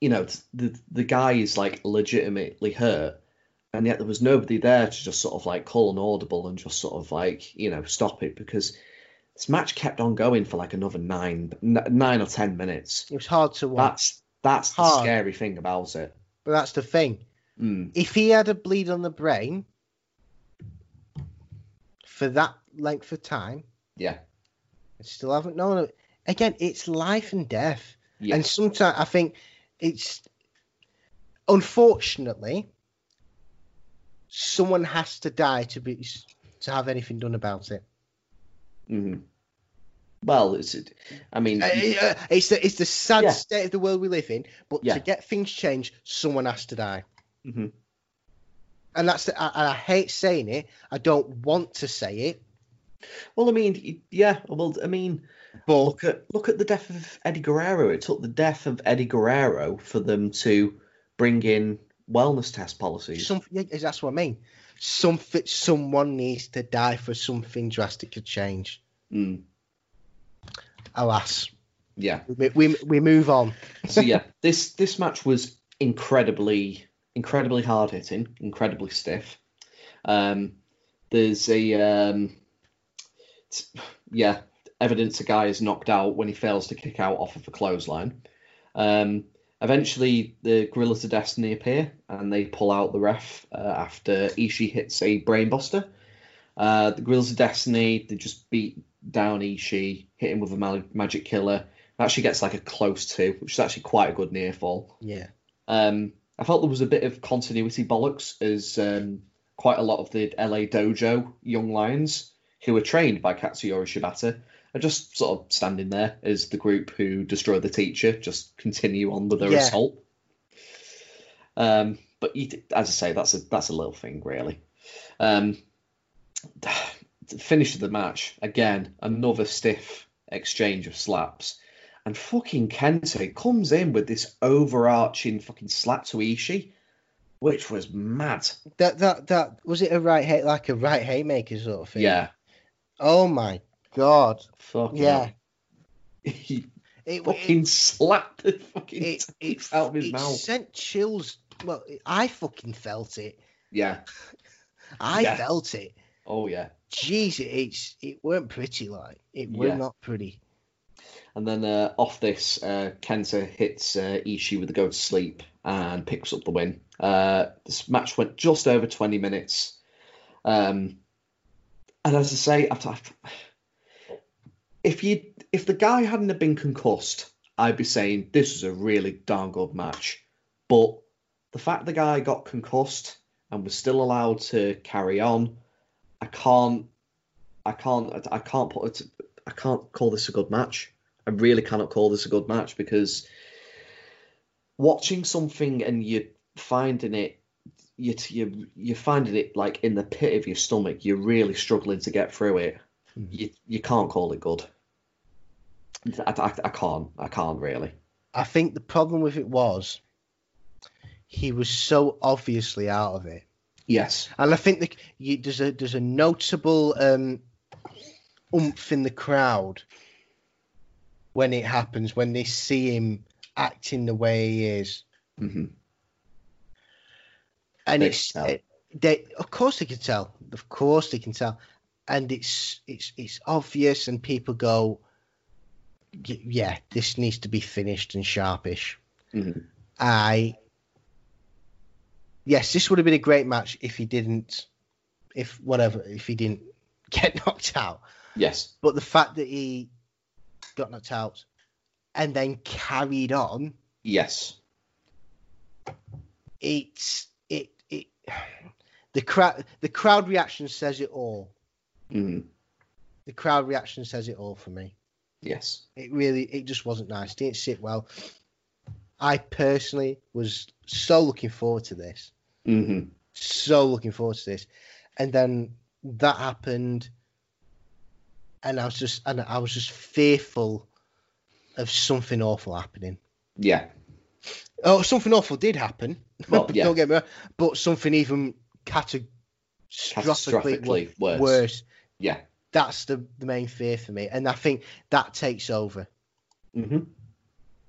you know the the guy is like legitimately hurt, and yet there was nobody there to just sort of like call an audible and just sort of like you know stop it because this match kept on going for like another nine nine or ten minutes. It was hard to watch. That's that's the scary thing about it. But that's the thing. Mm, If he had a bleed on the brain for that length of time, yeah, I still haven't known it. Again, it's life and death. yeah, And sometimes I think it's unfortunately someone has to die to be to have anything done about it. hmm Well, it's I mean, Uh, uh, it's the it's the sad Yeah. state of the world we live in. But Yeah. to get things changed, someone has to die. Mhm. And that's the, I, and I hate saying it. I don't want to say it, well, I mean, yeah, well, I mean. but Look at look at the death of Eddie Guerrero. It took the death of Eddie Guerrero for them to bring in wellness test policies. some, yeah, that's what I mean. Something, someone needs to die for something drastic to change. Mm, Alas, yeah. we, we, we move on. So yeah, this this match was incredibly incredibly hard hitting, incredibly stiff. Um, there's a um, yeah evidence a guy is knocked out when he fails to kick out off of a clothesline. Um, eventually, the Guerrillas of Destiny appear and they pull out the ref uh, after Ishii hits a brainbuster. Uh, the Guerrillas of Destiny they just beat down Ishii, hit him with a ma- magic killer. Actually gets like a close two, which is actually quite a good near fall. Yeah. Um, I felt there was a bit of continuity bollocks as um, quite a lot of the LA Dojo young lions who were trained by Katsuyori Shibata are just sort of standing there as the group who destroy the teacher just continue on with their Yeah. assault. Um, but you, as I say, that's a that's a little thing really. Um, the finish of the match again, another stiff exchange of slaps, and fucking Kenta comes in with this overarching fucking slap to Ishii, which was mad. That that that was it a right hate like a right haymaker sort of thing. Yeah, Oh my god. fucking Yeah. he It, fucking slapped the fucking it, it, out of his it mouth. sent chills. Well, I fucking felt it. Yeah. I Yeah. felt it. Oh yeah. Jeez, it's it weren't pretty. Like it were Yeah. not pretty. And then uh, off this, uh, Kenta hits uh, Ishii with a go to sleep and picks up the win. Uh, this match went just over 20 minutes. Um, and as I say, I've, I've- if you if the guy hadn't have been concussed, I'd be saying this was a really darn good match. But the fact the guy got concussed and was still allowed to carry on, I can't, I can't, I can't put it. I can't call this a good match. I really cannot call this a good match because watching something and you finding it, you you you're finding it like in the pit of your stomach. You're really struggling to get through it. Mhm. You you can't call it good. I, I, I can't. I can't really. I think the problem with it was he was so obviously out of it. Yes. And I think that you, there's a there's a notable um, oomph in the crowd when it happens when they see him acting the way he is, hmm and They it's it- they of course they can tell, of course they can tell, and it's it's it's obvious, and people go, yeah, this needs to be finished and sharpish. hmm I yes, this would have been a great match if he didn't, if whatever, if he didn't get knocked out. Yes. But the fact that he got knocked out and then carried on, Yes. it's it it the crowd the crowd reaction says it all. hmm The crowd reaction says it all for me. Yes. It really it just wasn't nice. Didn't sit well. I personally was so looking forward to this. hmm so looking forward to this. And then that happened, and I was just and I was just fearful of something awful happening. Yeah. Oh, something awful did happen. Well, yeah. Don't get me wrong, but something even catastrophically Catastrophically worse. worse. Yeah. That's the, the main fear for me, and I think that takes over. hmm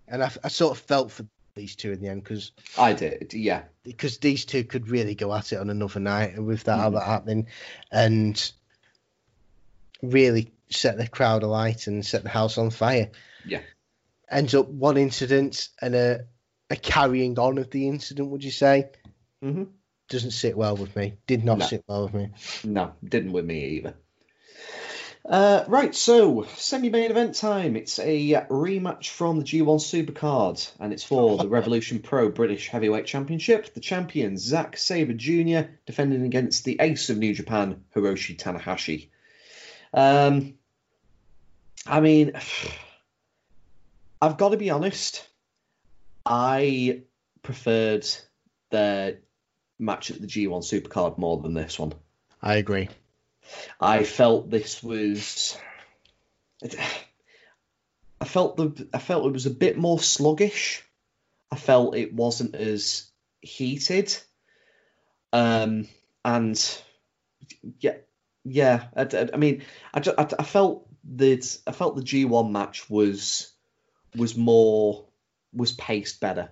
And I, I sort of felt for these two in the end because I did. Yeah. because these two could really go at it on another night with that Mhm. happening and really set the crowd alight and set the house on fire. Yeah. Ends up one incident and a, a carrying on of the incident, would you say? hmm Doesn't sit well with me. Did not No. sit well with me. No, didn't with me either. Uh, right, so semi-main event time. It's a rematch from the G1 Supercard, and it's for the Revolution Pro British Heavyweight Championship. The champion Zack Sabre Jr. defending against the ace of New Japan, Hiroshi Tanahashi. Um, I mean, I've got to be honest. I preferred their match at the G1 Supercard more than this one. I agree. I felt this was. I felt the. I felt it was a bit more sluggish. I felt it wasn't as heated. Um, and yeah, yeah. I, I- I mean, I, ju- I, I felt that I felt the G one match was was more was paced better.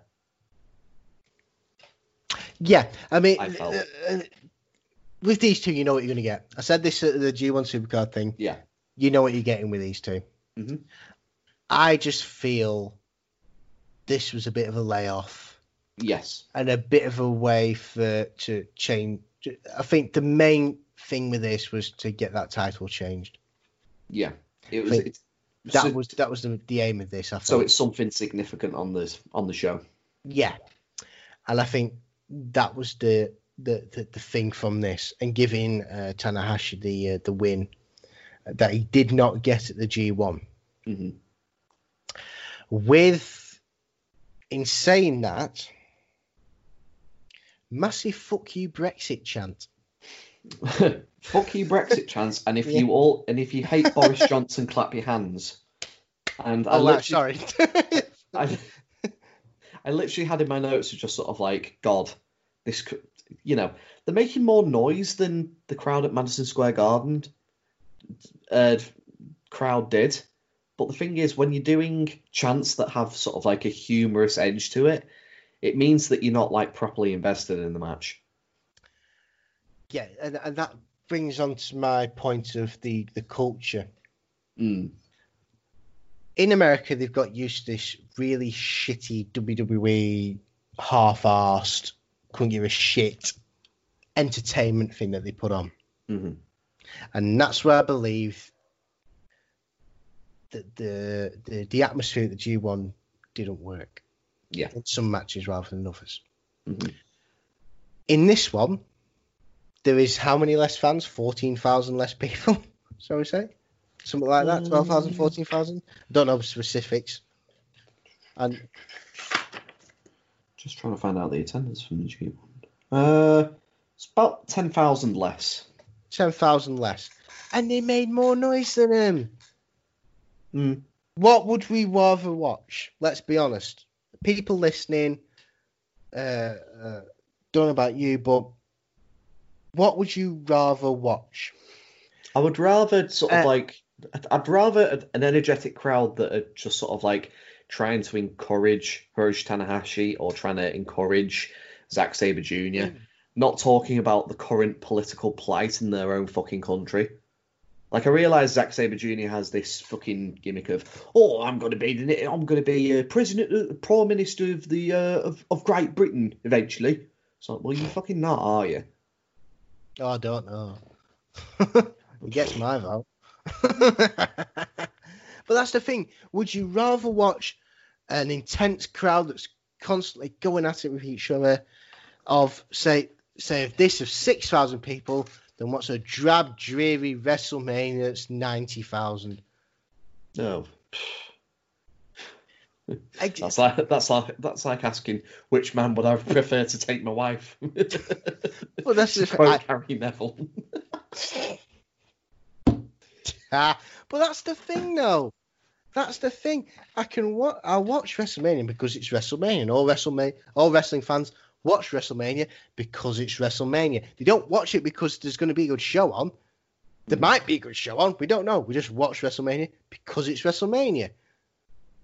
Yeah, I mean, I felt. uh, uh, with these two, you know what you're going to get. I said this at the G1 Supercard thing. Yeah. You know what you're getting with these 2 Mhm. I just feel this was a bit of a layoff Yes. and a bit of a way for to change. I think the main thing with this was to get that title changed. Yeah. It was. Think It, That so, was that was the, the aim of this. I so it's something significant on this on the show. Yeah, and I think that was the the the, the thing from this, and giving uh, Tanahashi the uh, the win that he did not get at the G1. hmm With in saying that, massive fuck you Brexit chant. Fuck you, Brexit chance. And if Yeah. you all and if you hate Boris Johnson, clap your hands. And I Oh, sorry. I, I literally had in my notes just sort of like, God, this, could- you know, they're making more noise than the crowd at Madison Square Garden uh, crowd did. But the thing is, when you're doing chants that have sort of like a humorous edge to it, it means that you're not like properly invested in the match. Yeah, and, and that brings on to my point of the the culture. Mm. in America, they've got used to this really shitty WWE half-assed, couldn't give a shit entertainment thing that they put on, hmm and that's where I believe that the the, the atmosphere at the G1 didn't work. Yeah. in some matches rather than others. Mhm. In this one, there is how many less fans? Fourteen thousand less people. Shall we say? Something like that. 12,000, Mm. 14,000? Don't know the specifics. And Just trying to find out the attendance from the G1. Uh, it's about 10,000 less. 10,000 less. And they made more noise than him. Mm. What would we rather watch? Let's be honest. People listening, uh, uh, don't know about you, but what would you rather watch? I would rather sort of Uh, like, I'd- rather an energetic crowd that are just sort of like trying to encourage Hiroshi Tanahashi or trying to encourage Zack Sabre Jr. Not talking about the current political plight in their own fucking country. Like I realise Zack Sabre Jr. has this fucking gimmick of, oh, I'm going to be I'm going to be uh, president, uh, prime minister of the uh, of, of Great Britain eventually. It's like, well, you fucking not, are you? Oh, I don't know. he gets my vote. but that's the thing. Would you rather watch an intense crowd that's constantly going at it with each other, of say say of this of six thousand people, than what's a drab, dreary WrestleMania that's ninety thousand? No. That's like that's like that's like asking which man would I prefer to take my wife. Well, that's quote I- Gary Neville. Ah, but that's the thing, though. That's the thing. I can wa- I watch WrestleMania because it's WrestleMania. And all WrestleMania, all wrestling fans watch WrestleMania because it's WrestleMania. They don't watch it because there's going to be a good show on. There might be a good show on. We don't know. We just watch WrestleMania because it's WrestleMania.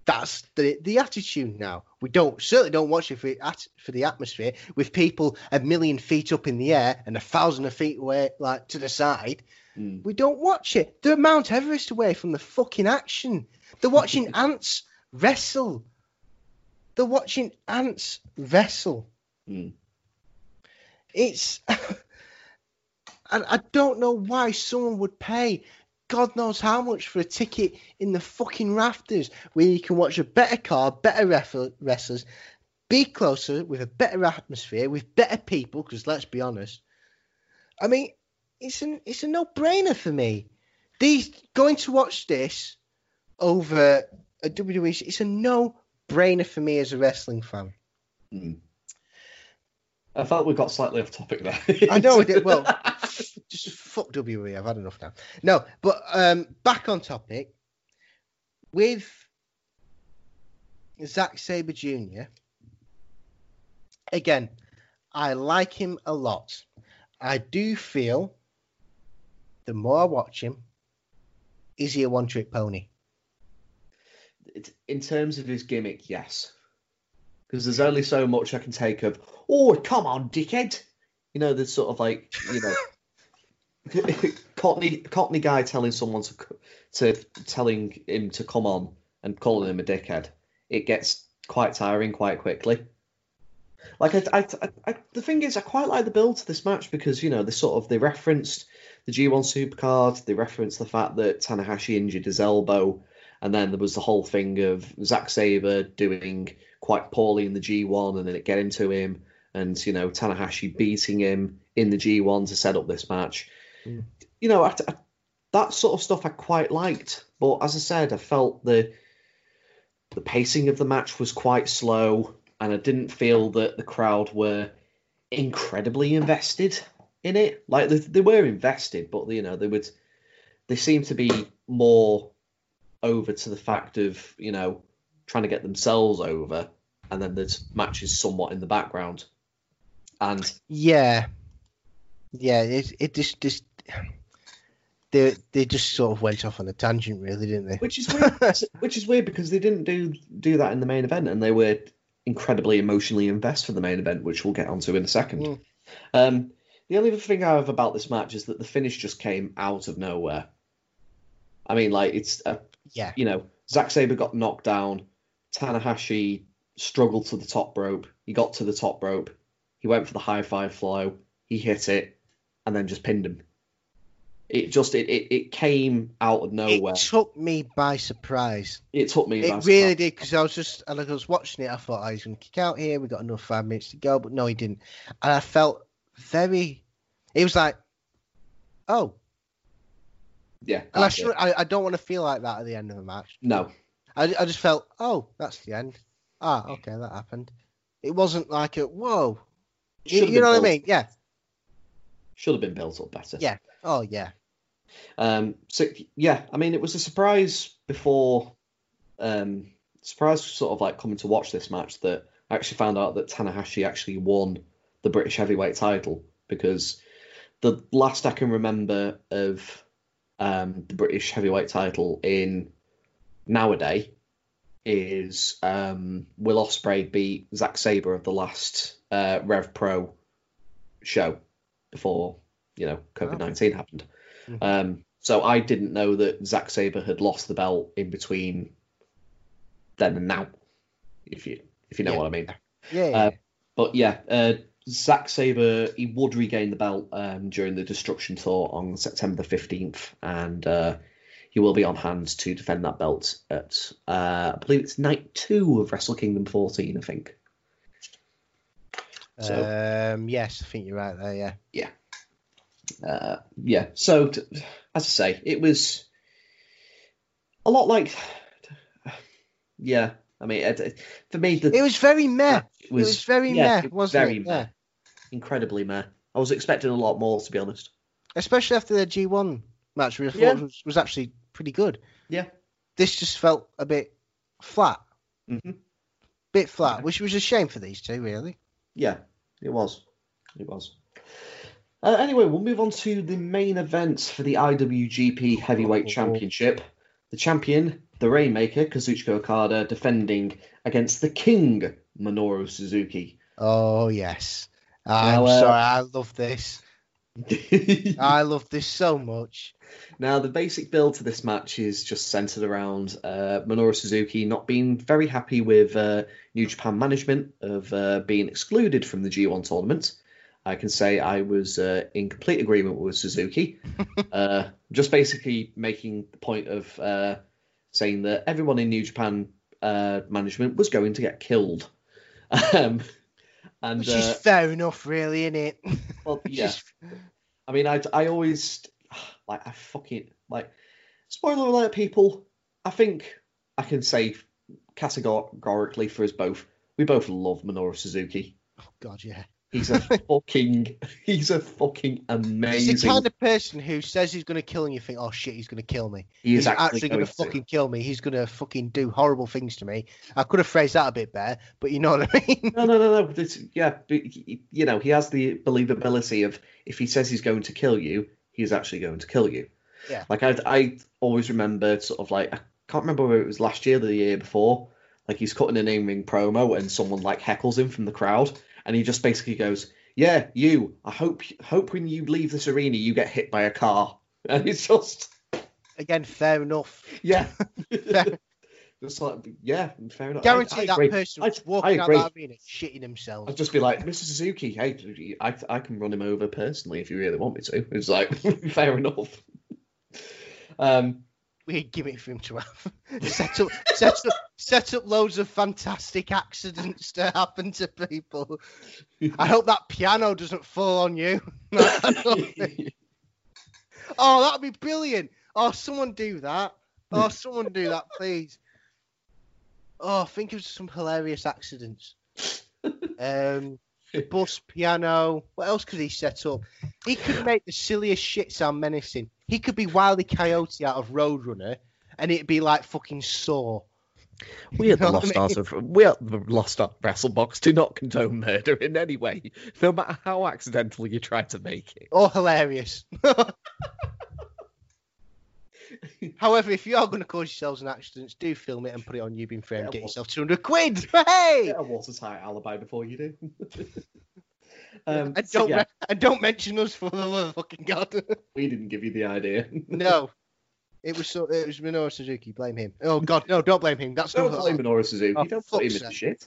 That's the the attitude now. We don't certainly don't watch it for for the atmosphere with people a million feet up in the air and a thousand of feet away, like to the side. Mm. We don't watch it. They're Mount Everest away from the fucking action. They're watching ants wrestle. They're watching ants wrestle. Mm. It's. and I don't know why someone would pay God knows how much for a ticket in the fucking rafters where you can watch a better card, better ref- wrestlers, be closer with a better atmosphere, with better people, because let's be honest. I mean, it's an it's a no brainer for me. These going to watch this over a WWE, it's a no brainer for me as a wrestling fan. Mm. I felt we got slightly off topic there. I know we did. Well, just fuck WWE. I've had enough now. No, but um, back on topic with Zack Sabre Jr. Again, I like him a lot. I do feel the more I watch him, is he a one-trick pony? In terms of his gimmick, yes. Because there's only so much I can take of, oh, come on, dickhead. You know, there's sort of like, you know, Cockney, Cockney guy telling someone to, to telling him to come on and calling him a dickhead. It gets quite tiring quite quickly. Like I, I, I, the thing is, I quite like the build to this match because you know they sort of they referenced the G1 Supercard. They referenced the fact that Tanahashi injured his elbow, and then there was the whole thing of Zack Sabre doing quite poorly in the G1, and then it getting to him, and you know Tanahashi beating him in the G1 to set up this match. Mm. You know, I, I, that sort of stuff I quite liked, but as I said, I felt the the pacing of the match was quite slow, and I didn't feel that the crowd were incredibly invested in it. Like they, they were invested, but you know they would they seemed to be more over to the fact of you know trying to get themselves over, and then the match is somewhat in the background. And Yeah, yeah. It it just just they they just sort of went off on a tangent, really, didn't they? which is weird, which is weird because they didn't do do that in the main event, and they were incredibly emotionally invested for the main event, which we'll get onto in a second. Mm. Um, the only other thing I have about this match is that the finish just came out of nowhere. I mean, like it's a Yeah, you know, Zack Sabre got knocked down. Tanahashi struggled to the top rope. He got to the top rope. He went for the high five flow. He hit it, and then just pinned him. It just it it, it came out of nowhere. it took me by surprise. It, took me. by It surprise. really did because I was just like I was watching it. I thought oh, he's going to kick out here. We got another five minutes to go, but no, he didn't. And I felt very. It was like, oh, Yeah. and I should. I, I don't want to feel like that at the end of a match. No. I, I just felt, oh, that's the end. Ah, okay, that happened. It wasn't like a whoa. You, Should've you know been what I mean? Yeah. Should have been built up better. Yeah. Oh yeah. Um, so yeah, I mean, it was a surprise before, um, surprise sort of like coming to watch this match that I actually found out that Tanahashi actually won the British heavyweight title because the last I can remember of um, the British heavyweight title in nowadays is um, Will Ospreay beat Zack Sabre of the last uh, Rev Pro show before you know COVID nineteen happened. Mhm. Um, so I didn't know that Zack Sabre had lost the belt in between then and now, if you if you know Yeah. what I mean. Yeah. Uh, But yeah, uh, Zack Sabre he would regain the belt um, during the Destruction Tour on September the fifteenth, and uh, he will be on hand to defend that belt at uh, I believe it's night two of Wrestle Kingdom fourteen, I think. so- um. Yes, I think you're right there. Yeah. Yeah. Uh, yeah, so t- as I say, it was a lot like yeah. I mean, it, it- for me, the It was very meh. it It was, very yeah, meh, was very it? meh. Incredibly meh. I was expecting a lot more, to be honest. Especially after the G1 match, which I Yeah. was, was actually pretty good. Yeah. This just felt a bit flat. hmm Bit flat, which was a shame for these two, really. Yeah, it was. It was. Uh, anyway, we'll move on to the main events for the IWGP Heavyweight Oh. Championship. The champion, the Rainmaker, Kazuchika Okada, defending against the King, Minoru Suzuki. Oh yes. I'm Now, uh, sorry, I love this. I love this so much. Now, the basic build to this match is just centered around uh, Minoru Suzuki not being very happy with uh, New Japan management of uh, being excluded from the G1 tournament. I can say I was uh, in complete agreement with Suzuki. uh, just basically making the point of uh, saying that everyone in New Japan uh, management was going to get killed. Um, and Which is uh, fair enough, really, isn't it? well, yeah. I mean, I, I always like I fucking like spoiler alert, people. I think I can say categorically for us both, we both love Minoru Suzuki. Oh God, yeah. He's a fucking, he's a fucking amazing. He's the kind of person who says he's going to kill you. You think, oh shit, he's going to kill me. he is He's actually going to fucking kill me. He's going to fucking do horrible things to me. I could have phrased that a bit better, but you know what I mean. No, no, no, no. It's, yeah, but, you know, he has the believability of if he says he's going to kill you, he's actually going to kill you. Yeah. Like I, I always remember sort of like I can't remember whether it was last year or the year before. Like he's cutting an in-ring promo and someone like heckles him from the crowd, and he just basically goes, "Yeah, you. I hope hope when you leave this arena, you get hit by a car." And it's just Again, fair enough. yeah, Fair, Just like, yeah, fair enough. Guarantee I, I that agree. person I- was I walking out that arena shitting themselves. I'd just be like, Mr. Suzuki, hey, I, I can run him over personally if you really want me to. It's like, fair enough. Um, Weird gimmick for him to have. set up, set up, set up loads of fantastic accidents to happen to people. I hope that piano doesn't fall on you. oh, that'd be brilliant. Oh, someone do that. Oh, someone do that, please. Oh, think of some hilarious accidents. Um, the bus, piano. What else could he set up? He could make the silliest shit sound menacing. He could be Wiley Coyote out of Roadrunner, and it'd be like fucking Saw. we at the You know what Lost I Arts of we at the Lost Art Wrestlebox do not condone murder in any way, no matter how accidental you try to make it. Or hilarious. However, if you are going to cause yourselves an accident, do film it and put it on YouTube in frame. Yeah, Get well- yourself 200 quid. Hey! Get a watertight alibi before you do. um, And so don't yeah, re- and don't mention us for the love of fucking god. we didn't give you the idea. no, it was so. It was Minoru Suzuki. Blame him. Oh god, no! Don't blame him. That's Don't blame Minoru Suzuki. Oh, don't put him in the shit.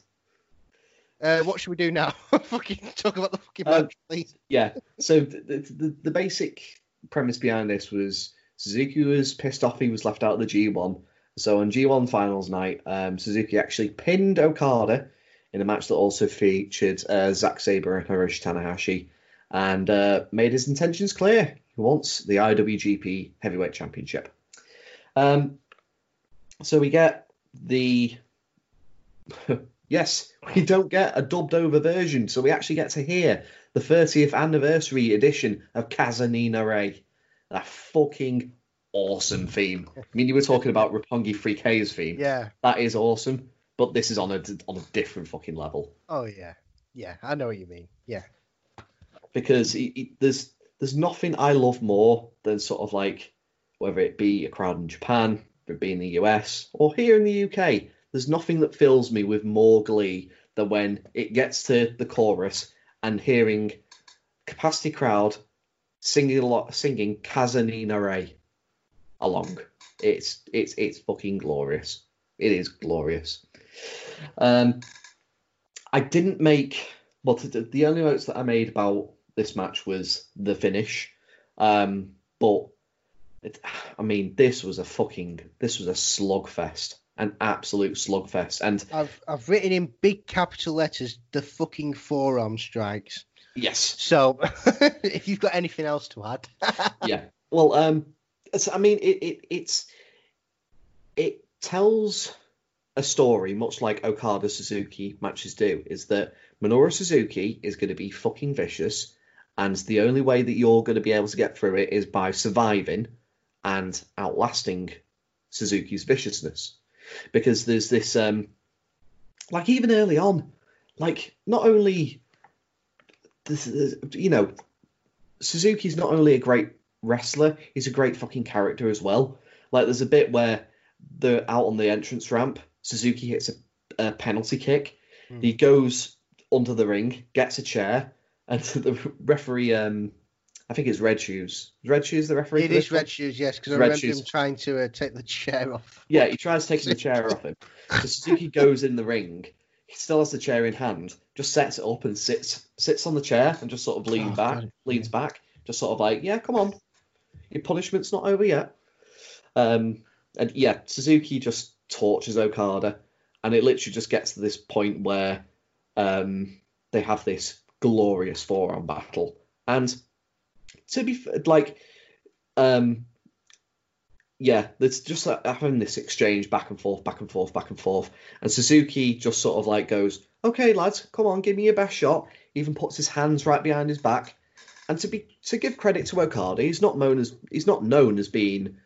Uh, what should we do now? fucking talk about the fucking Um, match, please. Yeah. So the the the basic premise behind this was Suzuki was pissed off he was left out of the G1. So on G1 finals night, um, Suzuki actually pinned Okada in a match that also featured uh, Zack Sabre and Hiroshi Tanahashi, and uh, made his intentions clear. He wants the IWGP Heavyweight Championship. Um, so we get the yes, we don't get a dubbed over version, so we actually get to hear the 30th anniversary edition of Kaze ni Nare. That fucking awesome theme. I mean, you were talking about Roppongi 3K's theme. Yeah. That is awesome, but this is on a on a different fucking level Oh yeah. Yeah, I know what you mean. Yeah. because it, it- there's there's nothing I love more than sort of like whether it be a crowd in Japan, whether it be in the US or here in the UK. There's nothing that fills me with more glee than when it gets to the chorus and hearing capacity crowd singing a lot, singing Kaze ni Nare along. It's it's it's fucking glorious. It is glorious. Um, I didn't make. The, the only notes that I made about this match was the finish. Um, but it, I mean, this was a fucking this was a slugfest, an absolute slugfest. And I've I've written in big capital letters the fucking forearm strikes. Yes, So if you've got anything else to add, yeah. Well, um, I mean, it, it it's it tells a story much like Okada Suzuki matches do. Is that Minoru Suzuki is going to be fucking vicious, and the only way that you're going to be able to get through it is by surviving and outlasting Suzuki's viciousness. Because there's this, um, like even early on, like not only this, is- you know, Suzuki's not only a great wrestler, he's a great fucking character as well. Like there's a bit where they're out on the entrance ramp, Suzuki hits a, a penalty kick, Hmm. he goes under the ring, gets a chair, and the referee, um, I think it's Red Shoes. Red Shoes the referee? it one? red shoes, yes, because I Red remember shoes. him trying to uh, take the chair off. Yeah, he tries taking the chair off him. So Suzuki goes in the ring. He still has the chair in hand. Just sets it up and sits sits on the chair and just sort of leans Oh, back, God. leans back, just sort of like, yeah, come on, your punishment's not over yet. Um, and yeah, Suzuki just tortures Okada, and it literally just gets to this point where um, they have this glorious forearm battle. And to be like, um, yeah, there's just like having this exchange back and forth, back and forth, back and forth. And Suzuki just sort of like goes, okay, lads, come on, give me your best shot. He Even puts his hands right behind his back. And to be to give credit to Okada, he's not known as he's not known as being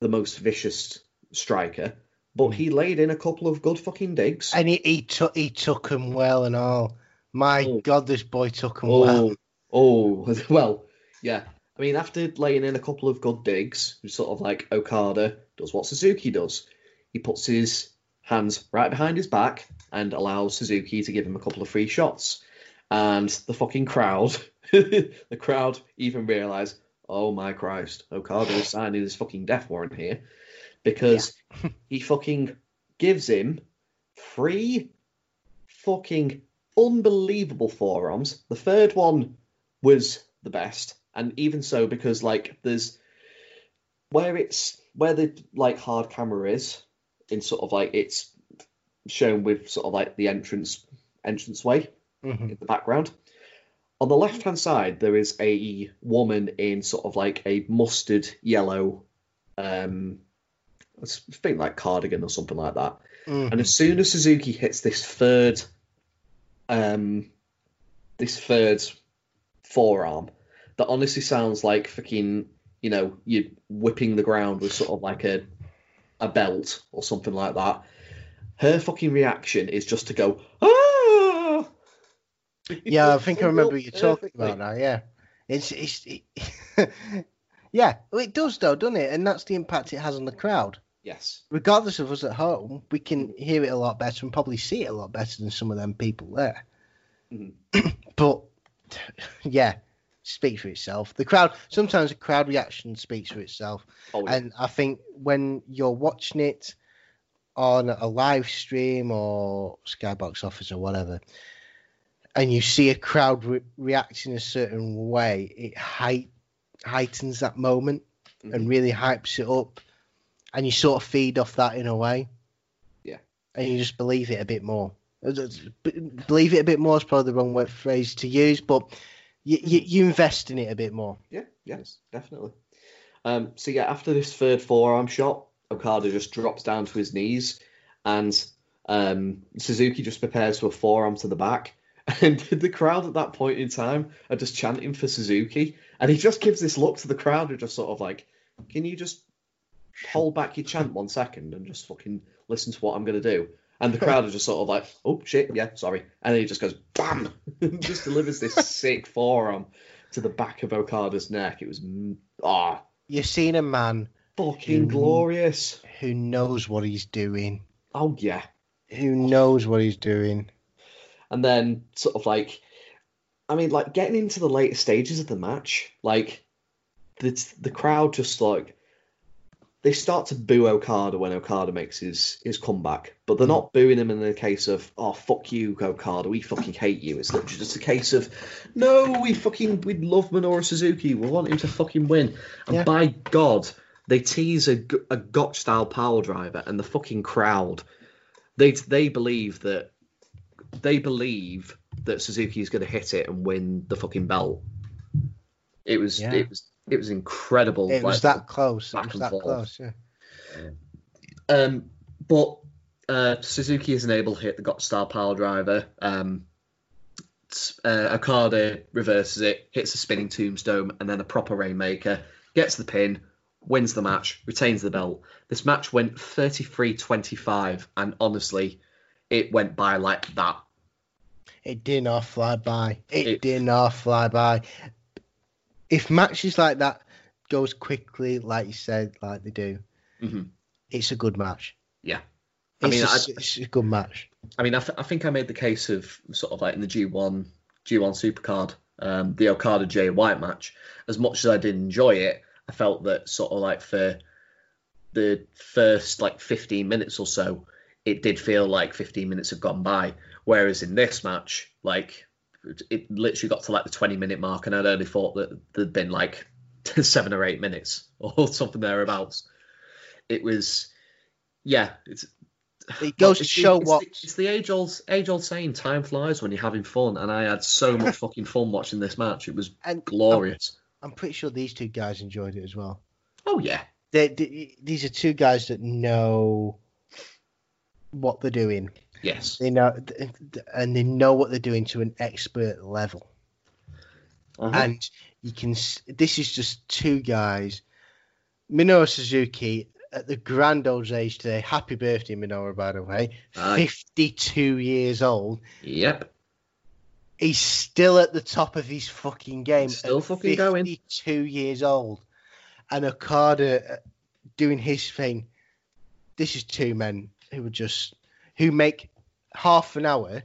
the most vicious striker, but he mm. laid in a couple of good fucking digs. And he, he took he took him well and all. My Oh. God, this boy took him oh. well. Oh, oh, well, yeah. I mean, after laying in a couple of good digs, sort of like Okada does what Suzuki does. He puts his hands right behind his back and allows Suzuki to give him a couple of free shots. And the fucking crowd, the crowd even realise, oh my Christ, Okada is signing his fucking death warrant here because he fucking gives him three fucking unbelievable forearms. The third one was the best, and even so because like there's where it's where the like hard camera is in sort of like it's shown with sort of like the entrance entrance way Mhm. in the background. On the left hand side, there is a woman in sort of like a mustard yellow, um, I think like cardigan or something like that. Mhm. And as soon as Suzuki hits this third, um, this third forearm, that honestly sounds like fucking, you know, you're whipping the ground with sort of like a, a belt or something like that. Her fucking reaction is just to go, ah! Yeah, I think I remember you talking about now. Yeah, it's it's it, yeah, well, it does though, doesn't it? And that's the impact it has on the crowd. Yes. Regardless of us at home, we can hear it a lot better and probably see it a lot better than some of them people there. Mhm. but yeah, speaks for itself. The crowd sometimes the crowd reaction speaks for itself. Oh, yeah. And I think when you're watching it on a live stream or Skybox Office or whatever, and you see a crowd re- reacting a certain way, it height- heightens that moment Mhm. and really hypes it up. And you sort of feed off that in a way. Yeah. And you just believe it a bit more. Believe it a bit more is probably the wrong word phrase to use, but you, you, you invest in it a bit more. Yeah, yes, definitely. Um, so yeah, after this third forearm shot, Okada just drops down to his knees, and um, Suzuki just prepares for a forearm to the back. And the crowd at that point in time are just chanting for Suzuki, and he just gives this look to the crowd, who just sort of like, "Can you just hold back your chant one second and just fucking listen to what I'm gonna do?" And the crowd are just sort of like, "Oh shit, yeah, sorry," and then he just goes bam, just delivers this sick forearm to the back of Okada's neck. It was mm, ah You've seen a man fucking Mhm. glorious. who knows what he's doing. Oh yeah. Who knows what he's doing? And then sort of like I mean like getting into the later stages of the match, like the the crowd just like they start to boo Okada when Okada makes his his comeback, but they're not booing him in the case of oh fuck you Okada, we fucking hate you. It's literally just a case of no, we fucking we love Minoru Suzuki, we want him to fucking win. And Yeah. by God, they tease a, a Gotch style power driver, and the fucking crowd they they believe that they believe that Suzuki is going to hit it and win the fucking belt. It was Yeah. it was it was incredible. It was that close. It was that forth. close. Yeah. Um, but uh, Suzuki isn't able to hit the Gotch style power driver. Um, uh, Okada reverses it, hits a spinning tombstone, and then a proper rainmaker, gets the pin, wins the match, retains the belt. This match went 33 25, and honestly, it went by like that. It did not fly by. It, It- did not fly by. If matches like that goes quickly, like you said, like they do, Mhm. it's a good match. Yeah. It's, I mean, a, I- it's a good match. I mean, I, th- I think I made the case of sort of like in the G1 G1 Supercard, um, the Okada Jay White match. As much as I did enjoy it, I felt that sort of like for the first like 15 minutes or so, it did feel like 15 minutes have gone by. Whereas in this match, like it literally got to like the 20 minute mark, and I'd only thought that there'd been like seven or eight minutes or something thereabouts. It was, yeah, it's It goes to it's the- show it's what. it's the age old age old saying time flies when you're having fun and i had so much fucking fun watching this match it was and glorious I'm, I'm pretty sure these two guys enjoyed it as well. oh yeah They, they, these are two guys that know what they're doing. Yes They know, and they know what they're doing to an expert level. Uh-huh. and you can. This is just two guys. Minoru Suzuki at the grand old age today. Happy birthday, Minoru, by the way. Aye. Fifty-two years old. yep He's still at the top of his fucking game. Still fucking going. Fifty-two years old, and Okada uh, doing his thing. This is two men who are just who make half an hour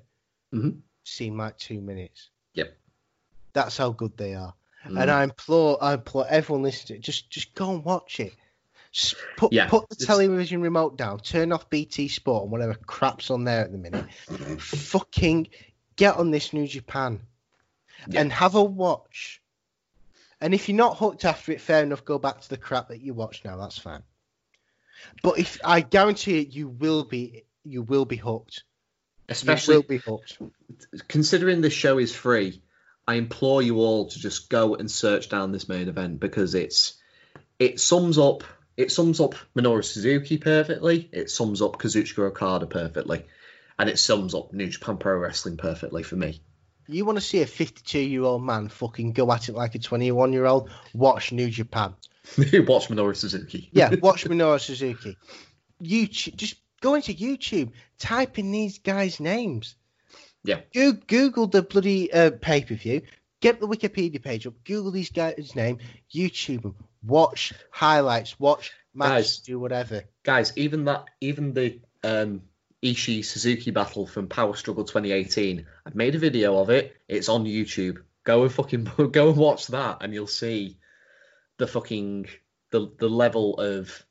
Mhm. seem like two minutes. Yep. That's how good they are. Mm. And I implore, I implore everyone listening, to just just go and watch it. S- Put, Yeah, put the it's- television remote down, turn off BT Sport and whatever crap's on there at the minute. Fucking get on this New Japan Yeah. and have a watch. And if you're not hooked after it, fair enough, go back to the crap that you watch now. That's fine. But if I guarantee it, you will be you will be hooked. You Especially will be hooked. considering this show is free, I implore you all to just go and search down this main event because it's it sums up it sums up Minoru Suzuki perfectly. It sums up Kazuchika Okada perfectly, and it sums up New Japan Pro Wrestling perfectly for me. You want to see a 52 year old man fucking go at it like a 21 year old? Watch New Japan. Watch Minoru Suzuki. Yeah, watch Minoru Suzuki. YouTube, just go into YouTube, type in these guys' names. Yeah. Go, Google the bloody uh, pay per view. Get the Wikipedia page up. Google these guys' name. YouTube them. Watch highlights. Watch matches. Guys. Do whatever. guys, even that, even the um, Ishii Suzuki battle from Power Struggle 2018, I've made a video of it. It's on YouTube. Go and fucking go and watch that, and you'll see the fucking the the level of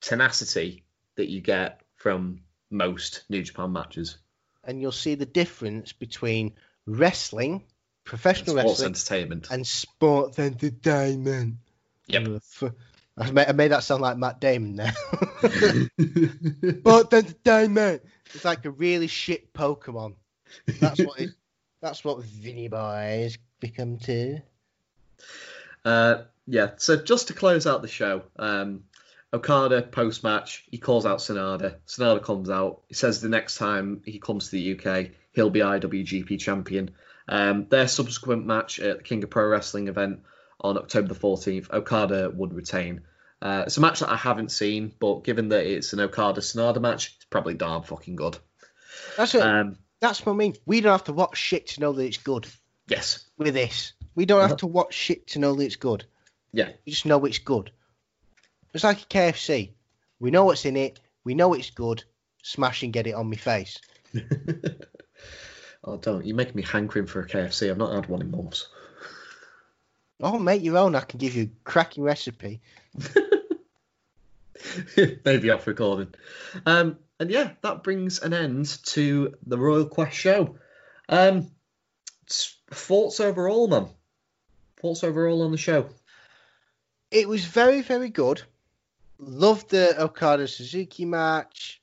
tenacity that you get from most New Japan matches. And you'll see the difference between wrestling, professional Sports wrestling, entertainment. and sports entertainment. Yep. F- I made, I made that sound like Matt Damon there. Sports entertainment. It's like a really shit Pokemon. That's what it. That's what Vinny Boys become too. Uh, yeah, so just to close out the show, um, Okada post match, he calls out Sanada. Sanada comes out. He says the next time he comes to the UK, he'll be IWGP champion. Um, their subsequent match at the King of Pro Wrestling event on October the 14th, Okada would retain. Uh, it's a match that I haven't seen, but given that it's an Okada Sanada match, it's probably darn fucking good. That's what. Um, that's what I mean. We don't have to watch shit to know that it's good. yes, With this, we don't have Uh-huh. to watch shit to know that it's good. yeah, We just know it's good. It's like a KFC. We know what's in it. We know it's good. Smash and get it on my face. oh, don't. You're making me hankering for a KFC. I've not had one in months. Oh, make your own. I can give you a cracking recipe. maybe off recording. Um, and yeah, that brings an end to the Royal Quest show. Um, thoughts overall, man. Thoughts overall on the show. It was very, very good. Loved the Okada Suzuki match.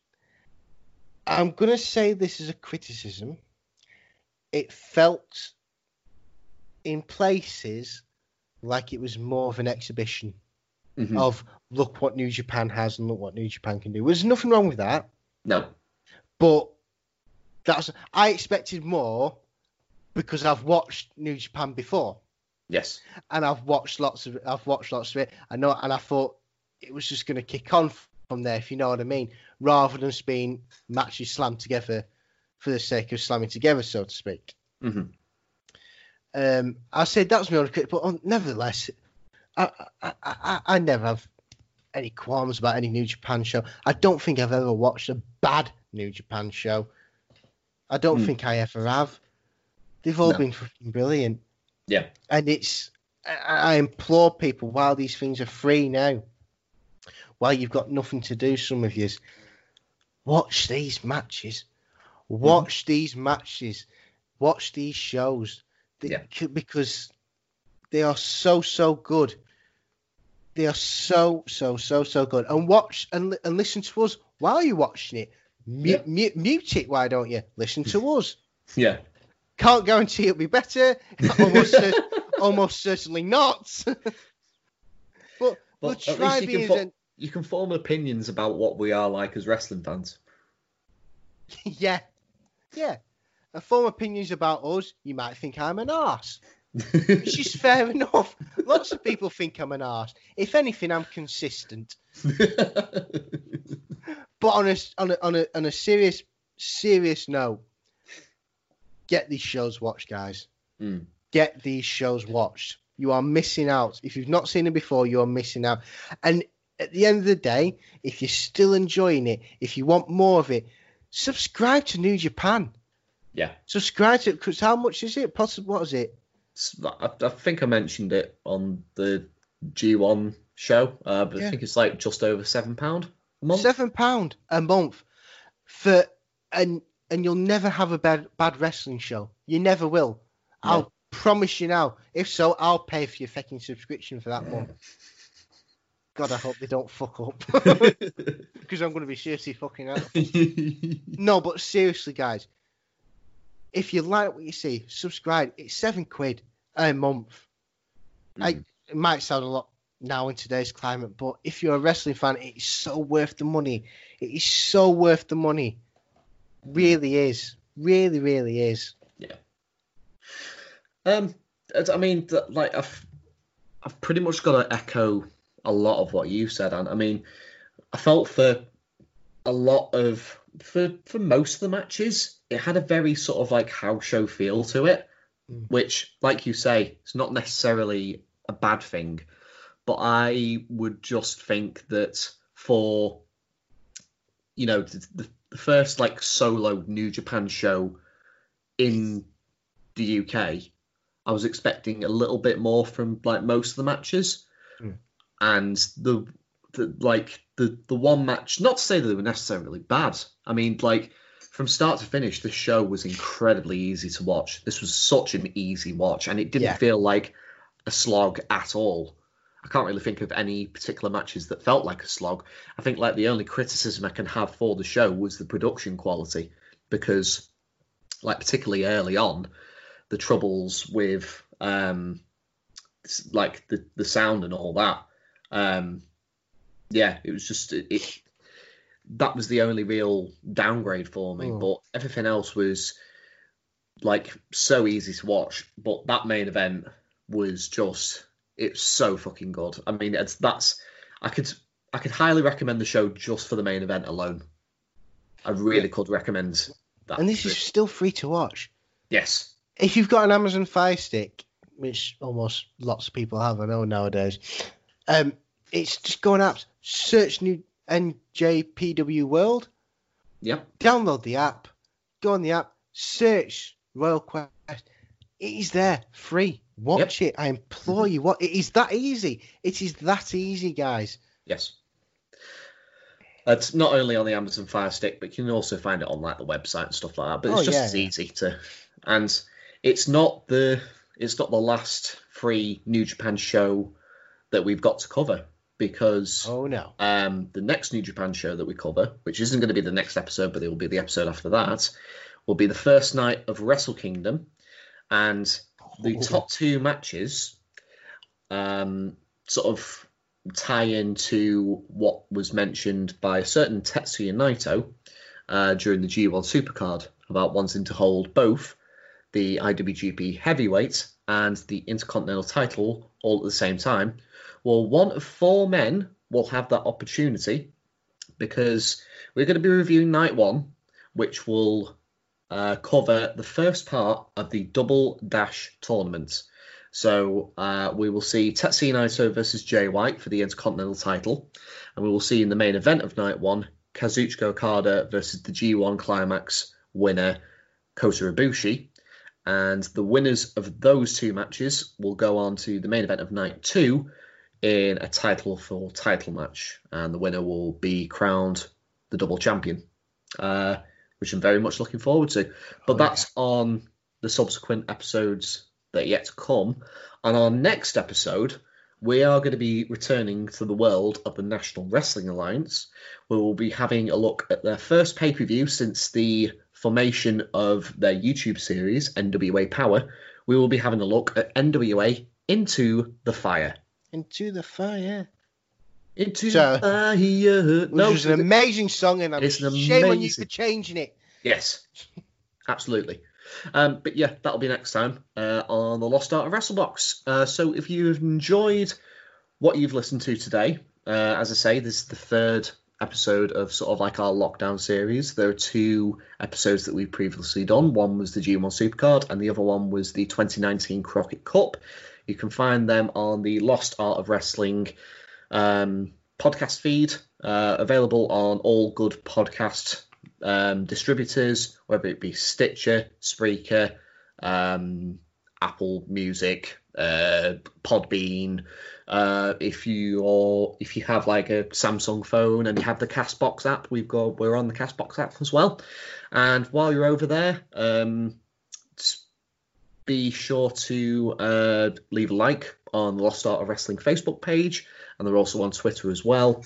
I'm going to say this is a criticism. It felt in places like it was more of an exhibition Mhm. of look what New Japan has and look what New Japan can do. There's nothing wrong with that, No, but that's I expected more because I've watched New Japan before yes, and I've watched lots of I've watched lots of it. I know, and I thought it was just going to kick on from there, if you know what I mean, rather than just being matches slammed together for the sake of slamming together, so to speak. hmm Um, I said that was my only critic, but um, nevertheless, I, I, I, I never have any qualms about any New Japan show. I don't think I've ever watched a bad New Japan show. I don't Hmm. think I ever have. They've all No. been fucking brilliant. Yeah. And it's, I, I implore people while these things are free now, while you've got nothing to do, some of yous, watch these matches. Watch mm-hmm. these matches. Watch these shows. They- Yeah. Because they are so, so good. They are so, so, so, so good. And watch and, and listen to us while you're watching it. Mute, Yeah. mute, mute it, why don't you? Listen to hmm. us. yeah. Can't guarantee it'll be better. Almost, cer- almost certainly not. but we'll But try being. can, as fo- en- you can form opinions about what we are like as wrestling fans. yeah, yeah. And form opinions about us. You might think I'm an arse, which is fair enough. Lots of people think I'm an arse. If anything, I'm consistent. But on a on a on a, on a serious serious note, get these shows watched, guys. Mm. Get these shows watched. You are missing out. If you've not seen them before, you are missing out. And at the end of the day, if you're still enjoying it, if you want more of it, subscribe to New Japan. Yeah. Subscribe to it because how much is it? Possible? What is it? I think I mentioned it on the G1 show, uh, but Yeah. I think it's like just over seven pound a month. Seven pound a month for and and you'll never have a bad bad wrestling show. You never will. No. I'll promise you now. If so, I'll pay for your fucking subscription for that month. God, I hope they don't fuck up because I'm going to be seriously fucking out. No, but seriously, guys, if you like what you see, subscribe. It's seven quid a month. Like it might sound a lot now in today's climate, but if you're a wrestling fan, it's so worth the money. It is so worth the money. Really is. Really, really is. Yeah. Um, I mean, like I've, I've pretty much got to echo a lot of what you said, and I mean, I felt for a lot of for for most of the matches, it had a very sort of like house show feel to it, Mm. which, like you say, it's not necessarily a bad thing, but I would just think that for you know the, the, the first like solo New Japan show in the UK, I was expecting a little bit more from like most of the matches, Hmm. And the the like the the one match. Not to say that they were necessarily bad. I mean, like from start to finish, the show was incredibly easy to watch. This was such an easy watch, and it didn't Yeah. feel like a slog at all. I can't really think of any particular matches that felt like a slog. I think like the only criticism I can have for the show was the production quality, because like particularly early on, the troubles with um like the the sound and all that. Um yeah, it was just it, it that was the only real downgrade for me, Mm. but everything else was like so easy to watch. But that main event was just it's so fucking good. I mean, it's that's I could I could highly recommend the show just for the main event alone. I really could recommend that. And this is still free to watch. yes, If you've got an Amazon Fire Stick, which almost lots of people have, I know nowadays, um, it's just go on apps, search new NJPW World, yep, download the app, go on the app, search Royal Quest. It is there, free. Watch it. I implore you. What? It is that easy. It is that easy, guys. yes. It's not only on the Amazon Fire Stick, but you can also find it on like the website and stuff like that. But it's Oh, just yeah, as easy to, and it's not the it's not the last free New Japan show that we've got to cover because Oh no. um, the next New Japan show that we cover, which isn't going to be the next episode, but it will be the episode after that, will be the first night of Wrestle Kingdom, and the Oh. top two matches um, sort of tie into what was mentioned by a certain Tetsuya Naito uh, during the G1 Supercard about wanting to hold both the IWGP Heavyweight and the Intercontinental title all at the same time. Well, one of four men will have that opportunity because we're going to be reviewing night one, which will uh, cover the first part of the Double Dash tournament. So uh, we will see Tetsuya Naito versus Jay White for the Intercontinental title, and we will see in the main event of night one Kazuchika Okada versus the G1 Climax winner Kota Ibushi. And the winners of those two matches will go on to the main event of night two in a title for title match, and the winner will be crowned the double champion, uh, which I'm very much looking forward to. But Oh, that's on the subsequent episodes that are yet to come. On our next episode, we are going to be returning to the world of the National Wrestling Alliance. We will be having a look at their first pay per view since the formation of their YouTube series, NWA Power. We will be having a look at NWA Into the Fire. Into the fire. Into So- the fire. Which No, was an amazing song, and I'm It's an shame on you amazing- for changing it. Yes, absolutely. Um, but yeah, that'll be next time uh, on the Lost Art of WrestleBox. Uh, so if you've enjoyed what you've listened to today, uh, as I say, this is the third episode of sort of like our lockdown series. There are two episodes that we've previously done. One was the G1 Supercard, and the other one was the 2019 Crockett Cup. You can find them on the Lost Art of Wrestling um, podcast feed, uh, available on all good podcast um, distributors, whether it be Stitcher, Spreaker, um, Apple Music, uh, Podbean. Uh, if you or if you have like a Samsung phone and you have the Castbox app, we've got we're on the Castbox app as well. And while you're over there, um, be sure to uh, leave a like on the Lost Art of Wrestling Facebook page, and they're also on Twitter as well,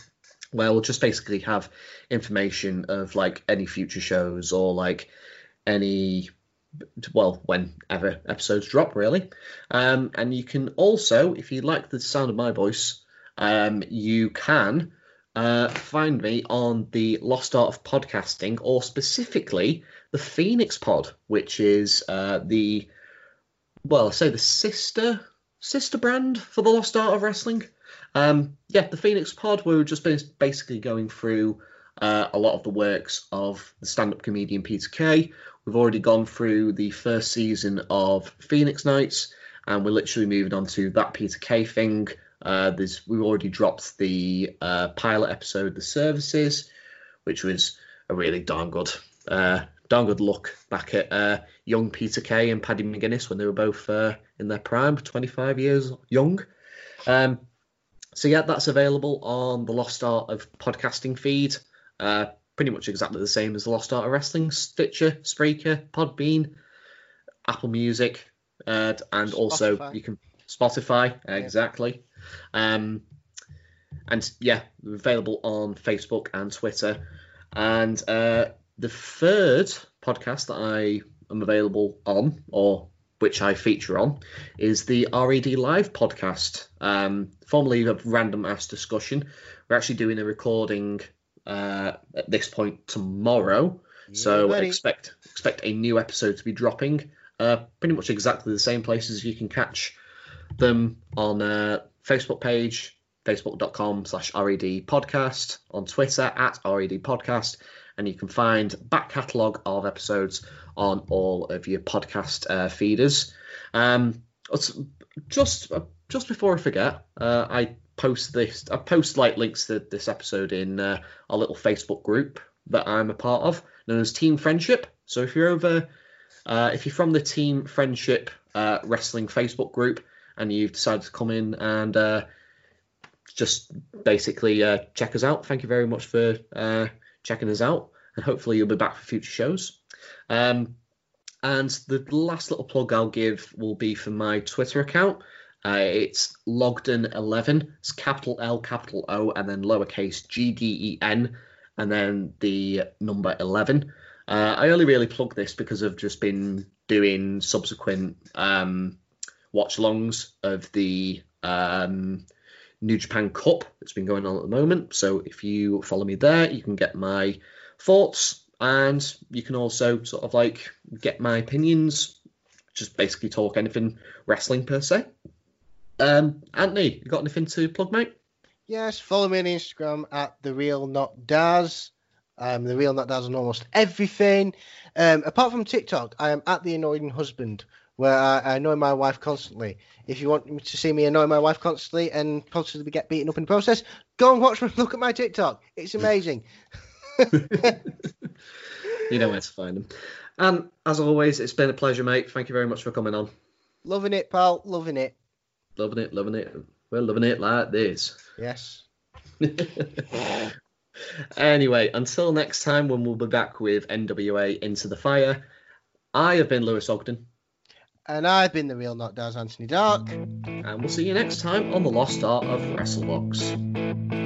where we'll just basically have information of like any future shows or like any well whenever episodes drop really. Um, and you can also if you like the sound of my voice um, you can uh, find me on the lost art of podcasting or specifically the phoenix pod which is uh, the well say the sister sister brand for the lost art of wrestling um, yeah the phoenix pod we were just basically going through uh, a lot of the works of the stand-up comedian peter kay We've already gone through the first season of Phoenix Nights, and we're literally moving on to that Peter Kay thing. Uh, there's we've already dropped the uh, pilot episode, The Services, which was a really darn good, uh, darn good look back at uh, young Peter Kay and Paddy McGuinness when they were both uh, in their prime, 25 years young. Um, so yeah, that's available on the Lost Art of Podcasting feed. Uh, pretty much exactly the same as the Lost Art of Wrestling, Stitcher, Spreaker, Podbean, Apple Music, uh, and Spotify. also you can Spotify exactly. Um, and yeah, available on Facebook and Twitter. And uh, the third podcast that I am available on, or which I feature on, is the RED Live podcast, um, formerly a Random Ass Discussion. We're actually doing a recording uh, at this point tomorrow. Yeah, so buddy. expect expect a new episode to be dropping. Uh, pretty much exactly the same places you can catch them on uh, Facebook page, facebook.com slash RED podcast, on Twitter at RED podcast, and you can find back catalogue of episodes on all of your podcast uh, feeders. Um, just just before I forget, uh, I post this. I post like links to this episode in uh, our little Facebook group that I'm a part of, known as Team Friendship. So if you're over, uh, if you're from the Team Friendship uh, Wrestling Facebook group and you've decided to come in and uh, just basically uh, check us out, thank you very much for uh, checking us out, and hopefully you'll be back for future shows. Um, and the last little plug I'll give will be for my Twitter account. Uh, it's Logden11. It's capital L, capital O, and then lowercase g d e n, and then the number 11. Uh, I only really plug this because I've just been doing subsequent um, watch alongs of the um, New Japan Cup that's been going on at the moment. So if you follow me there, you can get my thoughts and you can also sort of like get my opinions, just basically talk anything wrestling per se. Um, Anthony, you got anything to plug, mate? Yes, follow me on Instagram at the real not Daz. Um, the real not Daz on almost everything. Um, apart from TikTok, I am at the annoying husband, where I, I, annoy my wife constantly. If you want to see me annoy my wife constantly and possibly get beaten up in the process, go and watch me look at my TikTok. It's amazing. you know where to find them. And as always, it's been a pleasure, mate. Thank you very much for coming on. Loving it, pal. Loving it loving it, loving it. We're loving it like this. Yes. anyway, until next time when we'll be back with NWA Into the Fire, I have been Lewis Ogden. And I've been the real Daz Anthony Dark. And we'll see you next time on the Lost Art of WrestleBox.